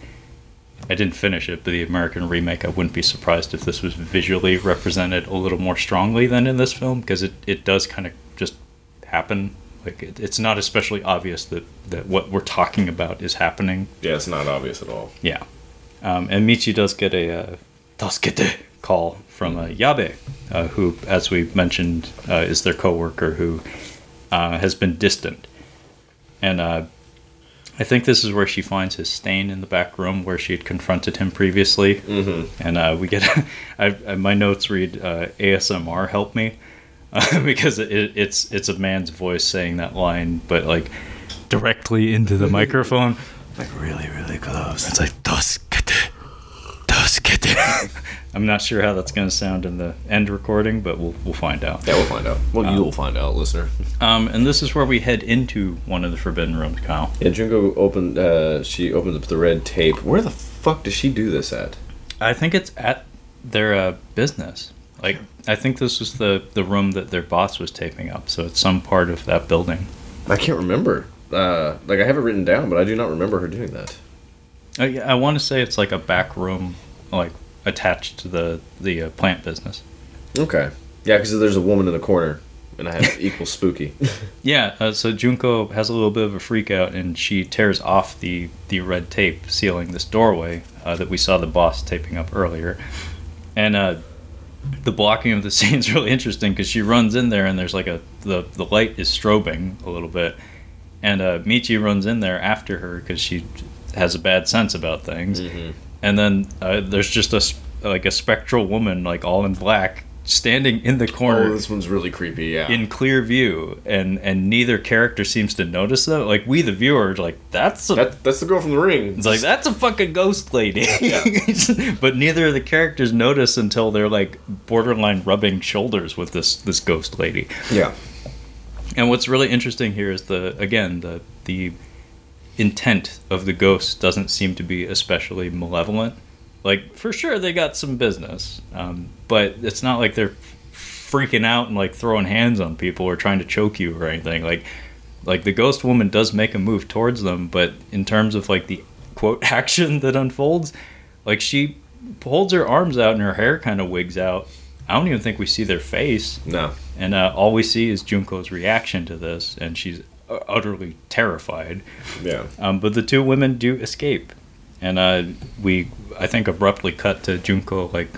Speaker 2: I didn't finish it, but the American remake I wouldn't be surprised if this was visually represented a little more strongly than in this film because it, it does kind of just happen. Like it, it's not especially obvious that, that what we're talking about is happening.
Speaker 1: Yeah, it's not obvious at all.
Speaker 2: Yeah. Um, and Michi does get a uh, Tasukete call from uh, Yabe, uh, who, as we mentioned, uh, is their coworker who uh, has been distant. And uh, I think this is where she finds his stain in the back room where she had confronted him previously.
Speaker 1: Mm-hmm.
Speaker 2: And uh, we get, I, I- my notes read uh, ASMR help me uh, because it, it's it's a man's voice saying that line, but like directly into the microphone.
Speaker 1: Like really, really close.
Speaker 2: It's like Tasukete, Tasukete. I'm not sure how that's going to sound in the end recording, but we'll we'll find out.
Speaker 1: Yeah, we'll find out. Well, you'll find out, listener.
Speaker 2: Um, and this is where we head into one of the forbidden rooms, Kyle.
Speaker 1: Yeah, Junko opened. Uh, she opened up the red tape. Where the fuck does she do this at?
Speaker 2: I think it's at their uh, business. Like I think this was the the room that their boss was taping up, so it's some part of that building.
Speaker 1: I can't remember. Uh, like I have it written down, but I do not remember her doing that.
Speaker 2: I, Uh, I want to say it's like a back room, like attached to the the uh, plant business.
Speaker 1: Okay. Yeah, because there's a woman in the corner, and I have equal spooky.
Speaker 2: Yeah, uh, so Junko has a little bit of a freak out, and she tears off the the red tape sealing this doorway uh, that we saw the boss taping up earlier, and uh, the blocking of the scene is really interesting because she runs in there, and there's like a the the light is strobing a little bit, and uh, Michi runs in there after her because she has a bad sense about things,
Speaker 1: Mhm.
Speaker 2: And then uh, there's just a like a spectral woman like all in black standing in the corner
Speaker 1: Oh, this one's really creepy. Yeah.
Speaker 2: in clear view and and neither character seems to notice that like we the viewer are like that's a,
Speaker 1: that, that's the girl from the ring.
Speaker 2: it's like that's a fucking ghost lady Yeah. but neither of the characters notice until they're like borderline rubbing shoulders with this this ghost lady
Speaker 1: Yeah.
Speaker 2: and what's really interesting here is the again the the intent of the ghost doesn't seem to be especially malevolent. Like for sure they got some business, um, but it's not like they're freaking out and like throwing hands on people or trying to choke you or anything. Like like the ghost woman does make a move towards them, but in terms of like the quote action that unfolds, like she holds her arms out and her hair kind of wigs out. I don't even think we see their face
Speaker 1: No.
Speaker 2: and uh, all we see is Junko's reaction to this, and she's utterly terrified.
Speaker 1: Yeah.
Speaker 2: Um, but the two women do escape, and uh, we I think abruptly cut to Junko like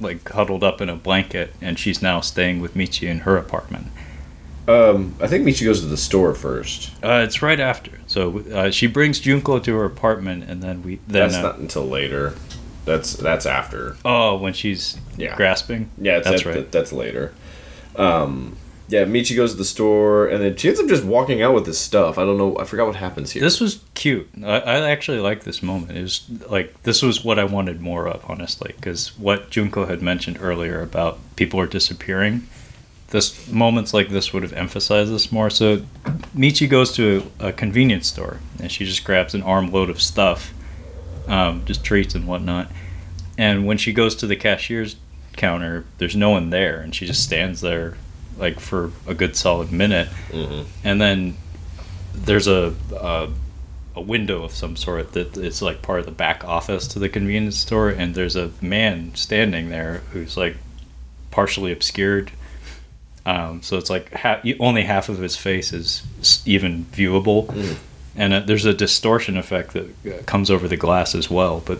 Speaker 2: like huddled up in a blanket, and she's now staying with Michi in her apartment.
Speaker 1: Um, I think Michi goes to the store first.
Speaker 2: Uh, it's right after. So uh, she brings Junko to her apartment, and then we then
Speaker 1: That's
Speaker 2: uh,
Speaker 1: not until later. That's that's after.
Speaker 2: oh when she's
Speaker 1: Yeah.
Speaker 2: grasping.
Speaker 1: Yeah, it's
Speaker 2: that's
Speaker 1: that-
Speaker 2: right.
Speaker 1: that- that's later. Um, yeah, Michi goes to the store, and then she ends up just walking out with this stuff. I don't know. I forgot what happens here.
Speaker 2: This was cute. I, I actually like this moment. It was like this was what I wanted more of, honestly, because what Junko had mentioned earlier about people are disappearing. This moments like this would have emphasized this more. So, Michi goes to a, a convenience store and she just grabs an armload of stuff, um, just treats and whatnot. And when she goes to the cashier's counter, there's no one there, and she just stands there like for a good solid minute
Speaker 1: Mhm.
Speaker 2: and then there's a, a a window of some sort that it's like part of the back office to the convenience store and there's a man standing there who's like partially obscured um, so it's like ha- only half of his face is even viewable
Speaker 1: Mm.
Speaker 2: and uh, there's a distortion effect that uh, comes over the glass as well but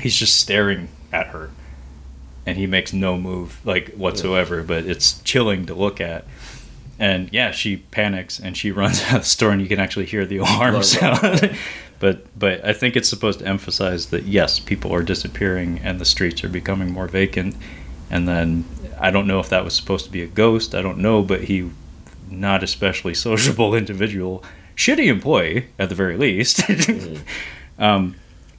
Speaker 2: he's just staring at her and he makes no move like whatsoever but it's chilling to look at. And yeah she panics and she runs out of the store and you can actually hear the alarm
Speaker 1: Alarm.
Speaker 2: sound. But but i think it's supposed to emphasize that yes people are disappearing and the streets are becoming more vacant. And then i don't know if that was supposed to be a ghost i don't know but he not especially sociable individual shitty employee at the very least. Um,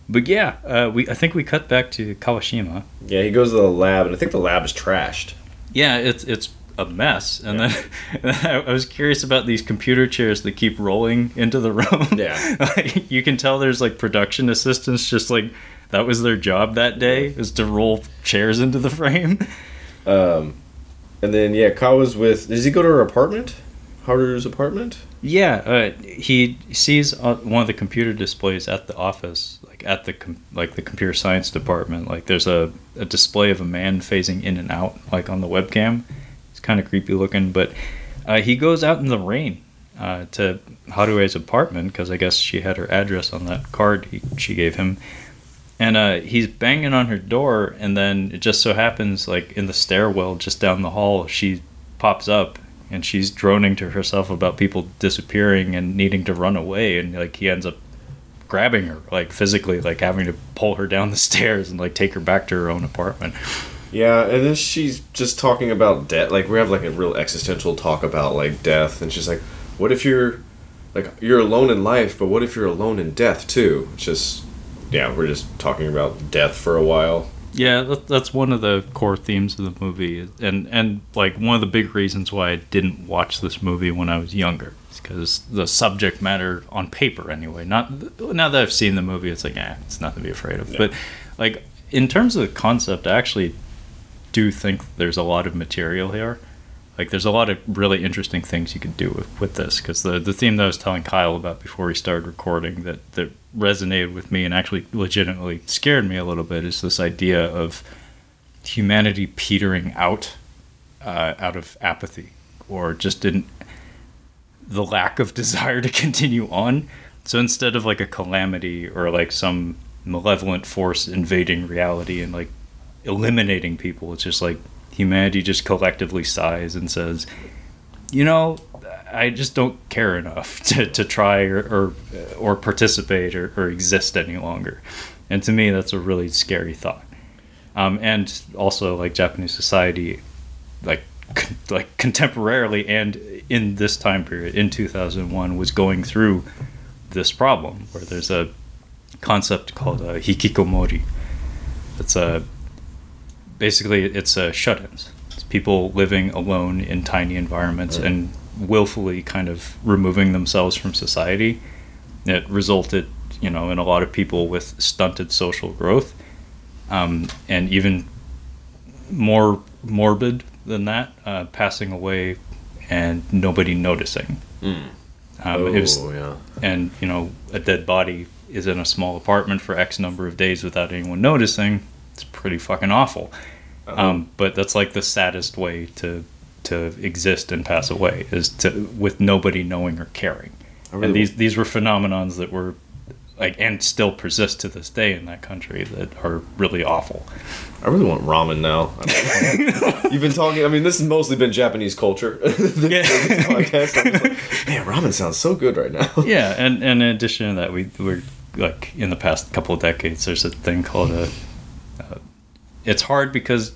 Speaker 2: but yeah uh, we i think we cut back to kawashima
Speaker 1: Yeah, he goes to the lab, and I think the lab is trashed.
Speaker 2: yeah, it's it's a mess. And then I was curious about these computer chairs that keep rolling into the room.
Speaker 1: Yeah.
Speaker 2: Like, you can tell there's like production assistants just like that was their job that day is to roll chairs into the frame.
Speaker 1: Um, and then yeah, Kawa's with. Does he go to her apartment? Haru's apartment.
Speaker 2: Yeah, uh, he sees uh, one of the computer displays at the office, like at the com- like the computer science department. Like there's a, a display of a man phasing in and out, like on the webcam. It's kind of creepy looking, but uh, he goes out in the rain uh, to Harue's apartment because I guess she had her address on that card he, she gave him. And uh, he's banging on her door, and then it just so happens, like in the stairwell just down the hall, she pops up and she's droning to herself about people disappearing and needing to run away and like he ends up grabbing her like physically like having to pull her down the stairs and like take her back to her own apartment
Speaker 1: Yeah, and then she's just talking about death. Like we have like a real existential talk about like death, and she's like, "What if you're like you're alone in life, but what if you're alone in death too?" It's just yeah, we're just talking about death for a while.
Speaker 2: Yeah that, that's one of the core themes of the movie and and like one of the big reasons why i didn't watch this movie when i was younger is because the subject matter on paper anyway. Not now that i've seen the movie it's like eh, it's nothing to be afraid of.
Speaker 1: Yeah.
Speaker 2: but like in terms of the concept i actually do think there's a lot of material here like there's a lot of really interesting things you could do with, with this because the, the theme that i was telling kyle about before we started recording that, that resonated with me and actually legitimately scared me a little bit is this idea of humanity petering out uh, out of apathy or just didn't the lack of desire to continue on. So instead of like a calamity or like some malevolent force invading reality and like eliminating people it's just like humanity just collectively sighs and says you know i just don't care enough to, to try or, or or participate or, or exist any longer. And to me that's a really scary thought. Um, and also like japanese society like con- like contemporarily and in this time period in 2001 was going through this problem where there's a concept called uh, hikikomori. It's a basically it's uh, shut-ins. It's people living alone in tiny environments
Speaker 1: Right.
Speaker 2: and willfully kind of removing themselves from society. It resulted you know in a lot of people with stunted social growth um, and even more morbid than that uh, passing away and nobody noticing. Um, it was
Speaker 1: oh yeah.
Speaker 2: and you know a dead body is in a small apartment for x number of days without anyone noticing pretty fucking awful um, but that's like the saddest way to to exist and pass away is to with nobody knowing or caring.
Speaker 1: really
Speaker 2: and these these were phenomenons that were like and still persist to this day in that country that are really awful.
Speaker 1: I really want ramen now. I mean, You've been talking. I mean, this has mostly been Japanese culture. this
Speaker 2: Yeah.
Speaker 1: podcast. Like, Man, ramen sounds so good right now.
Speaker 2: Yeah, and, and in addition to that, we we're like in the past couple of decades, there's a thing called a. It's hard because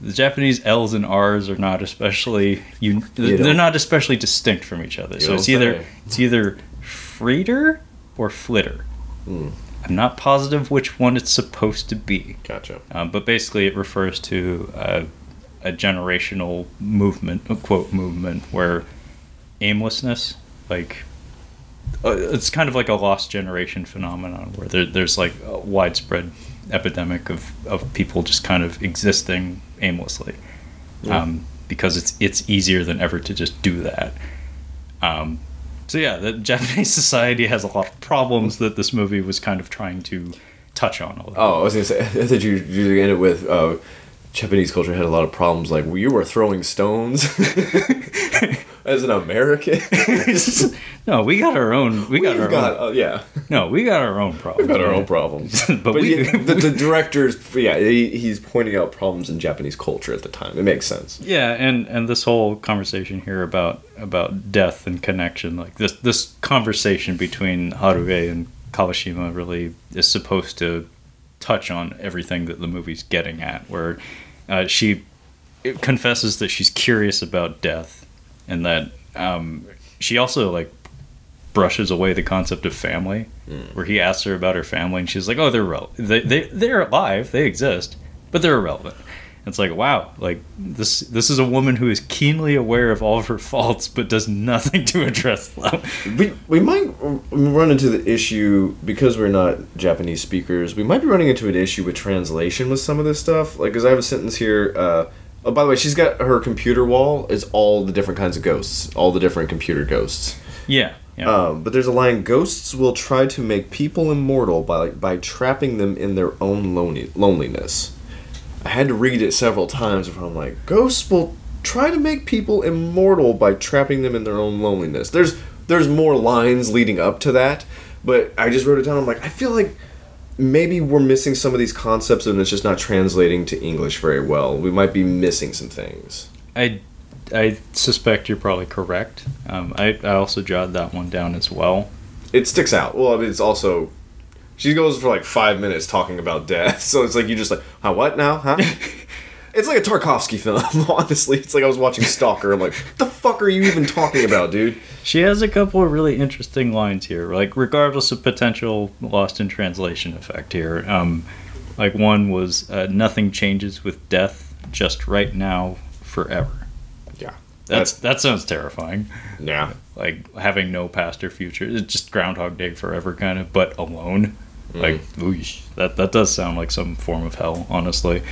Speaker 2: the Japanese L's and R's are not especially you.
Speaker 1: You
Speaker 2: They're
Speaker 1: don't-
Speaker 2: especially distinct from each other. So it's either
Speaker 1: say.
Speaker 2: it's either fritter or flitter.
Speaker 1: Hmm.
Speaker 2: I'm not positive which one it's supposed to be.
Speaker 1: Gotcha.
Speaker 2: Um, but basically, it refers to uh, a generational movement, a quote movement, where aimlessness, like, uh, it's kind of like a lost generation phenomenon, where there, there's like a widespread epidemic of, of people just kind of existing aimlessly,
Speaker 1: Yeah.
Speaker 2: um, because it's it's easier than ever to just do that. Um, so yeah, the Japanese society has a lot of problems that this movie was kind of trying to touch on a little.
Speaker 1: Oh, I was gonna say. I thought you you ended with uh, Japanese culture had a lot of problems. Like you were throwing stones as an American.
Speaker 2: no, we got our own. We got
Speaker 1: We've
Speaker 2: our
Speaker 1: got
Speaker 2: own.
Speaker 1: uh, yeah.
Speaker 2: No, we got our own problems.
Speaker 1: We've got our own problems.
Speaker 2: But
Speaker 1: but
Speaker 2: we-
Speaker 1: he- the, the director's yeah he, he's pointing out problems in Japanese culture at the time. It makes sense.
Speaker 2: Yeah, and and this whole conversation here about about death and connection, like this this conversation between Harue and Kawashima, really is supposed to touch on everything that the movie's getting at. Where uh, she confesses that she's curious about death, and that um, she also like brushes away the concept of family. Where he asks her about her family, and she's like, "Oh, they're rel- they they they're alive, they exist, but they're irrelevant." It's like, wow, like this this is a woman who is keenly aware of all of her faults, but does nothing to address them.
Speaker 1: We we might run into the issue because we're not Japanese speakers. We might be running into an issue with translation with some of this stuff. Like, because I have a sentence here. Uh, oh, by the way, she's got her computer wall is all the different kinds of ghosts, all the different computer ghosts.
Speaker 2: Yeah, yeah.
Speaker 1: Um, but there's a line: ghosts will try to make people immortal by by trapping them in their own lonely, loneliness. I had to read it several times before I'm like, ghosts will try to make people immortal by trapping them in their own loneliness. There's there's more lines leading up to that, but I just wrote it down. I'm like, I feel like maybe we're missing some of these concepts and it's just not translating to English very well. We might be missing some things.
Speaker 2: I I suspect you're probably correct. Um, I I also jotted that one down as well.
Speaker 1: it sticks out. Well, I mean, it's also she goes for like five minutes talking about death, so it's like you just like, huh, what now, huh? it's like a Tarkovsky film, honestly. It's like I was watching Stalker. I'm like, what the fuck are you even talking about, dude?
Speaker 2: She has a couple of really interesting lines here, like regardless of potential lost in translation effect here. Um, like one was, uh, "Nothing changes with death, just right now, forever."
Speaker 1: Yeah,
Speaker 2: That's that sounds terrifying.
Speaker 1: yeah.
Speaker 2: Like having no past or future, it's just Groundhog Day forever, kind of, but alone. Like, oosh, that that does sound like some form of hell, honestly.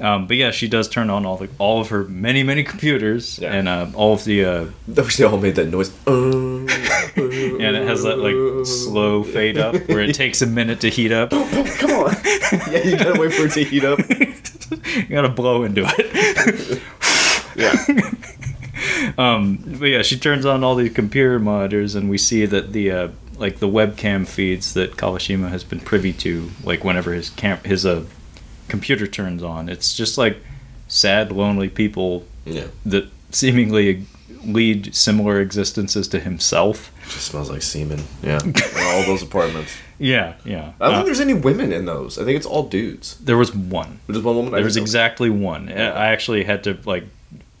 Speaker 2: Um, but yeah, she does turn on all the all of her many many computers
Speaker 1: Yeah.
Speaker 2: and uh, all of the uh,
Speaker 1: I wish they all made that noise.
Speaker 2: and it has that like slow fade up where it takes a minute to heat up.
Speaker 1: Come on. yeah, you gotta wait for it to heat up.
Speaker 2: you gotta blow into it.
Speaker 1: Yeah.
Speaker 2: um, but yeah, she turns on all these computer monitors, and we see that the uh, like the webcam feeds that Kawashima has been privy to, like whenever his cam his uh, computer turns on, it's just like sad, lonely people
Speaker 1: Yeah.
Speaker 2: that seemingly lead similar existences to himself.
Speaker 1: Just smells like semen. Yeah. All those apartments.
Speaker 2: Yeah, yeah.
Speaker 1: I don't
Speaker 2: Uh,
Speaker 1: think there's any women in those. I think it's all dudes.
Speaker 2: there was one.
Speaker 1: There's one woman. I
Speaker 2: There was exactly one. I actually had to like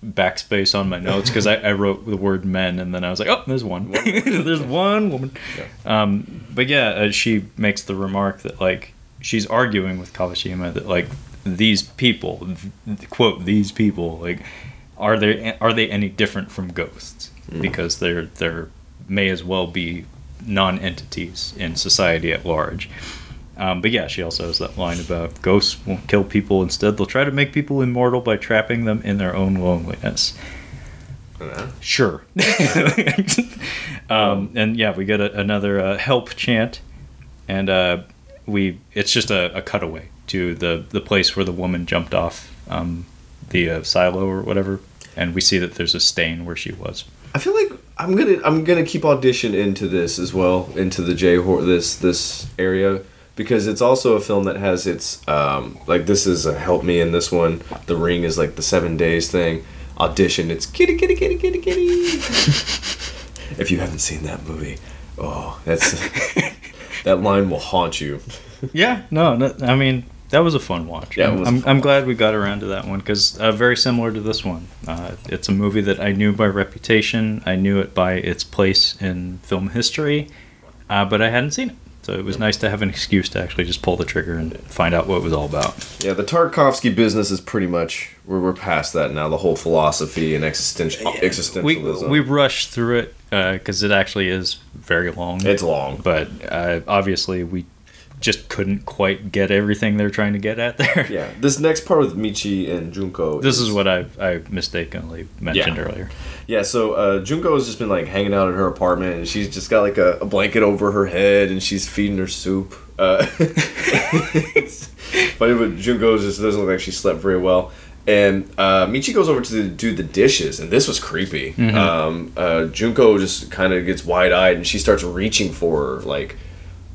Speaker 2: backspace on my notes because I, I wrote the word men and then I was like, oh, there's one. there's one woman. Um, but yeah, uh, she makes the remark that like she's arguing with Kawashima that like these people, th- quote these people, like are they are they any different from ghosts? Because they're they're may as well be non-entities in society at large. Um, but yeah, she also has that line about ghosts won't kill people. Instead, they'll try to make people immortal by trapping them in their own loneliness.
Speaker 1: Yeah.
Speaker 2: Sure. um, and yeah, we get a, another uh, help chant, and uh, we it's just a, a cutaway to the the place where the woman jumped off um, the uh, silo or whatever. and we see that there's a stain where she was.
Speaker 1: I feel like I'm gonna I'm gonna keep audition into this as well into the J horror this this area because it's also a film that has its um like this is a help me in this one the ring is like the seven days thing audition it's kitty kitty kitty kitty kitty if you haven't seen that movie oh that's that line will haunt you
Speaker 2: Yeah, no, no I mean that was a fun watch.
Speaker 1: Yeah,
Speaker 2: I'm, I'm, I'm glad we got around to that one because uh, very similar to this one. Uh, it's a movie that I knew by reputation. I knew it by its place in film history, uh, but I hadn't seen it. So it was nice to have an excuse to actually just pull the trigger and find out what it was all about.
Speaker 1: yeah the Tarkovsky business is pretty much we're, we're past that now the whole philosophy and existential
Speaker 2: We
Speaker 1: existentialism
Speaker 2: we rushed through it because it actually is very long.
Speaker 1: it's long
Speaker 2: but uh, obviously we just couldn't quite get everything they're trying to get at there.
Speaker 1: yeah this next part with Michi and Junko
Speaker 2: This is what I I mistakenly mentioned
Speaker 1: Yeah.
Speaker 2: earlier.
Speaker 1: Yeah, so uh, Junko has just been like hanging out at her apartment, and she's just got like a, a blanket over her head, and she's feeding her soup. Uh, it's funny, but Junko just doesn't look like she slept very well. And uh, Michi goes over to do the dishes, and this was creepy. Um, uh, Junko just kind of gets wide eyed, and she starts reaching for her. Like,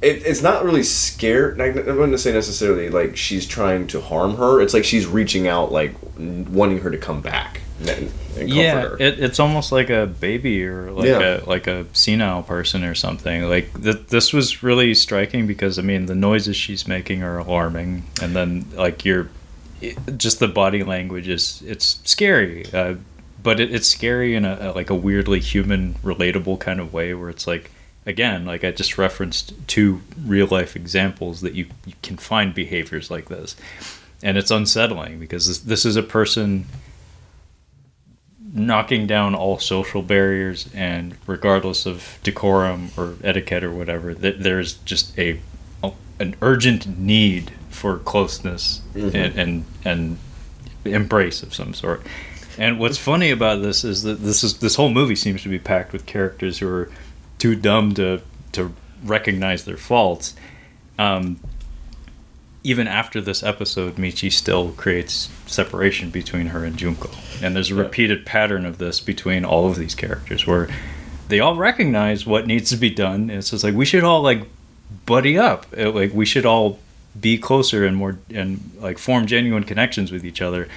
Speaker 1: it, it's not really scared. I wouldn't say necessarily like she's trying to harm her. It's like she's reaching out, like wanting her to come back and, and comfort
Speaker 2: Yeah,
Speaker 1: her.
Speaker 2: it, it's almost like a baby or like
Speaker 1: Yeah.
Speaker 2: a like a senile person or something. Like th- this was really striking because I mean the noises she's making are alarming, and then like you're just the body language is it's scary. Uh, but it, it's scary in a, a like a weirdly human, relatable kind of way where it's like again, like I just referenced two real life examples that you, you can find behaviors like this, and it's unsettling because this, this is a person knocking down all social barriers and regardless of decorum or etiquette or whatever th- there's just a, a an urgent need for closeness mm-hmm. and, and and embrace of some sort. And what's funny about this is that this is this whole movie seems to be packed with characters who are too dumb to to recognize their faults um, even after this episode, Michi still creates separation between her and Junko. And there's a repeated pattern of this between all of these characters where they all recognize what needs to be done. And it's just like we should all like buddy up. Uh, Like we should all be closer and more and like form genuine connections with each other.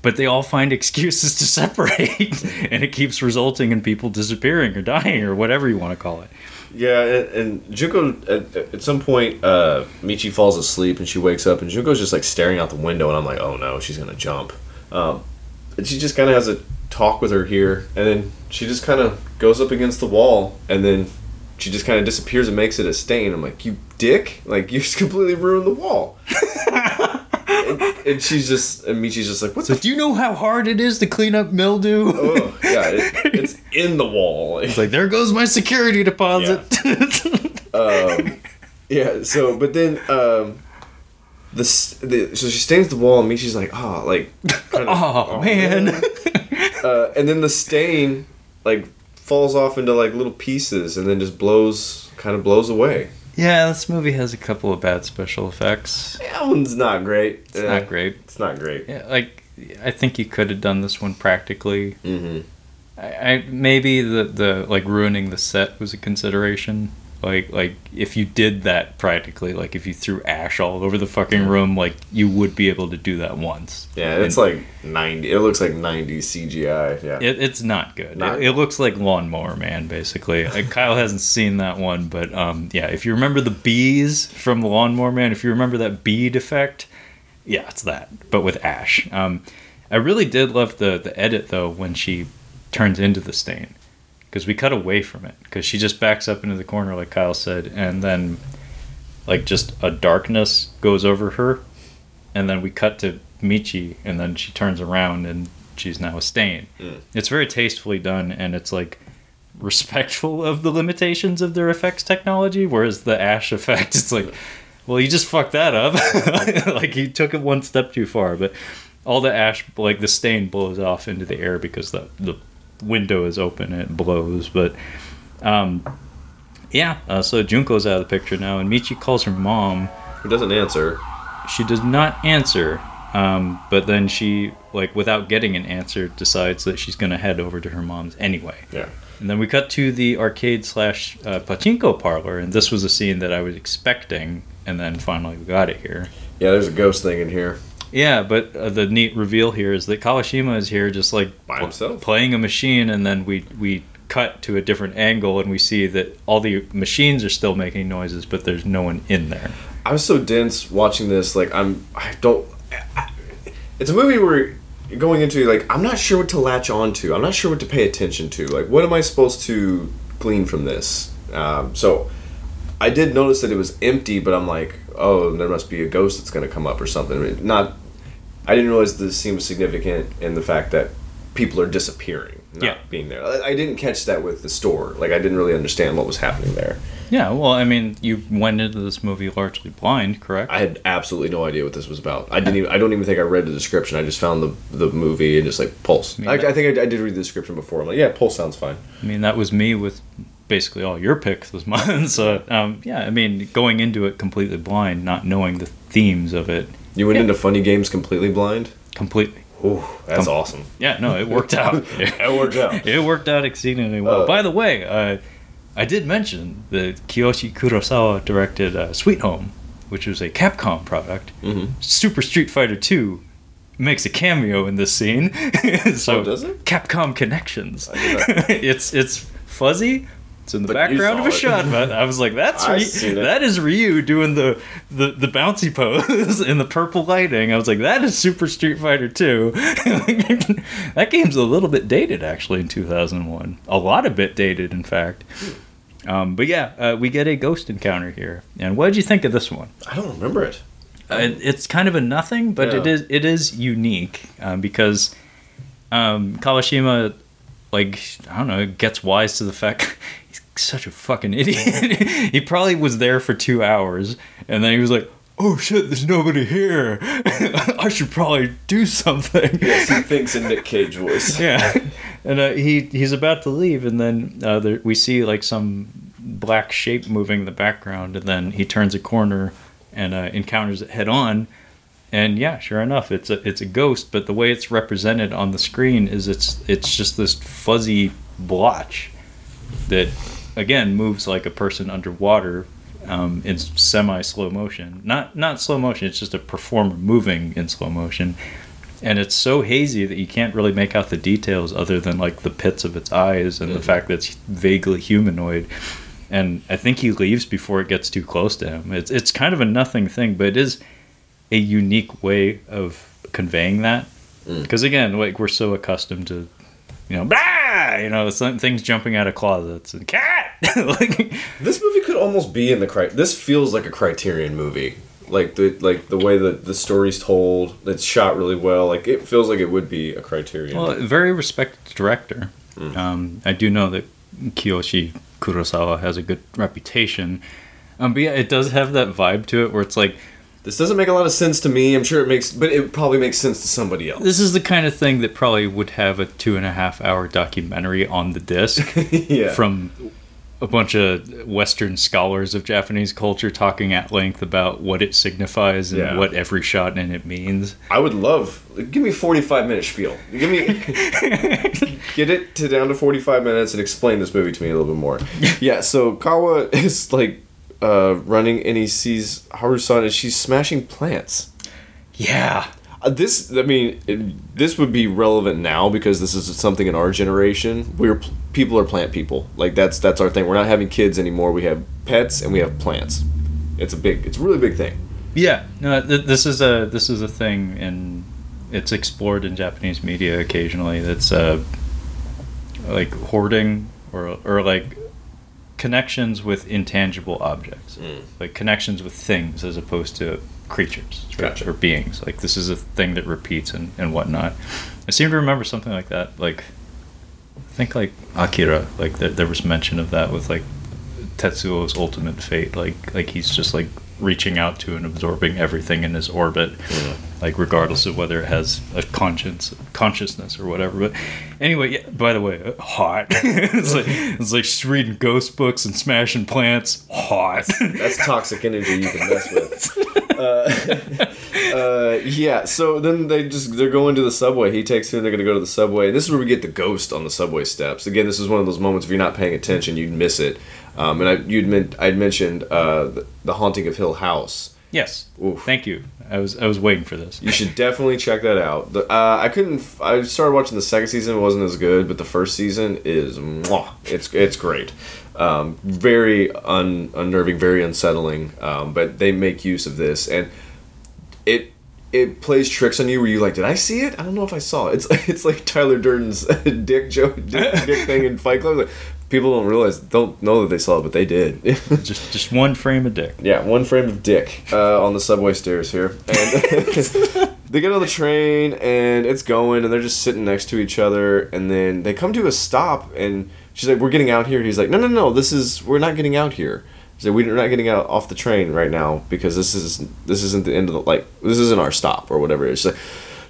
Speaker 2: But they all find excuses to separate, and it keeps resulting in people disappearing or dying or whatever you want to call it.
Speaker 1: Yeah, and, and Junko at, at some point, uh, Michi falls asleep and she wakes up, and Junko's just like staring out the window, and I'm like, oh no, she's gonna jump. Um, and she just kind of has a talk with her here, and then she just kind of goes up against the wall, and then she just kind of disappears and makes it a stain. I'm like, you dick! Like you just completely ruined the wall. and, and she's just, and Michi's just like, what
Speaker 2: So do you know how hard it is to clean up mildew?
Speaker 1: Oh, yeah, it, it's in the wall.
Speaker 2: It's like there goes my security deposit.
Speaker 1: um, yeah. So, but then um, the, the so she stains the wall, and Michi's like, oh, like, kind of,
Speaker 2: oh, man.
Speaker 1: Uh, and then the stain like falls off into like little pieces, and then just blows, kind of blows away.
Speaker 2: Yeah, this movie has a couple of bad special effects.
Speaker 1: That one's not great.
Speaker 2: It's not great.
Speaker 1: It's not great.
Speaker 2: Yeah, like I think you could have done this one practically.
Speaker 1: Mm-hmm.
Speaker 2: I, I maybe the the like ruining the set was a consideration. Like like if you did that practically, like if you threw ash all over the fucking room, like you would be able to do that once.
Speaker 1: Yeah, it's
Speaker 2: And
Speaker 1: like ninety. It looks like ninety CGI. Yeah.
Speaker 2: It, it's not good.
Speaker 1: Not-
Speaker 2: it, it looks like Lawnmower Man, basically. Like, Kyle hasn't seen that one, but um, yeah, if you remember the bees from Lawnmower Man, if you remember that bee effect, yeah, it's that, but with ash. Um, I really did love the the edit though when she turns into the stain, because we cut away from it, because she just backs up into the corner like Kyle said, and then like just a darkness goes over her, and then we cut to Michi, and then she turns around and she's now a stain.
Speaker 1: Mm.
Speaker 2: It's very tastefully done, and it's like respectful of the limitations of their effects technology. Whereas the Ash effect, it's like, well, you just fucked that up. like you took it one step too far. But all the ash, like the stain, blows off into the air because the the window is open and it blows. But um, yeah, uh, so Junko's out of the picture now, and Michi calls her mom.
Speaker 1: Who doesn't answer?
Speaker 2: She does not answer. Um, but then she, like, without getting an answer, decides that she's going to head over to her mom's anyway.
Speaker 1: Yeah.
Speaker 2: And then we cut to the arcade slash uh, pachinko parlor, and this was a scene that I was expecting, and then finally we got it here.
Speaker 1: Yeah, there's a ghost thing in here.
Speaker 2: Yeah, but uh, the neat reveal here is that Kawashima is here just like
Speaker 1: By himself.
Speaker 2: playing a machine, and then we we cut to a different angle, and we see that all the machines are still making noises, but there's no one in there.
Speaker 1: I was so dense watching this. Like I'm, I don't. I, it's a movie where you're going into like I'm not sure what to latch on to. I'm not sure what to pay attention to. Like what am I supposed to glean from this? Um, so I did notice that it was empty, but I'm like, oh, there must be a ghost that's going to come up or something. I mean, not. I didn't realize this scene was significant in the fact that people are disappearing, not
Speaker 2: Yeah.
Speaker 1: being there. I, I didn't catch that with the store. Like I didn't really understand what was happening there.
Speaker 2: Yeah, well, I mean, you went into this movie largely blind, correct?
Speaker 1: I had absolutely no idea what this was about. I didn't even. I don't even think I read the description. I just found the the movie and just like Pulse. I, I think I, I did read the description before. I'm like, yeah, Pulse sounds fine.
Speaker 2: I mean, that was me with basically all your picks was mine. So, um, yeah, I mean, going into it completely blind, not knowing the themes of it
Speaker 1: You went
Speaker 2: Yeah.
Speaker 1: into funny games completely blind.
Speaker 2: completely.
Speaker 1: Ooh, that's
Speaker 2: Com-
Speaker 1: awesome.
Speaker 2: Yeah, no, it worked out.
Speaker 1: It worked out.
Speaker 2: It worked out exceedingly well.
Speaker 1: Uh,
Speaker 2: By the way, uh, I did mention that Kiyoshi Kurosawa directed uh, Sweet Home, which was a Capcom product.
Speaker 1: Mhm.
Speaker 2: Super Street Fighter 2 makes a cameo in this scene. so
Speaker 1: Oh, does it?
Speaker 2: Capcom connections.
Speaker 1: I did
Speaker 2: it's it's fuzzy. It's in the
Speaker 1: But
Speaker 2: background of a
Speaker 1: it.
Speaker 2: shot, but I was like, "That's Ryu, that is Ryu doing the, the the bouncy pose in the purple lighting." I was like, "That is Super Street Fighter 2. that game's a little bit dated, actually, in two thousand one. A lot of bit dated, in fact. Um, but yeah, uh, we get a ghost encounter here. And what did you think of this one?
Speaker 1: I don't remember it.
Speaker 2: Uh, it- it's kind of a nothing, but it
Speaker 1: Yeah.
Speaker 2: is it is unique um, because um, Kawashima, like I don't know, gets wise to the fact such a fucking idiot. he probably was there for two hours, and then he was like, "Oh shit, there's nobody here. I should probably do something."
Speaker 1: Yes, he thinks in Nick Cage voice.
Speaker 2: yeah, and uh, he he's about to leave, and then uh, there, we see like some black shape moving in the background, and then he turns a corner and uh, encounters it head on. And yeah, sure enough, it's a it's a ghost, but the way it's represented on the screen is it's it's just this fuzzy blotch that again moves like a person underwater um, in semi slow motion. Not not slow motion. It's just a performer moving in slow motion, and it's so hazy that you can't really make out the details other than like the pits of its eyes and the
Speaker 1: Mhm.
Speaker 2: fact that it's vaguely humanoid. And I think he leaves before it gets too close to him. It's it's kind of a nothing thing, but it is a unique way of conveying that.
Speaker 1: Mm.
Speaker 2: Because again, like we're so accustomed to, you know, blah, you know, some things jumping out of closets and cat. like,
Speaker 1: This movie could almost be in the cri- This feels like a Criterion movie. Like the like the way that the story's told, it's shot really well. Like it feels like it would be a Criterion.
Speaker 2: well, very respected director.
Speaker 1: Mm.
Speaker 2: Um, I do know that Kiyoshi Kurosawa has a good reputation. Um, but yeah, it does have that vibe to it where it's like
Speaker 1: this doesn't make a lot of sense to me. I'm sure it makes, but it probably makes sense to somebody else.
Speaker 2: this is the kind of thing that probably would have a two and a half hour documentary on the disc.
Speaker 1: yeah.
Speaker 2: from a bunch of Western scholars of Japanese culture talking at length about what it signifies and
Speaker 1: Yeah.
Speaker 2: what every shot in it means.
Speaker 1: I would love. Give me 45 minute spiel. Give me get it to down to 45 minutes and explain this movie to me a little bit more. Yeah. So Kawa is like uh, running and he sees Harusan and she's smashing plants.
Speaker 2: yeah.
Speaker 1: Uh, this, I mean, it, this would be relevant now because this is something in our generation. We're people are plant people. Like that's that's our thing. We're not having kids anymore. We have pets and we have plants. It's a big. It's a really big thing.
Speaker 2: Yeah. No, th- this is a this is a thing and it's explored in Japanese media occasionally. That's uh like hoarding or or like connections with intangible objects.
Speaker 1: Mm.
Speaker 2: Like connections with things as opposed to creatures or-
Speaker 1: Gotcha.
Speaker 2: or, beings. Like this is a thing that repeats and, and whatnot. I seem to remember something like that. Like I think like Akira, like there, there was mention of that with like Tetsuo's ultimate fate. Like like he's just like reaching out to and absorbing everything in his orbit, like regardless of whether it has a conscience, consciousness or whatever. But anyway, yeah, by the way, uh, hot. it's like it's like just reading ghost books and smashing plants. Hot.
Speaker 1: That's toxic energy you can mess with. Uh, uh, yeah. So then they just they're going to the subway. He takes in. They're going to go to the subway. This is where we get the ghost on the subway steps. Again, this is one of those moments if you're not paying attention, you'd miss it. Um, and I you'd meant I'd mentioned uh, the, the haunting of Hill House.
Speaker 2: Yes.
Speaker 1: Oof.
Speaker 2: Thank you. I was I was waiting for this.
Speaker 1: You should definitely check that out. The, uh, I couldn't. I started watching the second season. It wasn't as good, but the first season is. Mwah, it's it's great. Um, very un, unnerving, very unsettling. Um, but they make use of this, and it it plays tricks on you where you like, did I see it? I don't know if I saw it. It's it's like Tyler Durden's dick joke, dick, dick thing in Fight Club. Like, people don't realize, don't know that they saw it, but they did.
Speaker 2: Just just one frame of dick.
Speaker 1: Yeah, one frame of dick uh, on the subway stairs here. And they get on the train and it's going and they're just sitting next to each other and then they come to a stop and she's like, We're getting out here. He's like, No, no, no, this is we're not getting out here. He's like, We're not getting out off the train right now because this is this isn't the end of the like this isn't our stop or whatever. It's like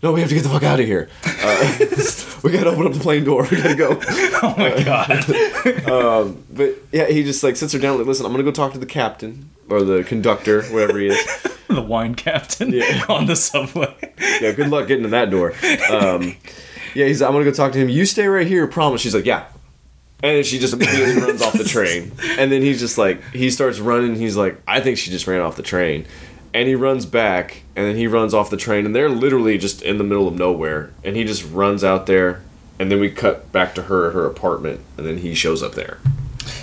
Speaker 1: no, we have to get the fuck out of here. Uh, we gotta open up the plane door. We gotta go.
Speaker 2: Oh my god.
Speaker 1: Um, but yeah, he just like sits her down. Like, listen, I'm gonna go talk to the captain or the conductor, whatever he is.
Speaker 2: the wine captain
Speaker 1: Yeah.
Speaker 2: on the subway.
Speaker 1: yeah, good luck getting to that door. Um, yeah, he's. I'm gonna go talk to him. You stay right here, promise. She's like, yeah. And then she just immediately runs off the train. And then he's just like, he starts running. He's like, I think she just ran off the train. And he runs back, and then he runs off the train, and they're literally just in the middle of nowhere. And he just runs out there, and then we cut back to her at her apartment, and then he shows up there.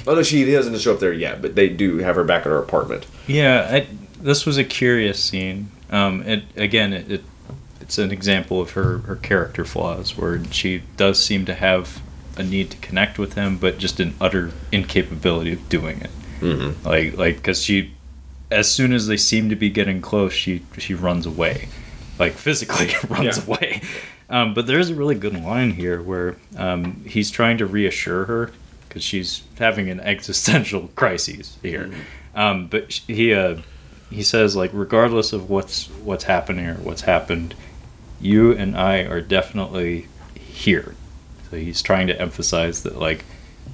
Speaker 1: Although she doesn't show up there yet, but they do have her back at her apartment.
Speaker 2: Yeah, I, this was a curious scene. Um, it again, it, it it's an example of her her character flaws, where she does seem to have a need to connect with him, but just an utter incapability of doing it.
Speaker 1: Mm-hmm.
Speaker 2: Like like because she, as soon as they seem to be getting close, she she runs away, like physically runs
Speaker 1: Yeah.
Speaker 2: away. Um, but there's a really good line here where um, he's trying to reassure her because she's having an existential crisis here. Um, but he uh, he says like regardless of what's what's happening or what's happened, you and I are definitely here. He's trying to emphasize that like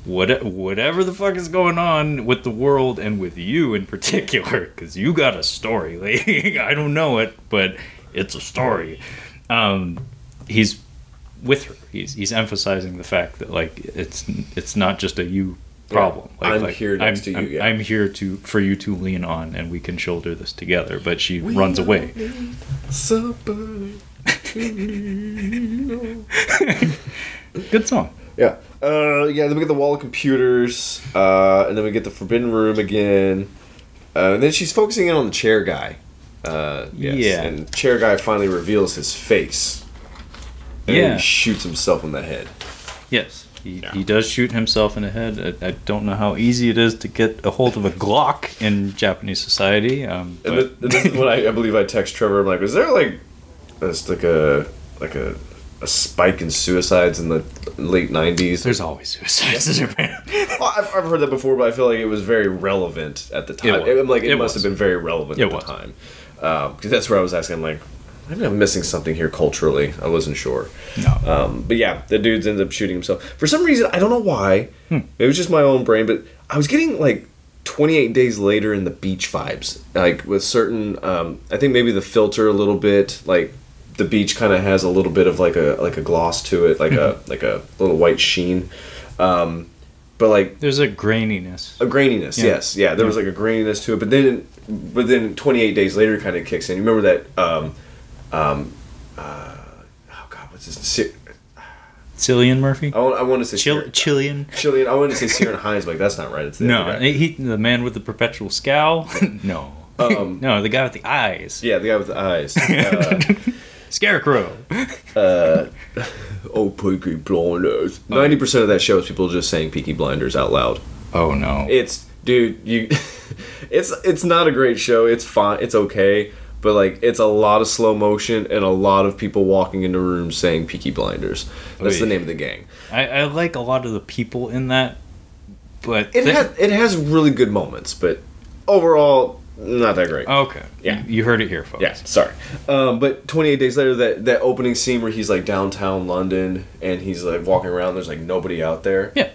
Speaker 2: what whatever the fuck is going on with the world and with you in particular because you got a story. Like i don't know it but it's a story. Um, he's with her. He's he's emphasizing the fact that like it's it's not just a you problem. Like,
Speaker 1: I'm
Speaker 2: like,
Speaker 1: here next to you,
Speaker 2: I'm,
Speaker 1: yeah.
Speaker 2: I'm here to for you to lean on and we can shoulder this together but she runs away good song
Speaker 1: Yeah. Uh, yeah, then we get the wall of computers, uh, and then we get the forbidden room again. Uh, and then she's focusing in on the chair guy. Uh, yes.
Speaker 2: Yeah.
Speaker 1: And chair guy finally reveals his face. And then
Speaker 2: Yeah.
Speaker 1: he shoots himself in the head.
Speaker 2: Yes, he,
Speaker 1: Yeah.
Speaker 2: he does shoot himself in the head. I, I don't know how easy it is to get a hold of a Glock in Japanese society. Um,
Speaker 1: And
Speaker 2: but
Speaker 1: th- this is when I, I believe I text Trevor. I'm like, is there like, it's like a like a, a spike in suicides in the late '90s?
Speaker 2: there's always suicides in Japan.
Speaker 1: Well, I've, I've heard that before, but I feel like it was very relevant at the time. It, I'm like it,
Speaker 2: It
Speaker 1: must
Speaker 2: was.
Speaker 1: have been very relevant
Speaker 2: It
Speaker 1: at
Speaker 2: was.
Speaker 1: the time. Because that's where I was asking. I'm like, maybe I'm missing something here culturally. I wasn't sure.
Speaker 2: no,
Speaker 1: Um, but yeah, the dude's ends up shooting himself for some reason. I don't know why.
Speaker 2: Hmm.
Speaker 1: It was just my own brain, but I was getting like 28 days later in the beach vibes, like with certain. Um, I think maybe the filter a little bit, like the beach kind of has a little bit of like a like a gloss to it, like a like a little white sheen. Um, but like
Speaker 2: there's a graininess.
Speaker 1: a graininess,
Speaker 2: Yeah.
Speaker 1: yes, yeah. There was like a graininess to it, but then, but then 28 days later, it kind of kicks in. You remember that? Um, um, uh, oh God, what's this?
Speaker 2: Cillian Murphy,
Speaker 1: I want, I want to say
Speaker 2: Chilean.
Speaker 1: Chilean. I want to say Ciaran Hinds, but like, that's not right. It's the
Speaker 2: No, he the man with the perpetual scowl. no,
Speaker 1: Um,
Speaker 2: no, the guy with the eyes.
Speaker 1: Yeah, the guy with the eyes. Uh,
Speaker 2: Scarecrow.
Speaker 1: uh, oh, Peaky Blinders. Ninety percent of that show is people just saying Peaky Blinders out loud.
Speaker 2: Oh no.
Speaker 1: It's dude, you. it's it's not a great show. It's fine. It's okay. But like, it's a lot of slow motion and a lot of people walking into rooms saying Peaky Blinders. That's the name of the gang.
Speaker 2: I, I like a lot of the people in that, but
Speaker 1: It has it has really good moments, but overall, not that great.
Speaker 2: okay.
Speaker 1: Yeah.
Speaker 2: you, you heard it here, folks.
Speaker 1: Yeah, sorry. Um, but 28 days later, that, that opening scene where he's like downtown London and he's like walking around, there's like nobody out there.
Speaker 2: Yeah.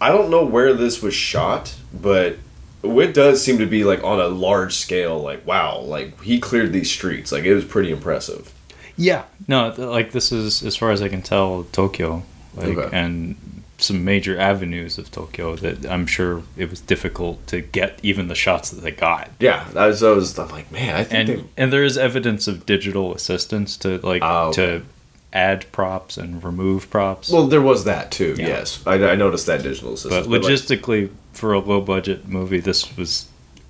Speaker 1: I don't know where this was shot, but it does seem to be like on a large scale. Like wow, like he cleared these streets. Like it was pretty impressive.
Speaker 2: Yeah. No, like this is as far as I can tell Tokyo, like
Speaker 1: Okay.
Speaker 2: and some major avenues of Tokyo that I'm sure it was difficult to get even the shots that they got.
Speaker 1: Yeah, that was, I was I'm like, man, I think
Speaker 2: And
Speaker 1: they,
Speaker 2: and there is evidence of digital assistance to like
Speaker 1: Oh,
Speaker 2: to add props and remove props.
Speaker 1: well, there was that too.
Speaker 2: Yeah.
Speaker 1: Yes, I, I noticed that digital system.
Speaker 2: but logistically for a low budget movie this was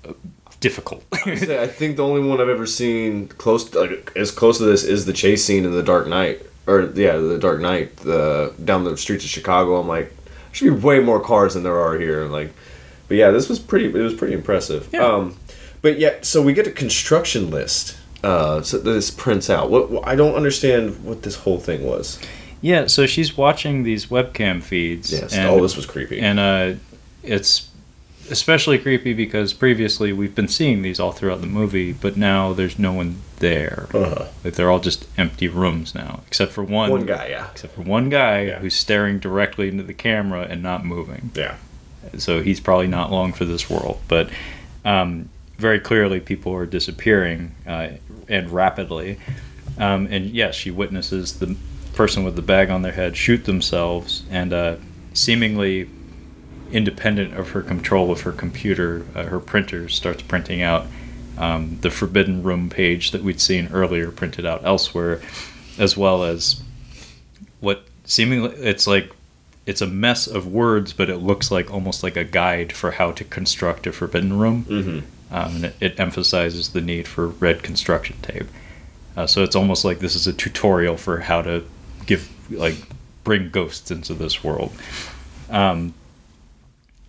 Speaker 2: uh, difficult.
Speaker 1: I think the only one I've ever seen close, to, like as close to this, is the chase scene in the Dark Knight, or yeah, the Dark Knight, the down the streets of Chicago. I'm like, there should be way more cars than there are here. Like, but yeah, this was pretty. It was pretty impressive.
Speaker 2: Yeah.
Speaker 1: Um, but yeah, so we get a construction list. Uh, so this prints out. What, I don't understand what this whole thing was.
Speaker 2: yeah, so she's watching these webcam feeds.
Speaker 1: Yes,
Speaker 2: and-
Speaker 1: all this was creepy.
Speaker 2: and uh, it's especially creepy because previously we've been seeing these all throughout the movie, but now there's no one there.
Speaker 1: uh-huh.
Speaker 2: Like they're all just empty rooms now, except for one.
Speaker 1: One guy, yeah,
Speaker 2: Except for one guy
Speaker 1: Yeah.
Speaker 2: who's staring directly into the camera and not moving.
Speaker 1: yeah,
Speaker 2: So he's probably not long for this world. But um, very clearly, people are disappearing uh, and rapidly. Um, and yes, she witnesses the person with the bag on their head shoot themselves, and uh, seemingly independent of her control of her computer, uh, her printer starts printing out um, the Forbidden Room page that we'd seen earlier printed out elsewhere, as well as what seemingly it's like it's a mess of words, but it looks like almost like a guide for how to construct a Forbidden Room.
Speaker 1: mm-hmm.
Speaker 2: Um, and it, it emphasizes the need for red construction tape. Uh, so it's almost like this is a tutorial for how to give like bring ghosts into this world. Um,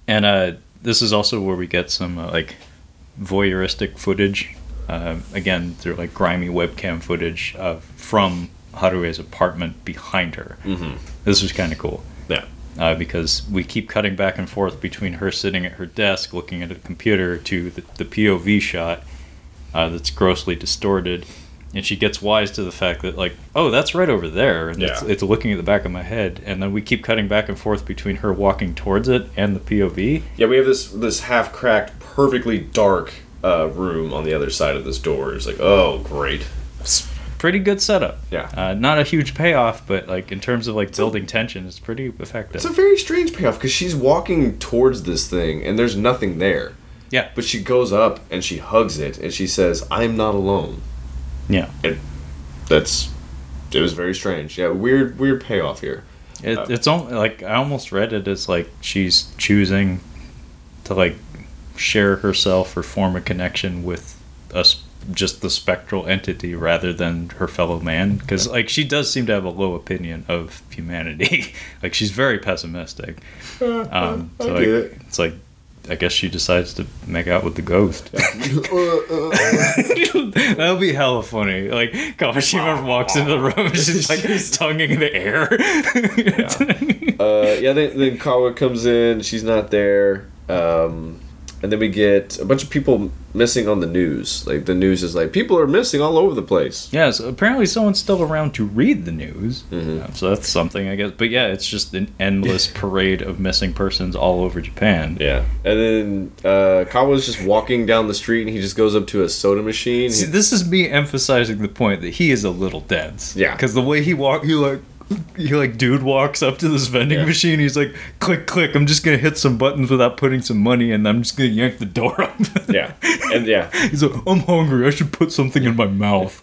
Speaker 2: and uh, this is also where we get some uh, like voyeuristic footage. Uh, again, through like grimy webcam footage uh, from Harue's apartment behind her.
Speaker 1: Mm-hmm.
Speaker 2: This was kind of cool
Speaker 1: yeah,
Speaker 2: uh, because we keep cutting back and forth between her sitting at her desk looking at a computer to the, the POV shot uh, that's grossly distorted. And she gets wise to the fact that, like, oh, that's right over there. And it's,
Speaker 1: Yeah.
Speaker 2: it's looking at the back of my head. And then we keep cutting back and forth between her walking towards it and the POV.
Speaker 1: yeah. We have this this half cracked, perfectly dark uh, room on the other side of this door. It's like, oh, great.
Speaker 2: It's pretty good setup.
Speaker 1: Yeah.
Speaker 2: Uh, not a huge payoff, but, like, in terms of, like, building tension, it's pretty effective.
Speaker 1: It's a very strange payoff because she's walking towards this thing and there's nothing there.
Speaker 2: Yeah.
Speaker 1: But she goes up and she hugs it and she says, "I'm not alone."
Speaker 2: Yeah.
Speaker 1: That's it was very strange. Yeah, weird weird payoff here.
Speaker 2: It,
Speaker 1: Uh,
Speaker 2: it's al- like I almost read it as like she's choosing to like share herself or form a connection with us just the spectral entity rather than her fellow man because like she does seem to have a low opinion of humanity like she's very pessimistic um
Speaker 1: I
Speaker 2: so
Speaker 1: get
Speaker 2: like,
Speaker 1: it.
Speaker 2: it's like i guess she decides to make out with the ghost That'll be hella funny. Like Kawashima walks into the room and she's like tonguing the air. yeah.
Speaker 1: uh, yeah, then, then Kawa comes in. She's not there. Um, and then we get a bunch of people missing on the news. Like the news is like people are missing all over the place.
Speaker 2: yeah, so apparently someone's still around to read the news.
Speaker 1: Mhm.
Speaker 2: Uh, so that's something, I guess. But yeah, it's just an endless parade of missing persons all over Japan.
Speaker 1: Yeah, and then uh, Kawa's just walking down the street, and he just goes up to a soda machine.
Speaker 2: See, this is me emphasizing the point that he is a little dense.
Speaker 1: Yeah.
Speaker 2: Because the way he walk, he like, he like, dude walks up to this vending
Speaker 1: Yeah.
Speaker 2: machine. He's like, click, click. I'm just gonna hit some buttons without putting some money, and I'm just gonna yank the door up.
Speaker 1: yeah, and yeah,
Speaker 2: He's like, I'm hungry. I should put something in my mouth.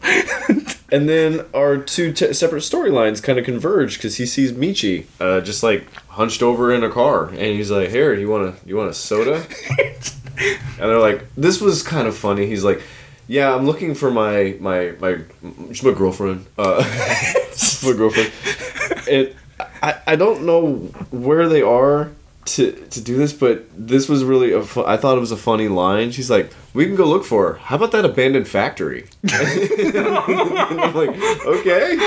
Speaker 1: and then our two t- separate storylines kind of converge because he sees Michi uh, just like hunched over in a car, and he's like, "Here, you want a you want a soda?" and they're like, "This was kind of funny." He's like, "Yeah, I'm looking for my my my she's my girlfriend. Uh, she's girlfriend." It, I I don't know where they are to to do this, but this was really a fu- I thought it was a funny line. She's like, "We can go look for her. How about that abandoned factory?" I'm like, "Okay,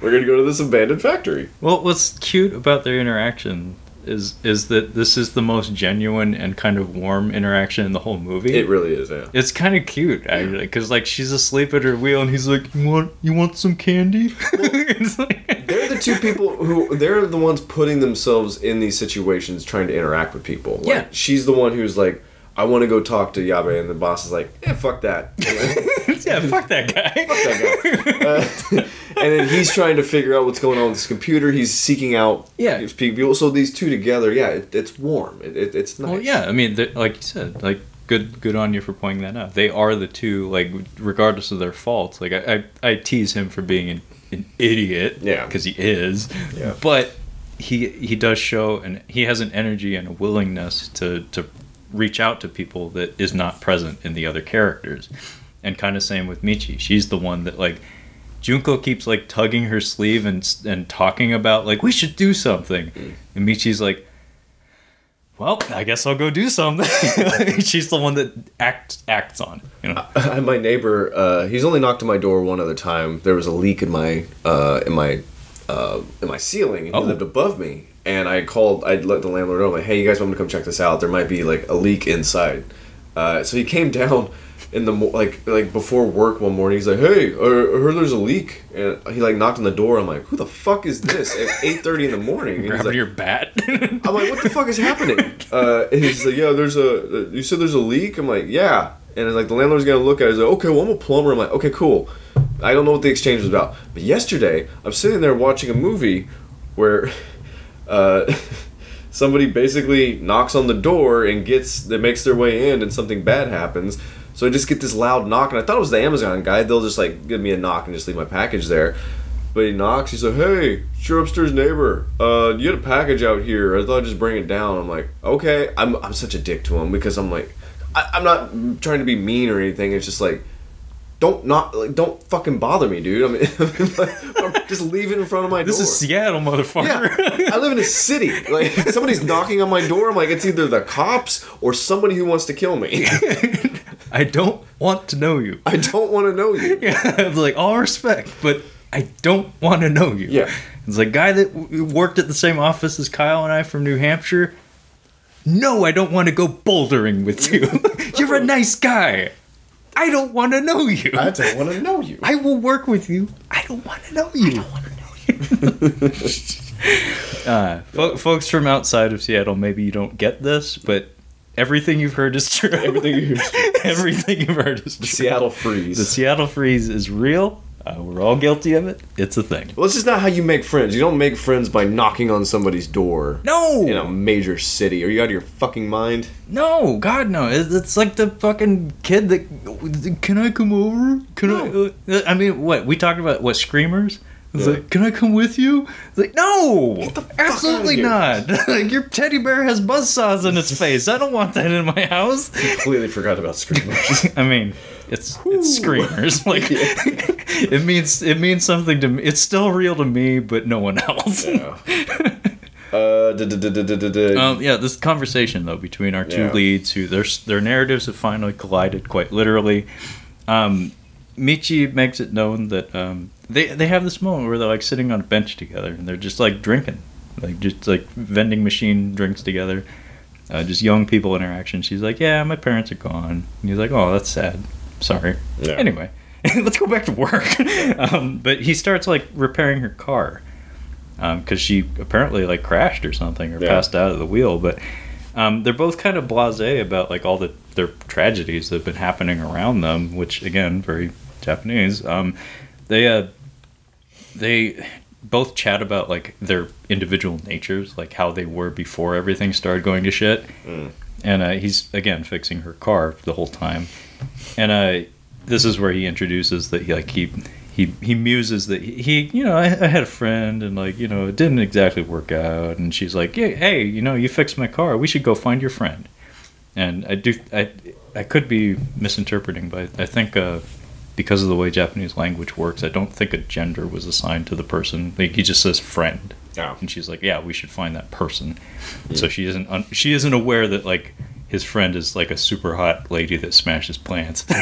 Speaker 1: we're gonna go to this abandoned factory."
Speaker 2: well, what's cute about their interaction is is that this is the most genuine and kind of warm interaction in the whole movie.
Speaker 1: It really is, yeah.
Speaker 2: it's kind of cute actually, because like she's asleep at her wheel and he's like, "You want you want some candy?" it's like,
Speaker 1: They're the two people who they're the ones putting themselves in these situations trying to interact with people. Like,
Speaker 2: Yeah.
Speaker 1: she's the one who's like, I want to go talk to Yabe, and the boss is like, "Yeah, fuck that."
Speaker 2: yeah, fuck that guy.
Speaker 1: Fuck that guy. Uh, and then he's trying to figure out what's going on with his computer. He's seeking out
Speaker 2: Yeah.
Speaker 1: people. So these two together, yeah, it, it's warm. It, it, it's nice.
Speaker 2: Well, yeah, I mean, like you said, like good, good on you for pointing that out. They are the two, like regardless of their faults. Like I, I, I tease him for being an, an idiot,
Speaker 1: Yeah.
Speaker 2: because he is.
Speaker 1: Yeah.
Speaker 2: But he he does show, and he has an energy and a willingness to to reach out to people that is not present in the other characters. And kind of same with Michi. She's the one that like. Junko keeps like tugging her sleeve and and talking about like we should do something, and Michi's like, well, I guess I'll go do something. She's the one that acts acts on. it, You know.
Speaker 1: my neighbor, uh, he's only knocked on my door one other time. There was a leak in my uh, in my uh, in my ceiling, and he
Speaker 2: Oh.
Speaker 1: lived above me. And I called. I let the landlord know, like, "Hey, you guys want me to come check this out? There might be like a leak inside." Uh, so he came down in the mo- like like before work one morning. He's like, "Hey, I I heard there's a leak," and he like knocked on the door. I'm like, "Who the fuck is this?" At eight thirty in the morning. And he's
Speaker 2: Grabbing
Speaker 1: like,
Speaker 2: your bat.
Speaker 1: I'm like, what the fuck is happening? Uh, and he's like, yeah, there's a. You said there's a leak. I'm like, yeah. And like the landlord's gonna look at it. He's like, okay, well I'm a plumber. I'm like, okay, cool. I don't know what the exchange was about. But yesterday, I'm sitting there watching a movie where uh, somebody basically knocks on the door and gets that makes their way in, and something bad happens. So I just get this loud knock, and I thought it was the Amazon guy. They'll just like give me a knock and just leave my package there. But he knocks. He's like, "Hey, it's your upstairs neighbor. Uh, you had a package out here. I thought I'd just bring it down." I'm like, "Okay." I'm I'm such a dick to him because I'm like, I, I'm not trying to be mean or anything. It's just like, don't not like don't fucking bother me, dude. I mean, I'm just leave it in front of my
Speaker 2: this
Speaker 1: door.
Speaker 2: This is Seattle, motherfucker.
Speaker 1: Yeah, I live in a city. Like somebody's knocking on my door. I'm like, it's either the cops or somebody who wants to kill me.
Speaker 2: I don't want to know you.
Speaker 1: I don't want to know you.
Speaker 2: Yeah, it's like all respect, but I don't want to know you.
Speaker 1: Yeah.
Speaker 2: It's like guy that worked at the same office as Kyle and I from New Hampshire. No, I don't want to go bouldering with you. You're a nice guy. I don't want to know you.
Speaker 1: I don't want to know you.
Speaker 2: I will work with you. I don't want to know you. I don't want to know you. uh, fo- folks from outside of Seattle, maybe you don't get this, but everything you've heard is true.
Speaker 1: Everything you
Speaker 2: everything you've heard is true.
Speaker 1: Seattle freeze.
Speaker 2: The Seattle freeze is real. Uh, we're all guilty of it. It's a thing.
Speaker 1: Well, this is not how you make friends. You don't make friends by knocking on somebody's door
Speaker 2: No,
Speaker 1: in a major city. Are you out of your fucking mind?
Speaker 2: no, God, no. It's like the fucking kid that. Can I come over? Can I? Uh, I mean, what we talked about? What screamers? It's
Speaker 1: Yeah.
Speaker 2: like, can I come with you? It's like, no, absolutely not. like your teddy bear has buzzsaws in its face. I don't want that in my house.
Speaker 1: Completely forgot about screamers.
Speaker 2: I mean, it's it's screamers. Like it means it means something to me. It's still real to me, but no one else.
Speaker 1: uh, da- da- da.
Speaker 2: Um, yeah, this conversation though between our two
Speaker 1: Yeah.
Speaker 2: leads, who their their narratives have finally collided quite literally. Um, Michi makes it known that um, they they have this moment where they're like sitting on a bench together and they're just like drinking, like just like vending machine drinks together, uh, just young people interaction. She's like, "Yeah, my parents are gone," and he's like, "Oh, that's sad. Sorry."
Speaker 1: Yeah.
Speaker 2: Anyway, let's go back to work. um, but he starts like repairing her car because she apparently like crashed or something or
Speaker 1: Yeah.
Speaker 2: passed out of the wheel. But um, they're both kind of blasé about like all the their tragedies that have been happening around them, which again very Japanese. Um, they uh, they both chat about like their individual natures, like how they were before everything started going to shit.
Speaker 1: Mm.
Speaker 2: And uh, he's again fixing her car the whole time, and uh, this is where he introduces that he like he he he muses that he, he you know I, I had a friend and like you know it didn't exactly work out, and she's like yeah hey you know you fixed my car. We should go find your friend, and I do I I could be misinterpreting but I think uh, because of the way Japanese language works I don't think a gender was assigned to the person. Like he just says friend.
Speaker 1: Yeah.
Speaker 2: and she's like yeah we should find that person. So she isn't un- she isn't aware that like his friend is like a super hot lady that smashes plants.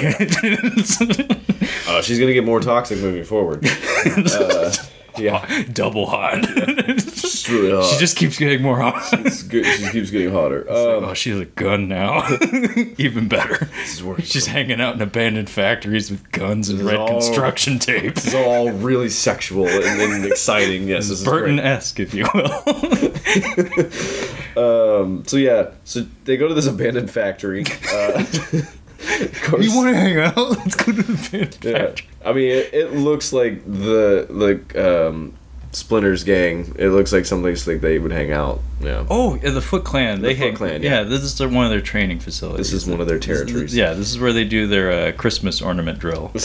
Speaker 1: Uh, she's gonna get more toxic moving forward. Uh, yeah,
Speaker 2: Double hot.
Speaker 1: it's really hot.
Speaker 2: She just keeps getting more hot.
Speaker 1: It's good. She keeps getting hotter. Um,
Speaker 2: oh, she has a gun now. Even better.
Speaker 1: this is working.
Speaker 2: She's hanging out in abandoned factories with guns and red
Speaker 1: all-
Speaker 2: construction
Speaker 1: This
Speaker 2: tapes.
Speaker 1: is all really sexual and, and exciting. Yes, this is
Speaker 2: Burton-esque, if you will.
Speaker 1: Um, so yeah, so they go to this abandoned factory. Uh,
Speaker 2: You want to hang out? Let's go to the band
Speaker 1: yeah. I mean, it, it looks like the like um, Splinter's gang. It looks like someplace like they would hang out. Yeah.
Speaker 2: Oh, yeah, the Foot Clan. They
Speaker 1: Foot
Speaker 2: hang,
Speaker 1: Clan,
Speaker 2: Yeah.
Speaker 1: yeah.
Speaker 2: this is their, one of their training facilities.
Speaker 1: This is one of their
Speaker 2: This
Speaker 1: territories.
Speaker 2: yeah, this is where they do their uh, Christmas ornament drill.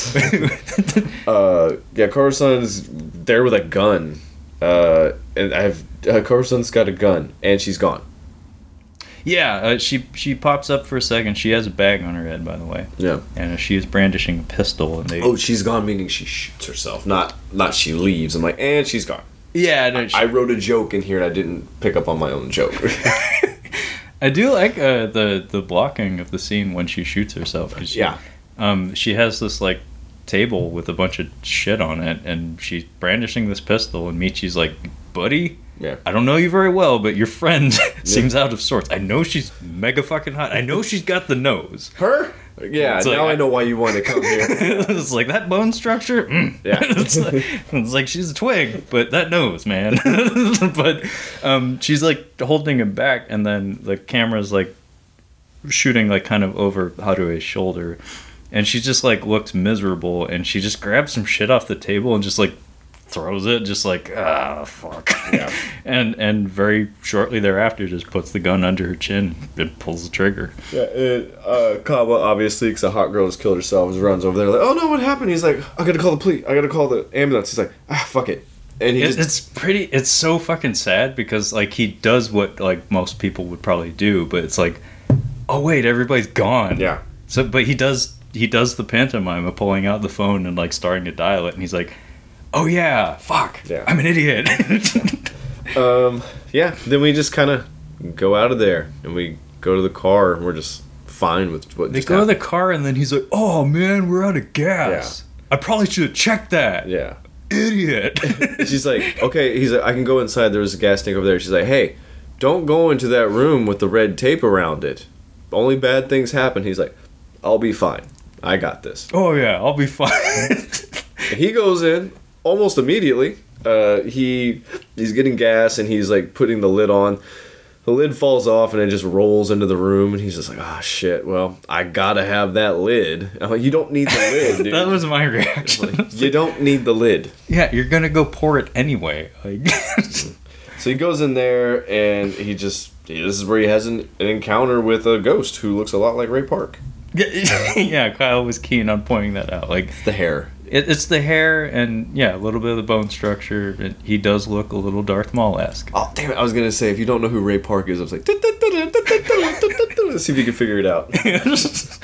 Speaker 1: Uh, yeah, Coruscant's there with a gun. Uh, and I have uh, Coruscant's got a gun, and she's gone.
Speaker 2: Yeah, uh, she she pops up for a second. She has a bag on her head, by the way,
Speaker 1: Yeah.
Speaker 2: and she is brandishing a pistol. And they
Speaker 1: Oh, she's gone, meaning she shoots herself, not not she leaves. I'm like, and she's gone.
Speaker 2: yeah, no, she-
Speaker 1: I wrote a joke in here, and I didn't pick up on my own joke.
Speaker 2: I do like uh, the the blocking of the scene when she shoots herself. she,
Speaker 1: Yeah.
Speaker 2: Um, she has this like table with a bunch of shit on it, and she's brandishing this pistol, and Michi's like, "Buddy,
Speaker 1: yeah.
Speaker 2: I don't know you very well, but your friend seems out of sorts. I know she's mega fucking hot. I know she's got the nose.
Speaker 1: Her? Yeah.
Speaker 2: It's
Speaker 1: now
Speaker 2: like-
Speaker 1: I know why you want to come here.
Speaker 2: it's like that bone structure. Mm.
Speaker 1: Yeah.
Speaker 2: it's, like, it's like she's a twig, but that nose, man. but um, she's like holding him back, and then the camera's like shooting like kind of over Harue's shoulder, and she just like looks miserable, and she just grabs some shit off the table and just like throws it, just like ah fuck.
Speaker 1: Yeah.
Speaker 2: and and very shortly thereafter, just puts the gun under her chin and pulls the trigger.
Speaker 1: Yeah, uh, Kawa obviously, because a hot girl has killed herself, runs over there like, "Oh no, what happened?" He's like, "I gotta call the police. I gotta call the ambulance." He's like, "Ah, fuck it," and he
Speaker 2: It,
Speaker 1: just
Speaker 2: it's pretty. It's so fucking sad because like he does what like most people would probably do, but it's like, oh wait, everybody's gone.
Speaker 1: yeah,
Speaker 2: So, but he does he does the pantomime of pulling out the phone and like starting to dial it, and he's like, oh yeah, fuck,
Speaker 1: Yeah.
Speaker 2: I'm an idiot.
Speaker 1: um, yeah. Then we just kind of go out of there and we go to the car and we're just fine with what.
Speaker 2: they
Speaker 1: just
Speaker 2: go to
Speaker 1: happened.
Speaker 2: the car, and then he's like, oh man, we're out of gas. I probably should have checked that.
Speaker 1: Yeah.
Speaker 2: Idiot.
Speaker 1: She's like, okay. He's like, I can go inside. There's a gas tank over there. She's like, hey, don't go into that room with the red tape around it. Only bad things happen. He's like, I'll be fine. I got this.
Speaker 2: oh yeah, I'll be fine.
Speaker 1: he goes in almost immediately. Uh, he he's getting gas and he's like putting the lid on. The lid falls off and it just rolls into the room and he's just like, ah, shit. Well, I gotta have that lid. I'm like, you don't need the lid, dude.
Speaker 2: that was my reaction.
Speaker 1: you don't need the lid.
Speaker 2: Yeah, you're gonna go pour it anyway. Like,
Speaker 1: So he goes in there and he just this is where he has an, an encounter with a ghost who looks a lot like Ray Park.
Speaker 2: yeah, yeah, Kyle was keen on pointing that out. Like,
Speaker 1: The hair.
Speaker 2: It, it's the hair and yeah, a little bit of the bone structure. And he does look a little Darth Maul esque.
Speaker 1: Oh damn it! I was gonna say if you don't know who Ray Park is, I was like, let's see if you can figure it out.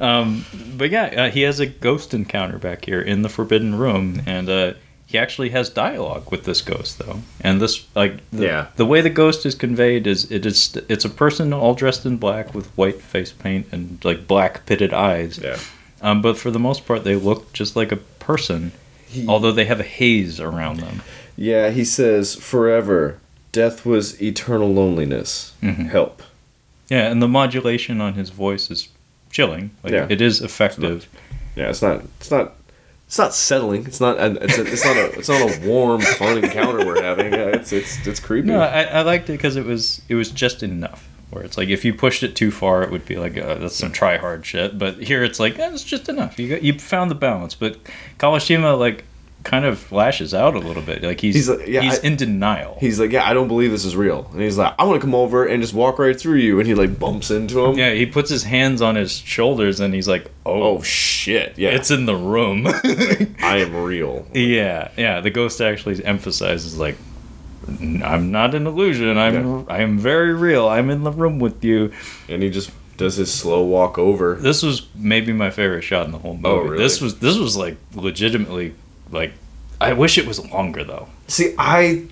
Speaker 2: um, but yeah, uh, he has a ghost encounter back here in the Forbidden Room, and uh, he actually has dialogue with this ghost though. And this, like, the,
Speaker 1: Yeah.
Speaker 2: the way the ghost is conveyed is it is it's a person all dressed in black with white face paint and like black pitted eyes.
Speaker 1: Yeah.
Speaker 2: Um, but for the most part, they look just like a person, although they have a haze around them.
Speaker 1: Yeah, he says, forever. Death was eternal loneliness.
Speaker 2: Mhm.
Speaker 1: Help.
Speaker 2: Yeah, and the modulation on his voice is chilling. Like,
Speaker 1: Yeah.
Speaker 2: it is effective.
Speaker 1: Yeah, it's not. It's not. It's not settling. It's not. It's, a, it's not a. It's not a warm, fun encounter we're having. Yeah, it's it's it's creepy.
Speaker 2: No, I, I liked it because it was it was just enough. Where it's like if you pushed it too far, it would be like uh, that's some try hard shit. But here it's like eh, it's just enough. You got, you found the balance. But Kawashima like kind of lashes out a little bit. Like he's
Speaker 1: He's
Speaker 2: he's,
Speaker 1: like, yeah, I-
Speaker 2: in denial.
Speaker 1: He's like, yeah, I don't believe this is real. And he's like, I want to come over and just walk right through you. And he like bumps into him.
Speaker 2: yeah, he puts his hands on his shoulders and he's like,
Speaker 1: Oh
Speaker 2: "Oh,
Speaker 1: shit! Yeah,
Speaker 2: it's in the room."
Speaker 1: I am real.
Speaker 2: yeah, yeah. The ghost actually emphasizes like, "N- "I'm not an illusion. I'm
Speaker 1: Yeah.
Speaker 2: I am very real. I'm in the room with you."
Speaker 1: And he just does his slow walk over.
Speaker 2: This was maybe my favorite shot in the whole oh, movie.
Speaker 1: Oh, really?
Speaker 2: This was this was like legitimately like. I wish it was longer though.
Speaker 1: See, I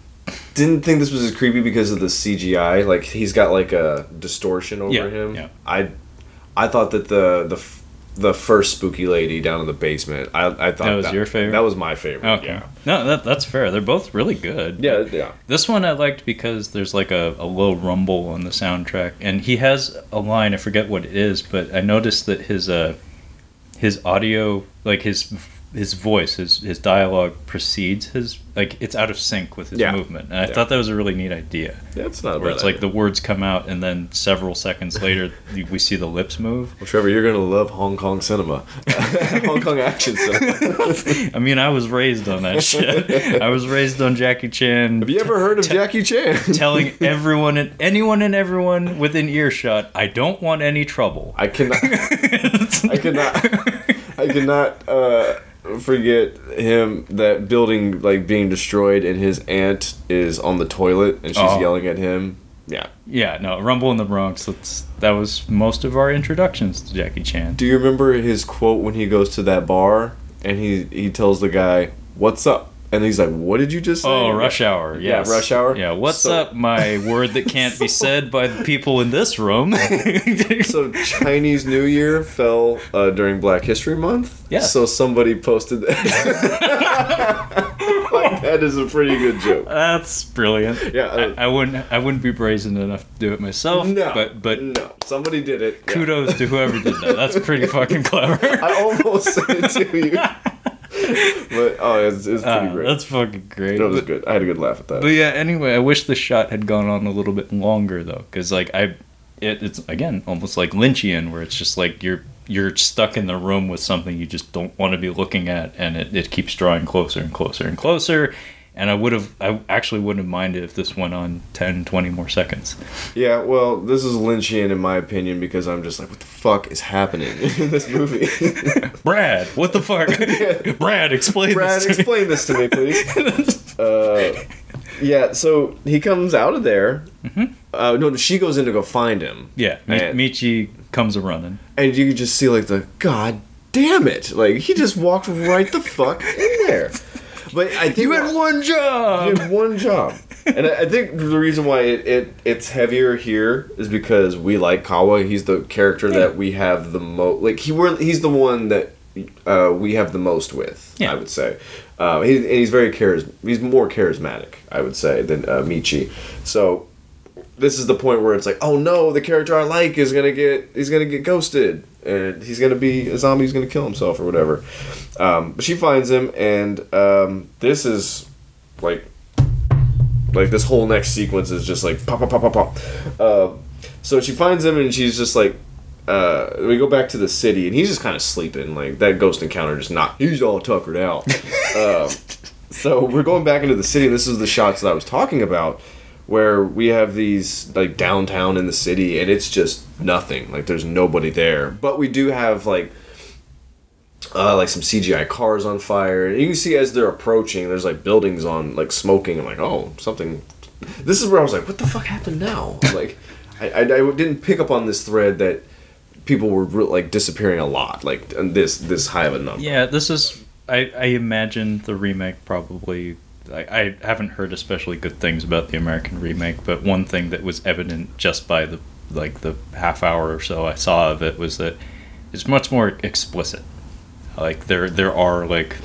Speaker 1: didn't think this was as creepy because of the CGI. Like he's got like a distortion over
Speaker 2: Yeah,
Speaker 1: him.
Speaker 2: yeah.
Speaker 1: I I thought that the the the first spooky lady down in the basement. I I thought
Speaker 2: That was your favorite?
Speaker 1: That was my favorite.
Speaker 2: Okay.
Speaker 1: Yeah.
Speaker 2: No, that that's fair. They're both really good.
Speaker 1: Yeah. Yeah.
Speaker 2: This one I liked because there's like a, a low rumble on the soundtrack, and he has a line. I forget what it is, but I noticed that his uh his audio, like his his voice, his his dialogue precedes his like it's out of sync with his
Speaker 1: Yeah.
Speaker 2: movement, and I
Speaker 1: Yeah.
Speaker 2: thhat that was a really neat idea.
Speaker 1: That's not
Speaker 2: Where it's like the words come out, and then several seconds later, we see the lips move.
Speaker 1: Well, Trevor, you're gonna love Hong Kong cinema, Hong Kong action cinema.
Speaker 2: I mean, I was raised on that shit. I was raised on Jackie Chan.
Speaker 1: Have you ever heard of Jackie Chan?
Speaker 2: telling everyone and anyone and everyone within earshot, I don't want any trouble.
Speaker 1: I cannot. I cannot. I cannot uh, forget him. That building like being destroyed, and his aunt is on the toilet, and she's
Speaker 2: Oh.
Speaker 1: yelling at him. Yeah.
Speaker 2: yeah, no, Rumble in the Bronx. That's that was most of our introductions to Jackie Chan.
Speaker 1: Do you remember his quote when he goes to that bar and he he tells the guy, "What's up?" And he's like, "What did you just say?"
Speaker 2: Oh, Rush Hour.
Speaker 1: Yeah, Rush Hour.
Speaker 2: Yeah, what's
Speaker 1: So-
Speaker 2: up, my word that can't be said by the people in this room?
Speaker 1: So Chinese New Year fell uh, during Black History Month.
Speaker 2: Yeah.
Speaker 1: So somebody posted that. like, that is a pretty good joke.
Speaker 2: That's brilliant.
Speaker 1: Yeah, uh,
Speaker 2: I, I wouldn't. I wouldn't be brazen enough to do it myself.
Speaker 1: No,
Speaker 2: but but
Speaker 1: no, somebody did it. Yeah.
Speaker 2: kudos to whoever did that. That's pretty fucking clever.
Speaker 1: I almost said it to you, but oh, it's, it's pretty
Speaker 2: Ah,
Speaker 1: great.
Speaker 2: That's fucking great.
Speaker 1: That was
Speaker 2: But-
Speaker 1: good. I had a good laugh at that.
Speaker 2: But yeah, anyway, I wish the shot had gone on a little bit longer though, because like I, it, it's again almost like Lynchian, where it's just like you're you're stuck in the room with something you just don't want to be looking at, and it, it keeps drawing closer and closer and closer. And I would have, I actually wouldn't have minded if this went on 10, 20 more seconds.
Speaker 1: Yeah, well, this is Lynchian in my opinion because I'm just like, what the fuck is happening in this movie?
Speaker 2: Brad, what the fuck? Brad, explain
Speaker 1: Brad,
Speaker 2: this to me.
Speaker 1: explain this to me, please. Uh, yeah, so he comes out of there. Uh, no, she goes in to go find him,
Speaker 2: Yeah,
Speaker 1: And-
Speaker 2: Michi comes a running.
Speaker 1: and you can just see like the god damn it, like he just walked right the fuck in there. But I think you had
Speaker 2: one job.
Speaker 1: You had one job. and I I think the reason why it, it it's heavier here is because we like Kawa. He's the character that we have the most. Like he were he's the one that uh, we have the most with.
Speaker 2: Yeah.
Speaker 1: I would say. Um, he, and he's very charis. He's more charismatic, I would say, than uh, Michi. So this is the point where it's like, oh no, the character I like is gonna get he's gonna get ghosted, and he's gonna be a zombie. He's gonna kill himself or whatever. Um, but she finds him, and um, this is like like this whole next sequence is just like pop pop pop pop pop. Uh, so she finds him, and she's just like. Uh, we go back to the city, and he's just kind of sleeping. Like that ghost encounter, just not. He's all tuckered out. um, so we're going back into the city, and this is the shots that I was talking about, where we have these like downtown in the city, and it's just nothing. Like there's nobody there, but we do have like uh, like some CGI cars on fire, and you can see as they're approaching, there's like buildings on like smoking. I'm like, oh, something. This is where I was like, what the fuck happened now? like, I, I, I didn't pick up on this thread that people were re- like disappearing a lot, like and this this high of a number.
Speaker 2: Yeah, this is. I, I imagine the remake probably. I, I haven't heard especially good things about the American remake, but one thing that was evident just by the like the half hour or so I saw of it was that it's much more explicit. Like there there are like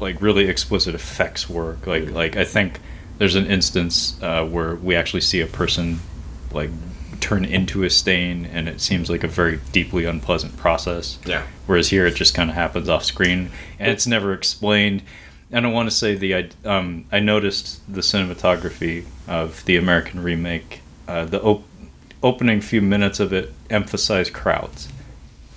Speaker 2: like really explicit effects work. Like like I think there's an instance uh, where we actually see a person like turn into a stain, and it seems like a very deeply unpleasant process.
Speaker 1: Yeah.
Speaker 2: Whereas here it just kind of happens off screen and it's never explained. And I want to say the I um, I noticed the cinematography of the American remake. Uh, the op- opening few minutes of it emphasized crowds,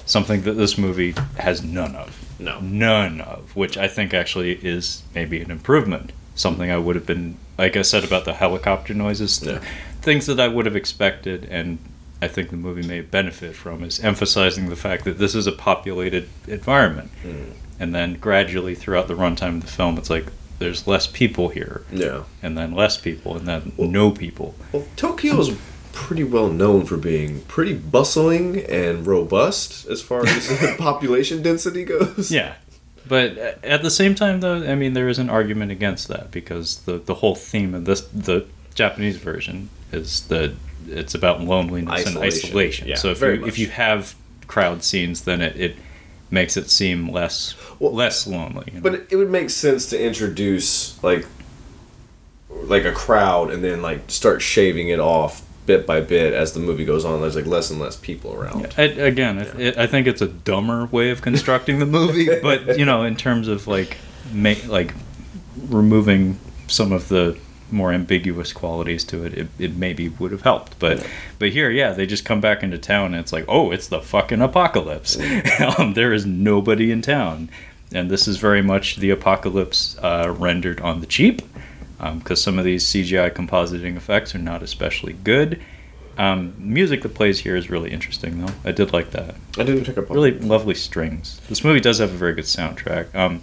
Speaker 2: something that this movie has none of.
Speaker 1: No.
Speaker 2: none of, which I think actually is maybe an improvement. Something I would have been, like I said about the helicopter noises,
Speaker 1: Yeah.
Speaker 2: things that I would have expected, and I think the movie may benefit from is emphasizing the fact that this is a populated environment,
Speaker 1: Mm.
Speaker 2: And then gradually throughout the runtime of the film, it's like there's less people here,
Speaker 1: Yeah.
Speaker 2: and then less people, and then no people.
Speaker 1: Well, Tokyo is pretty well known for being pretty bustling and robust as far as population density goes.
Speaker 2: Yeah. But uh, at the same time, though, I mean, there is an argument against that because the, the whole theme of this, the Japanese version, is that it's about loneliness and
Speaker 1: Isolation.
Speaker 2: isolation.
Speaker 1: Yeah,
Speaker 2: so if you,
Speaker 1: much.
Speaker 2: if you have crowd scenes, then it, it makes it seem less
Speaker 1: Well,
Speaker 2: less lonely. you know?
Speaker 1: But it, would make sense to introduce like like a crowd and then like start shaving it off bit by bit as the movie goes on. There's like less and less people around.
Speaker 2: I, again, it, it, I think it's a dumber way of constructing the movie, but you know, in terms of like, ma- like removing some of the more ambiguous qualities to it, it, it maybe would have helped. But but here, yeah, they just come back into town and it's like, oh, it's the fucking apocalypse. um, there is nobody in town, and this is very much the apocalypse uh, rendered on the cheap, because some of these CGI compositing effects are not especially good. Um, music that plays here is really interesting, though. I did like that
Speaker 1: I didn't pick up on
Speaker 2: really lovely strings. This movie does have a very good soundtrack. Um,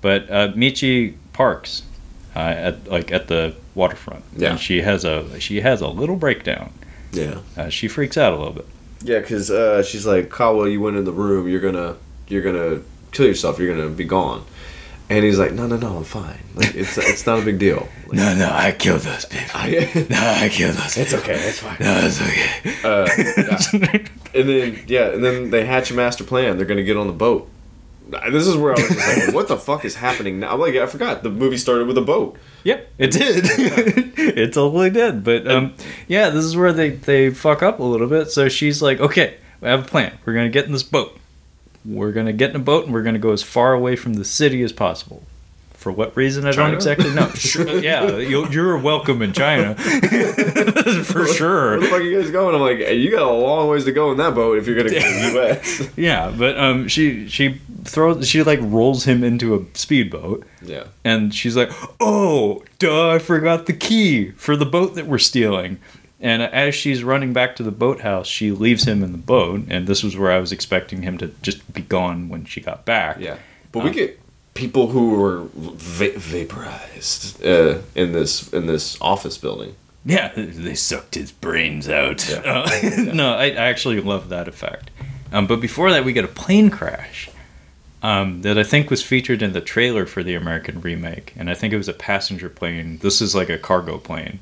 Speaker 2: but uh, Michi Parks, uh, at like at the waterfront,
Speaker 1: Yeah.
Speaker 2: and she has a she has a little breakdown.
Speaker 1: Yeah.
Speaker 2: Uh, she freaks out a little bit.
Speaker 1: Yeah, because uh, she's like, Kawa, you went in the room. You're gonna, you're gonna kill yourself. You're gonna be gone. And he's like, No, no, no, I'm fine. Like, it's it's not a big deal. Like,
Speaker 2: No, no, I killed those people.
Speaker 1: I,
Speaker 2: No, I killed those.
Speaker 1: it's okay. It's fine.
Speaker 2: No, it's okay.
Speaker 1: Uh, yeah. And then yeah, and then they hatch a master plan. They're gonna get on the boat. This is where I was just like, "What the fuck is happening now?" I'm like, I forgot the movie started with a boat.
Speaker 2: Yep, it did. it totally did. But um, yeah, this is where they they fuck up a little bit. So she's like, "Okay, we have a plan. We're gonna get in this boat. We're gonna get in a boat and we're gonna go as far away from the city as possible." For what reason, I
Speaker 1: China?
Speaker 2: don't exactly know. Sure, yeah, you, you're welcome in China, for sure.
Speaker 1: Where the fuck are you guys going? I'm like, hey, you got a long ways to go in that boat if you're gonna go to the U.S.
Speaker 2: Yeah, but um, she she throws she like rolls him into a speedboat,
Speaker 1: yeah.
Speaker 2: and she's like, "Oh, duh! I forgot the key for the boat that we're stealing." And as she's running back to the boathouse, she leaves him in the boat, and this was where I was expecting him to just be gone when she got back.
Speaker 1: Yeah, but we get people who were va- vaporized uh, in this in this office building.
Speaker 2: Yeah, they sucked his brains out.
Speaker 1: Yeah.
Speaker 2: Uh, no, I, I actually love that effect. Um, but before that, we get a plane crash um, that I think was featured in the trailer for the American remake, and I think it was a passenger plane. This is like a cargo plane.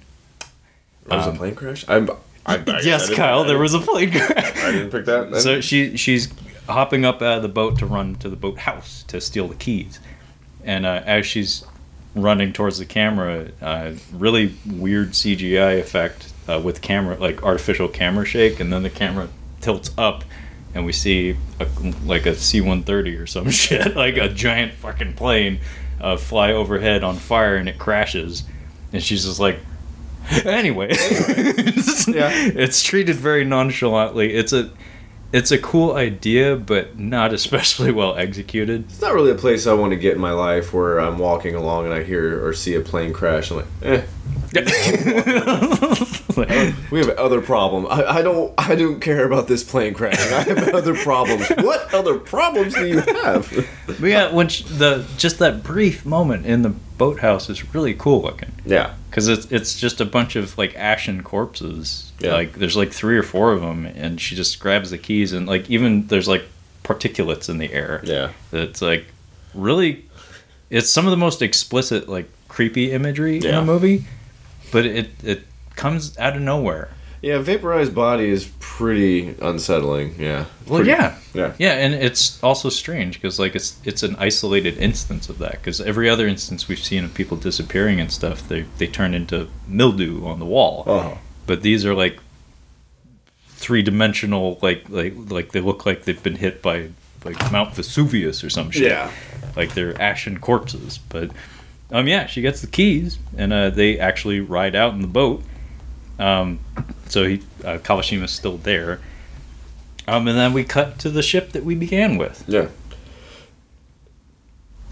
Speaker 1: There was
Speaker 2: Um,
Speaker 1: a plane crash. I'm, I, I, I
Speaker 2: yes, Kyle, there was a plane crash.
Speaker 1: I didn't pick that.
Speaker 2: So she she's hopping up out of the boat to run to the boathouse to steal the keys, and uh, as she's running towards the camera, uh, really weird CGI effect uh, with camera like artificial camera shake, and then the camera tilts up, and we see a, like a C one thirty or some shit, like a giant fucking plane, uh, fly overhead on fire, and it crashes, and she's just like. Anyway,
Speaker 1: Yeah.
Speaker 2: it's treated very nonchalantly. It's a it's a cool idea, but not especially well executed.
Speaker 1: It's not really a place I want to get in my life where I'm walking along and I hear or see a plane crash. I'm like, eh, we have other problem. I, I don't I don't care about this plane crashing. I have other problems. What other problems do you have?
Speaker 2: but yeah, when sh the just that brief moment in the boathouse is really cool looking
Speaker 1: Yeah.
Speaker 2: because it's it's just a bunch of like ashen corpses.
Speaker 1: Yeah.
Speaker 2: Like there's like three or four of them, and she just grabs the keys and like even there's like particulates in the air.
Speaker 1: Yeah.
Speaker 2: That's like really, it's some of the most explicit like creepy imagery in
Speaker 1: Yeah.
Speaker 2: the movie, but it it comes out of nowhere.
Speaker 1: Yeah, vaporized body is pretty unsettling. Yeah.
Speaker 2: Well,
Speaker 1: Pretty-
Speaker 2: yeah,
Speaker 1: Yeah.
Speaker 2: yeah, and it's also strange because like it's it's an isolated instance of that. Because every other instance we've seen of people disappearing and stuff, they they turn into mildew on the wall.
Speaker 1: Oh.
Speaker 2: But these are like three dimensional, like like like they look like they've been hit by like Mount Vesuvius or some shit.
Speaker 1: Yeah.
Speaker 2: like they're ashen corpses. But um, yeah, she gets the keys, and uh, they actually ride out in the boat. Um, so he uh, Kawashima's still there. Um, and then we cut to the ship that we began with,
Speaker 1: Yeah.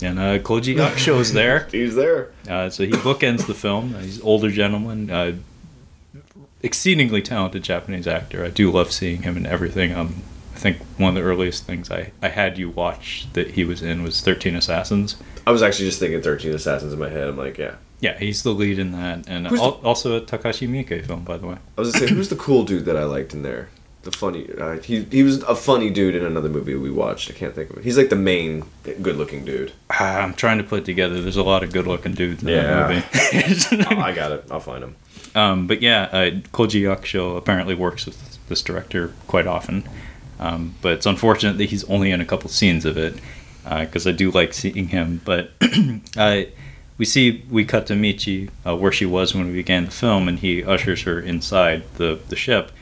Speaker 2: and uh, Koji Yakusho's there.
Speaker 1: He's there.
Speaker 2: Uh, so he bookends the film. Uh, He's an older gentleman, uh, exceedingly talented Japanese actor. I do love seeing him in everything. Um, I think one of the earliest things I, I had you watch that he was in was Thirteen Assassins.
Speaker 1: I was actually just thinking 13 Assassins in my head. I'm like, yeah.
Speaker 2: Yeah, he's the lead in that, and al- also a Takashi Miike film, by the way.
Speaker 1: I was gonna say, who's the cool dude that I liked in there? The funny, uh, he he was a funny dude in another movie we watched. I can't think of it. He's like the main good-looking dude.
Speaker 2: Ah, I'm trying to put it together. There's a lot of good-looking dudes in
Speaker 1: Yeah.
Speaker 2: that movie.
Speaker 1: oh, I got it. I'll find him.
Speaker 2: Um, but yeah, uh, Koji Yakusho apparently works with this director quite often. Um, but it's unfortunate that he's only in a couple scenes of it because I do like seeing him. But uh, we see we cut to Michi uh, where she was when we began the film, and he ushers her inside the the ship,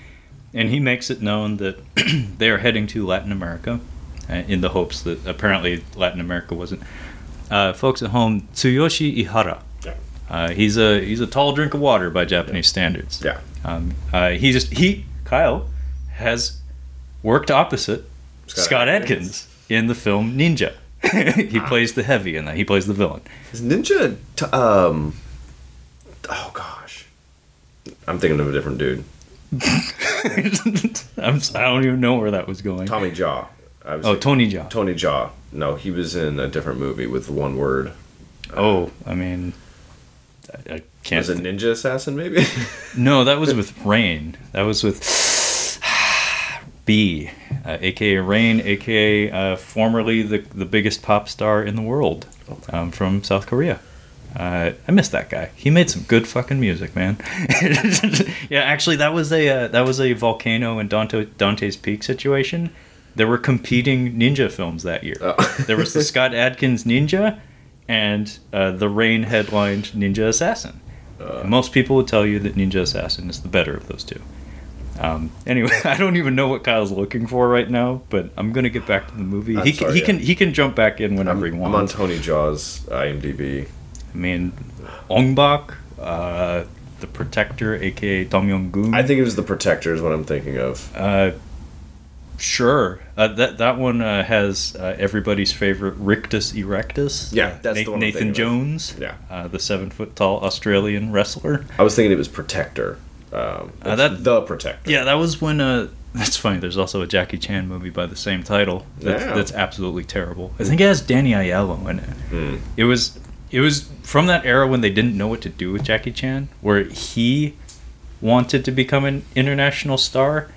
Speaker 2: and he makes it known that they are heading to Latin America, uh, in the hopes that apparently Latin America wasn't. Uh, folks at home, Tsuyoshi Ihara.
Speaker 1: Yeah.
Speaker 2: Uh, he's a he's a tall drink of water by Japanese standards.
Speaker 1: Yeah.
Speaker 2: Um, uh, he just he Kyle has worked opposite
Speaker 1: Scott
Speaker 2: Scott,
Speaker 1: Adkins.
Speaker 2: Adkins. in the film Ninja. he plays the heavy in that. He plays the villain.
Speaker 1: Is Ninja. T- um. Oh gosh. I'm thinking of a different dude.
Speaker 2: I'm, si don't even know where that was going.
Speaker 1: Tommy Jaw. I was
Speaker 2: oh,
Speaker 1: thinking-
Speaker 2: Tony Jaa.
Speaker 1: Tony Jaa. No, he was in a different movie with one word.
Speaker 2: Oh, I mean, I, I can't.
Speaker 1: Was it Ninja Assassin, maybe?
Speaker 2: No, that was with Rain. That was with B, uh, aka Rain, aka uh, formerly the the biggest pop star in the world, um, from South Korea. Uh, I miss that guy. He made some good fucking music, man. yeah, actually, that was a uh, that was a volcano and Dante Dante's Peak situation. There were competing ninja films that year.
Speaker 1: Oh.
Speaker 2: There was the Scott Adkins Ninja, and uh, the Rain headlined Ninja Assassin. And most people would tell you that Ninja Assassin is the better of those two. Um, anyway, I don't even know what Kyle's looking for right now, but I'm gonna get back to the movie.
Speaker 1: I'm
Speaker 2: he can,
Speaker 1: sorry,
Speaker 2: he
Speaker 1: yeah.
Speaker 2: can he can jump back in
Speaker 1: I'm,
Speaker 2: whenever he
Speaker 1: I'm on. Tony Jaa's IMDb.
Speaker 2: I mean, Ong-Bak, uh, the Protector, aka Tom Yum Goong.
Speaker 1: I think it was The Protector, is what I'm thinking of.
Speaker 2: Uh, sure. Uh, that that one uh, has uh, everybody's favorite Rictus Erectus.
Speaker 1: Yeah,
Speaker 2: uh,
Speaker 1: that's the
Speaker 2: Na-
Speaker 1: one I'm
Speaker 2: Nathan
Speaker 1: thinking of.
Speaker 2: Jones.
Speaker 1: Yeah.
Speaker 2: Uh, the seven foot tall Australian wrestler.
Speaker 1: I was thinking it was Protector. Um,
Speaker 2: Uh, that-
Speaker 1: The Protector.
Speaker 2: Yeah, that was when. Uh, that's funny. There's also a Jackie Chan movie by the same title. That's,
Speaker 1: Yeah.
Speaker 2: that's absolutely terrible. I think it has Danny Aiello in it.
Speaker 1: Hmm.
Speaker 2: It was. It was from that era when they didn't know what to do with Jackie Chan, where he wanted to become an international star,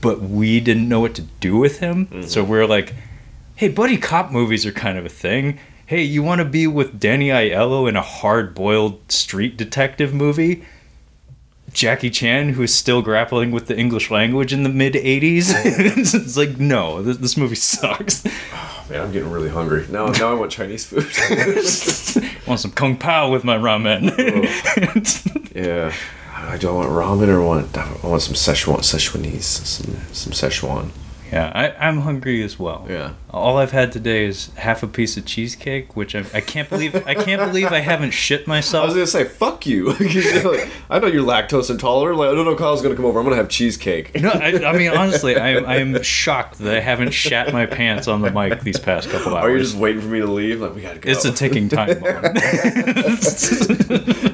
Speaker 2: but we didn't know what to do with him.
Speaker 1: Mm-hmm.
Speaker 2: So we're like, "Hey, buddy, cop movies are kind of a thing. Hey, you want to be with Danny Aiello in a hard-boiled street detective movie?" Jackie Chan, who is still grappling with the English language in the mid 80s. it's like, no, this, this movie sucks.
Speaker 1: Oh, man, I'm getting really hungry. Now, now I want Chinese food.
Speaker 2: I want some Kung Pao with my ramen.
Speaker 1: yeah. I do I want ramen or want I want some Szechuan Szechuanese some some Szechuan.
Speaker 2: Yeah, I, I'm hungry as well.
Speaker 1: Yeah.
Speaker 2: All I've had today is half a piece of cheesecake, which I, I can't believe I can't believe I haven't shit myself.
Speaker 1: I was gonna say fuck you're like, I know you're lactose intolerant. Like, I don't know. Kyle's gonna come over. I'm gonna have cheesecake.
Speaker 2: No, I, I mean honestly, I am I am shocked that I haven't shat my pants on the mic these past couple hours.
Speaker 1: Are you just waiting for me to leave? Like we gotta go.
Speaker 2: it's a ticking time bomb.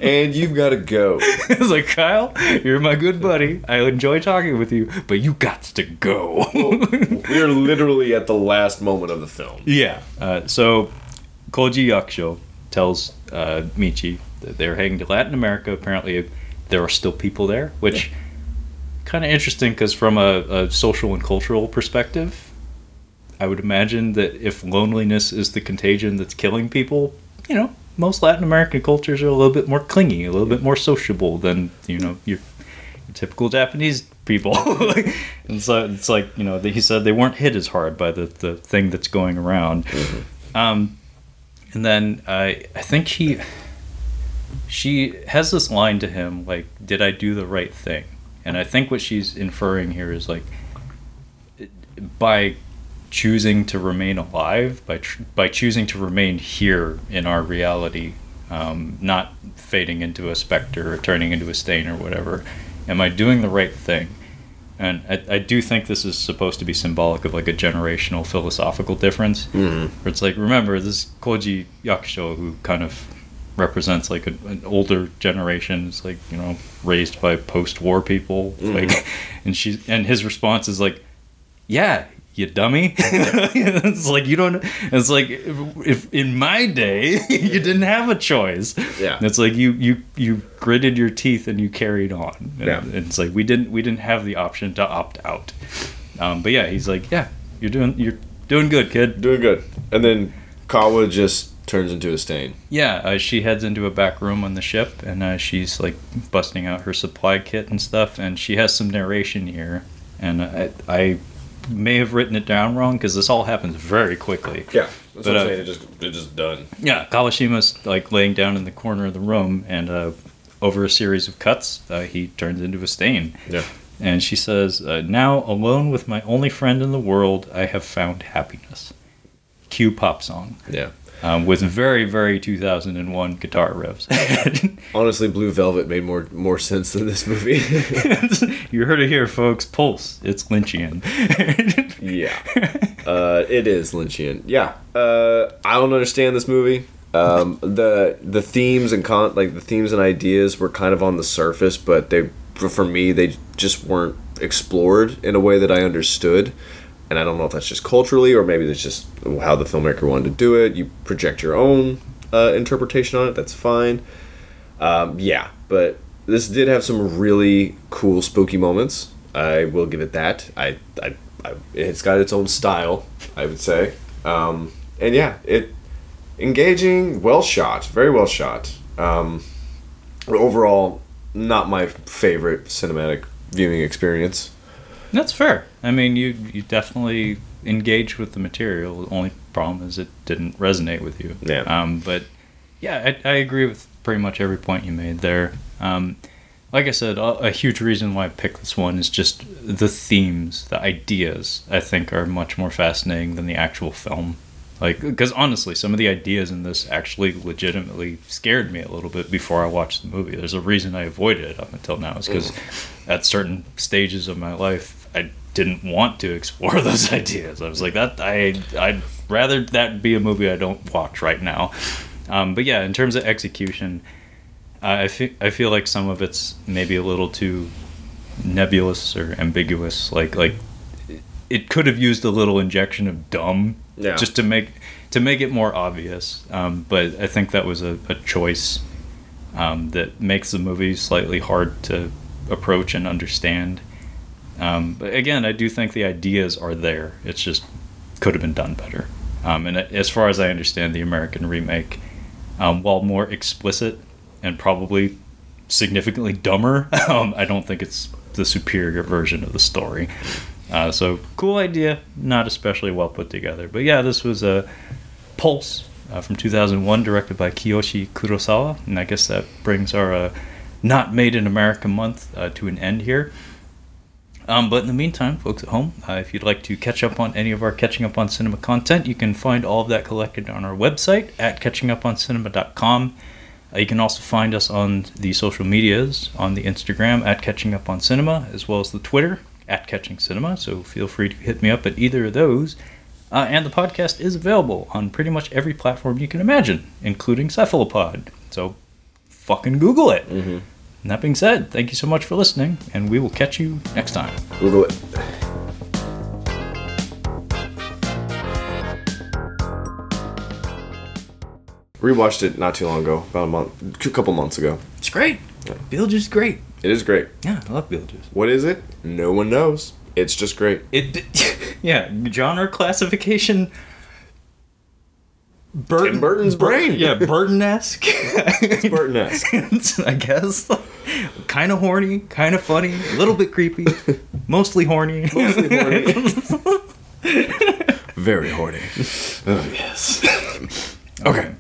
Speaker 1: and you've got to go.
Speaker 2: it's like Kyle, you're my good buddy. I enjoy talking with you, but you got to go.
Speaker 1: We are literally at the last moment of the film.
Speaker 2: yeah. Uh, so Koji Yakusho tells uh, Michi that they're heading to Latin America. Apparently, there are still people there, which kind of interesting because from a, a social and cultural perspective, I would imagine that if loneliness is the contagion that's killing people, you know, most Latin American cultures are a little bit more clingy, a little bit more sociable than you know your, your typical Japanese people. and so it's like you know he said they weren't hit as hard by the the thing that's going around. Um, and then I I think he she has this line to him like, "Did I do the right thing?" And I think what she's inferring here is like by choosing to remain alive, by tr- by choosing to remain here in our reality, um, not fading into a specter or turning into a stain or whatever. Am I doing the right thing? And I, I do think this is supposed to be symbolic of like a generational philosophical difference.
Speaker 1: Mm-hmm.
Speaker 2: Where it's like, remember, this Koji Yakusho, who kind of represents like a, an older generation, is like, you know, raised by post war people. Like, and she, and his response is like, yeah, you dummy. it's like, you don't, it's like, if in my day, you didn't have a choice.
Speaker 1: Yeah.
Speaker 2: It's like you, you, you gritted your teeth and you carried on. And,
Speaker 1: Yeah.
Speaker 2: and it's like, we didn't, we didn't have the option to opt out. Um, but yeah, he's like, yeah, you're doing, you're doing good, kid.
Speaker 1: Doing good. And then Kawa just turns into a stain.
Speaker 2: Yeah, uh, she heads into a back room on the ship, and uh, she's like busting out her supply kit and stuff. And she has some narration here, and I, I may have written it down wrong because this all happens very quickly.
Speaker 1: Yeah, that's
Speaker 2: But,
Speaker 1: what I'm
Speaker 2: uh,
Speaker 1: saying. It just it just done.
Speaker 2: Yeah, Kawashima's like laying down in the corner of the room, and uh, over a series of cuts, uh, he turns into a stain.
Speaker 1: Yeah.
Speaker 2: And she says, uh, Now, alone with my only friend in the world, I have found happiness. Cue pop song.
Speaker 1: Yeah.
Speaker 2: Um, with very, very 2001 guitar riffs.
Speaker 1: Honestly, Blue Velvet made more more sense than this movie.
Speaker 2: you heard it here, folks. Pulse. It's Lynchian.
Speaker 1: yeah. Uh, it is Lynchian. Yeah. Uh, I don't understand this movie. Um, the the themes and con like the themes and ideas were kind of on the surface, but they for for me they just weren't explored in a way that I understood. And I don't know if that's just culturally or maybe that's just how the filmmaker wanted to do it. You project your own uh, interpretation on it. That's fine. Um, yeah, but this did have some really cool spooky moments. I will give it that. I, I, I it's got its own style, I would say. Um, and yeah, it engaging, well shot, very well shot. Um, overall, not my favorite cinematic viewing experience.
Speaker 2: That's fair. I mean, you you definitely engaged with the material. The only problem is it didn't resonate with you.
Speaker 1: Yeah.
Speaker 2: Um, but yeah, I, I agree with pretty much every point you made there. Um, like I said, a, a huge reason why I picked this one is just the themes, the ideas. I think are much more fascinating than the actual film. Like, because honestly, some of the ideas in this actually legitimately scared me a little bit before I watched the movie. There's a reason I avoided it up until now, is because at certain stages of my life, didn't want to explore those ideas. I was like, that I I'd rather that be a movie I don't watch right now. Um, but yeah, in terms of execution, uh, I feel I feel like some of it's maybe a little too nebulous or ambiguous. Like like it- it could have used a little injection of dumb
Speaker 1: Yeah.
Speaker 2: just to make to make it more obvious. Um, but I think that was a, a choice um, that makes the movie slightly hard to approach and understand. Um, but again, I do think the ideas are there. It's just could have been done better. Um, and as far as I understand, the American remake, um, while more explicit and probably significantly dumber, um, I don't think it's the superior version of the story. Uh, so cool idea, not especially well put together. But yeah, this was a Pulse uh, from 2001, directed by Kiyoshi Kurosawa, and I guess that brings our uh, not made in America month uh, to an end here. Um, but in the meantime, folks at home, uh, if you'd like to catch up on any of our Catching Up on Cinema content, you can find all of that collected on our website at catchinguponcinema.com. Uh, you can also find us on the social medias on the Instagram at Catching Up on Cinema, as well as the Twitter at Catching Cinema. So feel free to hit me up at either of those. Uh, and the podcast is available on pretty much every platform you can imagine, including Cephalopod. So fucking Google it. And that being said, thank you so much for listening, and we will catch you next time.
Speaker 1: Google it. Rewatched it not too long ago, about a month, a couple months ago.
Speaker 2: It's great. Beetlejuice is great.
Speaker 1: It is great.
Speaker 2: Yeah, I love Beetlejuice.
Speaker 1: What is it? No one knows. It's just great.
Speaker 2: It, yeah, genre classification. Burton,
Speaker 1: Tim Burton's brain.
Speaker 2: Yeah, Burton-esque.
Speaker 1: it's Burton-esque.
Speaker 2: I guess. kind of horny, kind of funny, a little bit creepy, mostly horny.
Speaker 1: Mostly horny. Very horny. Oh yes.
Speaker 2: okay.